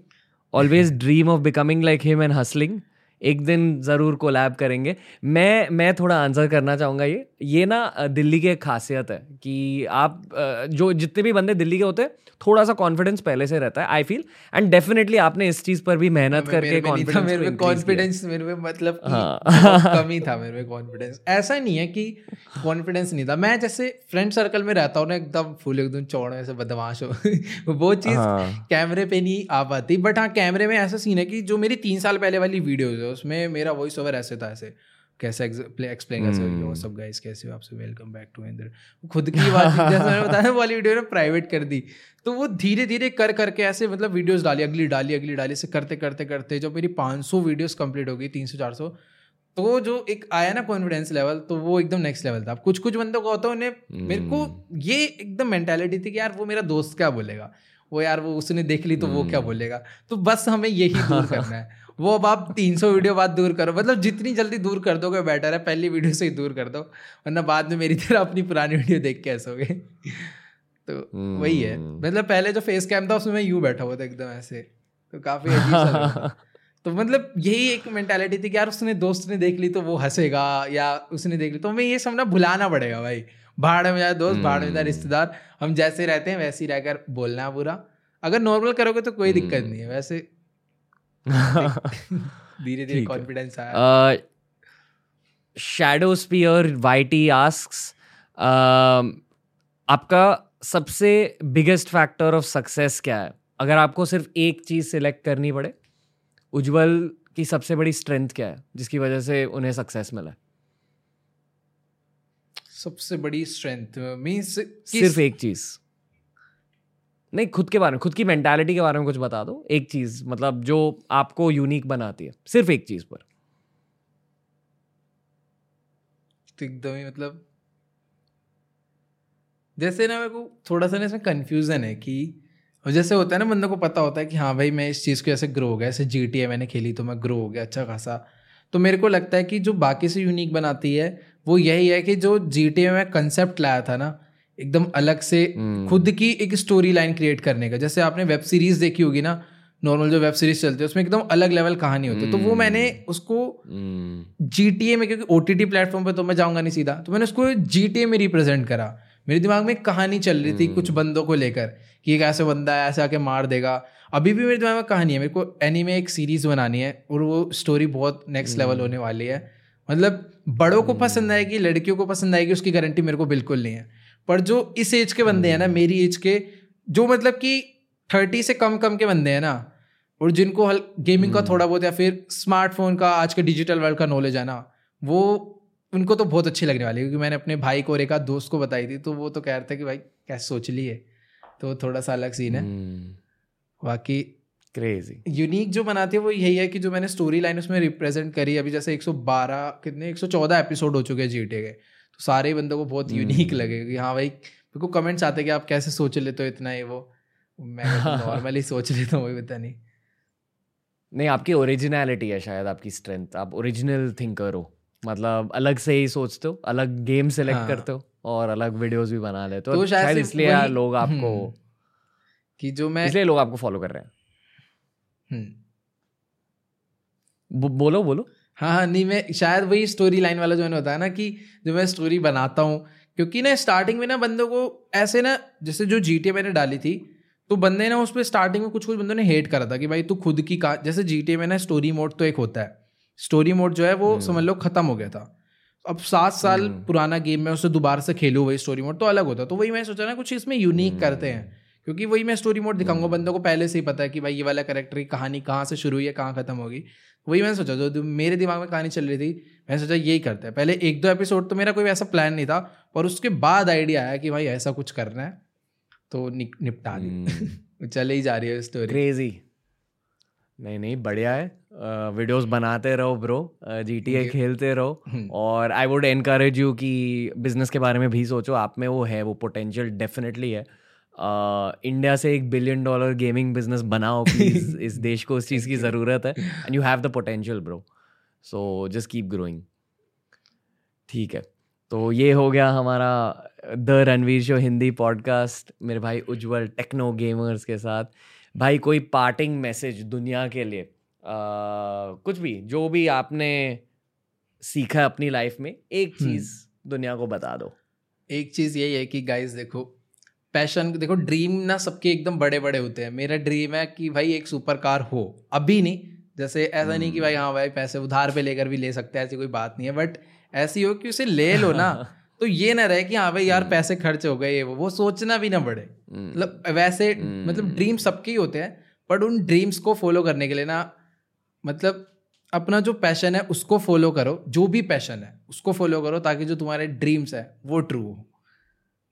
always dream of becoming like him and hustling एक दिन ज़रूर कोलैब करेंगे। मैं मैं थोड़ा आंसर करना चाहूँगा ये। ये ना दिल्ली की एक खासियत है कि आप जो जितने भी बंदे दिल्ली के होते हैं थोड़ा सा कॉन्फिडेंस पहले से रहता है आई फील एंड डेफिनेटली आपने इस चीज़ पर भी मेहनत करके में मेरे में कॉन्फिडेंस मेरे में मतलब हाँ। कम ही था मेरे में कॉन्फिडेंस ऐसा नहीं है कि कॉन्फिडेंस नहीं था। मैं जैसे फ्रेंड सर्कल में रहता हूँ ना एकदम फुल एकदम चौड़े ऐसे बदमाश हो। (laughs) वो चीज़ हाँ। कैमरे पे नहीं आ पाती। बट हाँ कैमरे में ऐसा सीन है कि जो मेरी तीन साल पहले वाली वीडियोज़ है उसमें मेरा वॉइस ओवर ऐसे था ऐसे। कैसे एक्सप्लेन कैसे हम्म। हो सब गाइस कैसे हो आपसे वेलकम बैक टू इंदर खुद की बात जैसे मैंने बताया वो वाली वीडियो ने प्राइवेट कर दी। तो वो धीरे धीरे कर करके ऐसे मतलब वीडियोस डाली अगली डाली अगली डाली से करते करते करते जब मेरी 500 वीडियोस कंप्लीट हो गई 300 400 तो जो एक आया ना कॉन्फिडेंस लेवल तो वो एकदम नेक्स्ट लेवल था। कुछ कुछ बंदों को होता है उन्हें मेरे को हम्म। ये एकदम मेंटालिटी थी कि यार वो मेरा दोस्त क्या बोलेगा? वो यार वो उसने देख ली तो वो क्या हम्म। बोलेगा? तो बस हमें यही दूर (laughs) करना है। वो अब आप 300 वीडियो बाद दूर करो। मतलब जितनी जल्दी दूर कर दोगे बेटर है। पहली वीडियो से ही दूर कर दो। वरना बाद में मेरी तरह अपनी पुरानी वीडियो देख के ऐसोगे तो वही है। हम्म। मतलब पहले जो फेस कैम था उसमें मैं यूँ बैठा हुआ था एकदम ऐसे। तो काफ़ी अजीब। तो मतलब यही एक मेंटालिटी थी कि यार उसने दोस्त ने देख ली तो वो हंसेगा या उसने देख ली तो हमें ये सब ना भुलाना पड़ेगा भाई। भाड़ में जाए दोस्त भाड़ में जाए हम्म। रिश्तेदार हम जैसे रहते हैं वैसे ही रहकर बोलना है बुरा। अगर नॉर्मल करोगे तो कोई दिक्कत हम्म। नहीं है। वैसे धीरे धीरे कॉन्फिडेंस आया। Shadow spear whitey asks um, आपका सबसे बिगेस्ट फैक्टर ऑफ़ सक्सेस क्या है? अगर आपको सिर्फ़ एक चीज़ सिलेक्ट करनी पड़े उज्जवल की सबसे बड़ी स्ट्रेंथ क्या है जिसकी वजह से उन्हें सक्सेस मिला? सबसे बड़ी स्ट्रेंथ मीन्स सिर्फ़ एक चीज़। नहीं, खुद के बारे में, खुद की मेंटालिटी के बारे में कुछ बता दो। एक चीज़ मतलब जो आपको यूनिक बनाती है, सिर्फ़ एक चीज़ पर। तो एकदम ही मतलब जैसे ना मेरे को थोड़ा सा ना इसमें कंफ्यूजन है कि जैसे होता है ना, बंदे को पता होता है कि हाँ भाई, मैं इस चीज़ को ऐसे ग्रो हो गया, ऐसे जीटीए मैंने खेली तो मैं ग्रो हो गया अच्छा खासा। तो मेरे को लगता है कि जो बाकी से यूनिक बनाती है, वो यही है कि जो जी टी में कंसेप्ट लाया था ना एकदम अलग से हम्म। खुद की एक स्टोरी लाइन क्रिएट करने का। जैसे आपने वेब सीरीज़ देखी होगी ना नॉर्मल जो वेब सीरीज़ चलती है उसमें एकदम अलग लेवल कहानी होती है। तो वो मैंने उसको हम्म, जी में क्योंकि ओ टी टी प्लेटफॉर्म पर तो मैं जाऊँगा नहीं सीधा तो मैंने उसको जीटीए में रिप्रेजेंट करा। मेरे दिमाग में एक कहानी चल रही थी कुछ बंदों को लेकर कि एक ऐसे बंदा है ऐसे आके मार देगा। अभी भी मेरे दिमाग में कहानी है मेरे को एनीमे एक सीरीज़ बनानी है और वो स्टोरी बहुत नेक्स्ट लेवल होने वाली है। मतलब बड़ों को पसंद आएगी लड़कियों को पसंद आएगी उसकी गारंटी मेरे को बिल्कुल नहीं है। पर जो इस एज के बंदे हैं ना मेरी एज के जो मतलब कि थर्टी से कम कम के बंदे हैं ना और जिनको हल गेमिंग का थोड़ा बहुत या फिर स्मार्टफ़ोन का आज के डिजिटल वर्ल्ड का नॉलेज है ना वो उनको तो बहुत अच्छी लगने वाली है क्योंकि मैंने अपने भाई को और एक दोस्त को बताई थी तो वो तो कह रहे थे कि भाई कैसे सोच ली है? तो थोड़ा सा अलग सीन है। हम्म, बाकी क्रेजी यूनिक जो बनाती है वो यही है कि जो मैंने स्टोरी लाइन उसमें रिप्रेजेंट करी अभी जैसे 112 कितने 114 एपिसोड हो चुके हैं जीटे के। सारे बंदों को बहुत यूनिक लगे कि हाँ भाई मेरे को कमेंट्स आते हैं कि आप कैसे सोच लेते हो इतना ये वो। मैं (laughs) नॉर्मली सोच लेता हूँ पता नहीं। नहीं आपकी ओरिजिनलिटी है शायद आपकी स्ट्रेंथ आप ओरिजिनल थिंकर हो। मतलब अलग से ही सोचते हो अलग गेम सेलेक्ट हाँ। करते हो और अलग वीडियोस भी बना लेते हो। तो शायद शायद इसलिए यार लोग आपको हम्म, कि जो मैं इसलिए लोग आपको फॉलो कर रहे हैं। हम्म, बो, बोलो बोलो। हाँ हाँ नहीं मैं शायद वही स्टोरी लाइन वाला जो मैंने बताया ना कि जो मैं स्टोरी बनाता हूँ क्योंकि ना स्टार्टिंग में ना बंदों को ऐसे ना जैसे जो जी मैंने डाली थी तो बंदे ना उस पर स्टार्टिंग में कुछ कुछ बंदों ने हेट करा था कि भाई तू खुद की का जैसे GTA में ना स्टोरी मोड तो एक होता है स्टोरी मोड जो है वो समझ लो खत्म हो गया था। अब सात साल पुराना गेम में उसे दोबारा से खेलूँ वही स्टोरी मोड तो अलग होता तो वही मैं सोचा ना कुछ इसमें यूनिक करते हैं। क्योंकि वही मैं स्टोरी मोड दिखाऊँगा। बंदों को पहले से ही पता है कि भाई ये वाला करेक्टर की कहानी कहाँ से शुरू हुई है कहाँ खत्म होगी। वही मैंने सोचा जो जो मेरे दिमाग में कहानी चल रही थी मैंने सोचा यही करते हैं। पहले एक दो एपिसोड तो मेरा कोई ऐसा प्लान नहीं था पर उसके बाद आइडिया आया कि भाई ऐसा कुछ करना है तो निपटा दी। (laughs) चले ही जा रही है स्टोरी क्रेजी नहीं नहीं बढ़िया है। वीडियोस बनाते रहो ब्रो जीटीए खेलते रहो। हम्म। और आई वुड एनकरेज यू कि बिज़नेस के बारे में भी सोचो। आप में वो है वो पोटेंशियल डेफिनेटली है। इंडिया से एक बिलियन डॉलर गेमिंग बिज़नेस बनाओ प्लीज़ (laughs) इस देश को उस चीज़ की ज़रूरत है। And you have the potential bro so just keep growing ठीक है। तो ये हो गया हमारा the Ranveer show Hindi podcast मेरे भाई उज्जवल टेक्नो गेमर्स के साथ। भाई कोई पार्टिंग मैसेज दुनिया के लिए? आ, कुछ भी जो भी आपने सीखा अपनी लाइफ में एक चीज़ दुनिया को बता दो। एक चीज़ यही है कि गाइस देखो पैशन देखो ड्रीम ना सबके एकदम बड़े बड़े होते हैं। मेरा ड्रीम है कि भाई एक सुपर कार हो। अभी नहीं। जैसे ऐसा नहीं कि भाई हाँ भाई पैसे उधार पे लेकर भी ले सकते हैं ऐसी कोई बात नहीं है। बट ऐसी हो कि उसे ले लो ना (laughs) तो ये ना रहे कि हाँ भाई यार पैसे खर्च हो गए वो वो सोचना भी ना पड़े। मतलब वैसे मतलब ड्रीम सबके ही होते हैं बट उन ड्रीम्स को फॉलो करने के लिए ना मतलब अपना जो पैशन है उसको फॉलो करो जो भी पैशन है उसको फॉलो करो ताकि जो तुम्हारे ड्रीम्स है वो ट्रू हो।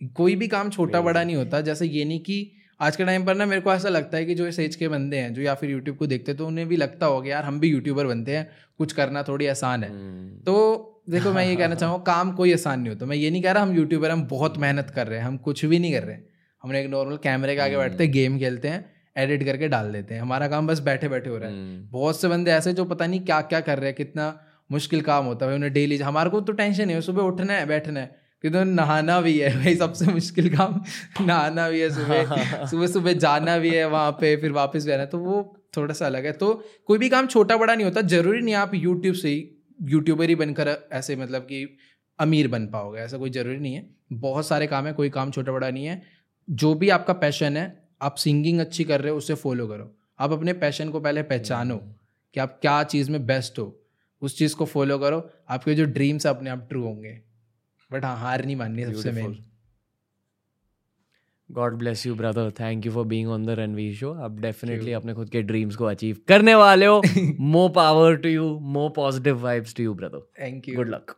कोई भी काम छोटा बड़ा नहीं होता। जैसे ये नहीं कि आज के टाइम पर ना मेरे को ऐसा लगता है कि जो इस एज के बंदे हैं जो या फिर यूट्यूब को देखते हैं तो उन्हें भी लगता होगा यार हम भी यूट्यूबर बनते हैं कुछ करना थोड़ी आसान है। हम्म, तो देखो मैं ये कहना चाहूँगा (laughs) काम कोई आसान नहीं होता। मैं ये नहीं कह रहा हम यूट्यूबर हम बहुत मेहनत कर रहे हैं हम कुछ भी नहीं कर रहे हैं। हम एक नॉर्मल कैमरे के आगे बैठते हैं गेम खेलते हैं एडिट करके डाल देते हैं। हमारा काम बस बैठे बैठे हो रहा है। हम्म, बहुत से बंदे ऐसे जो पता नहीं क्या क्या कर रहे हैं कितना मुश्किल काम होता है। उन्हें डेली हमारे को तो टेंशन नहीं है सुबह उठना है बैठना है। कि तो नहाना भी है भाई सबसे मुश्किल काम नहाना भी है सुबह (laughs) सुबह सुबह जाना भी है वहाँ पे फिर वापस भी आना तो वो थोड़ा सा अलग है। तो कोई भी काम छोटा बड़ा नहीं होता ज़रूरी नहीं आप यूट्यूब से ही यूट्यूबर ही बनकर ऐसे मतलब कि अमीर बन पाओगे ऐसा कोई ज़रूरी नहीं है। बहुत सारे काम है कोई काम छोटा बड़ा नहीं है। जो भी आपका पैशन है आप सिंगिंग अच्छी कर रहे हो उसे फॉलो करो। आप अपने पैशन को पहले पहचानो कि आप क्या चीज़ में बेस्ट हो। उस चीज़ को फॉलो करो। आपके जो ड्रीम्स अपने आप ट्रू होंगे। बट हाँ हार नहीं माननी सबसे main God bless you brother thank you for being on the Ranveer show आप डेफिनेटली अपने खुद के ड्रीम्स को अचीव करने वाले हो। More power to you more positive vibes to you brother thank you good luck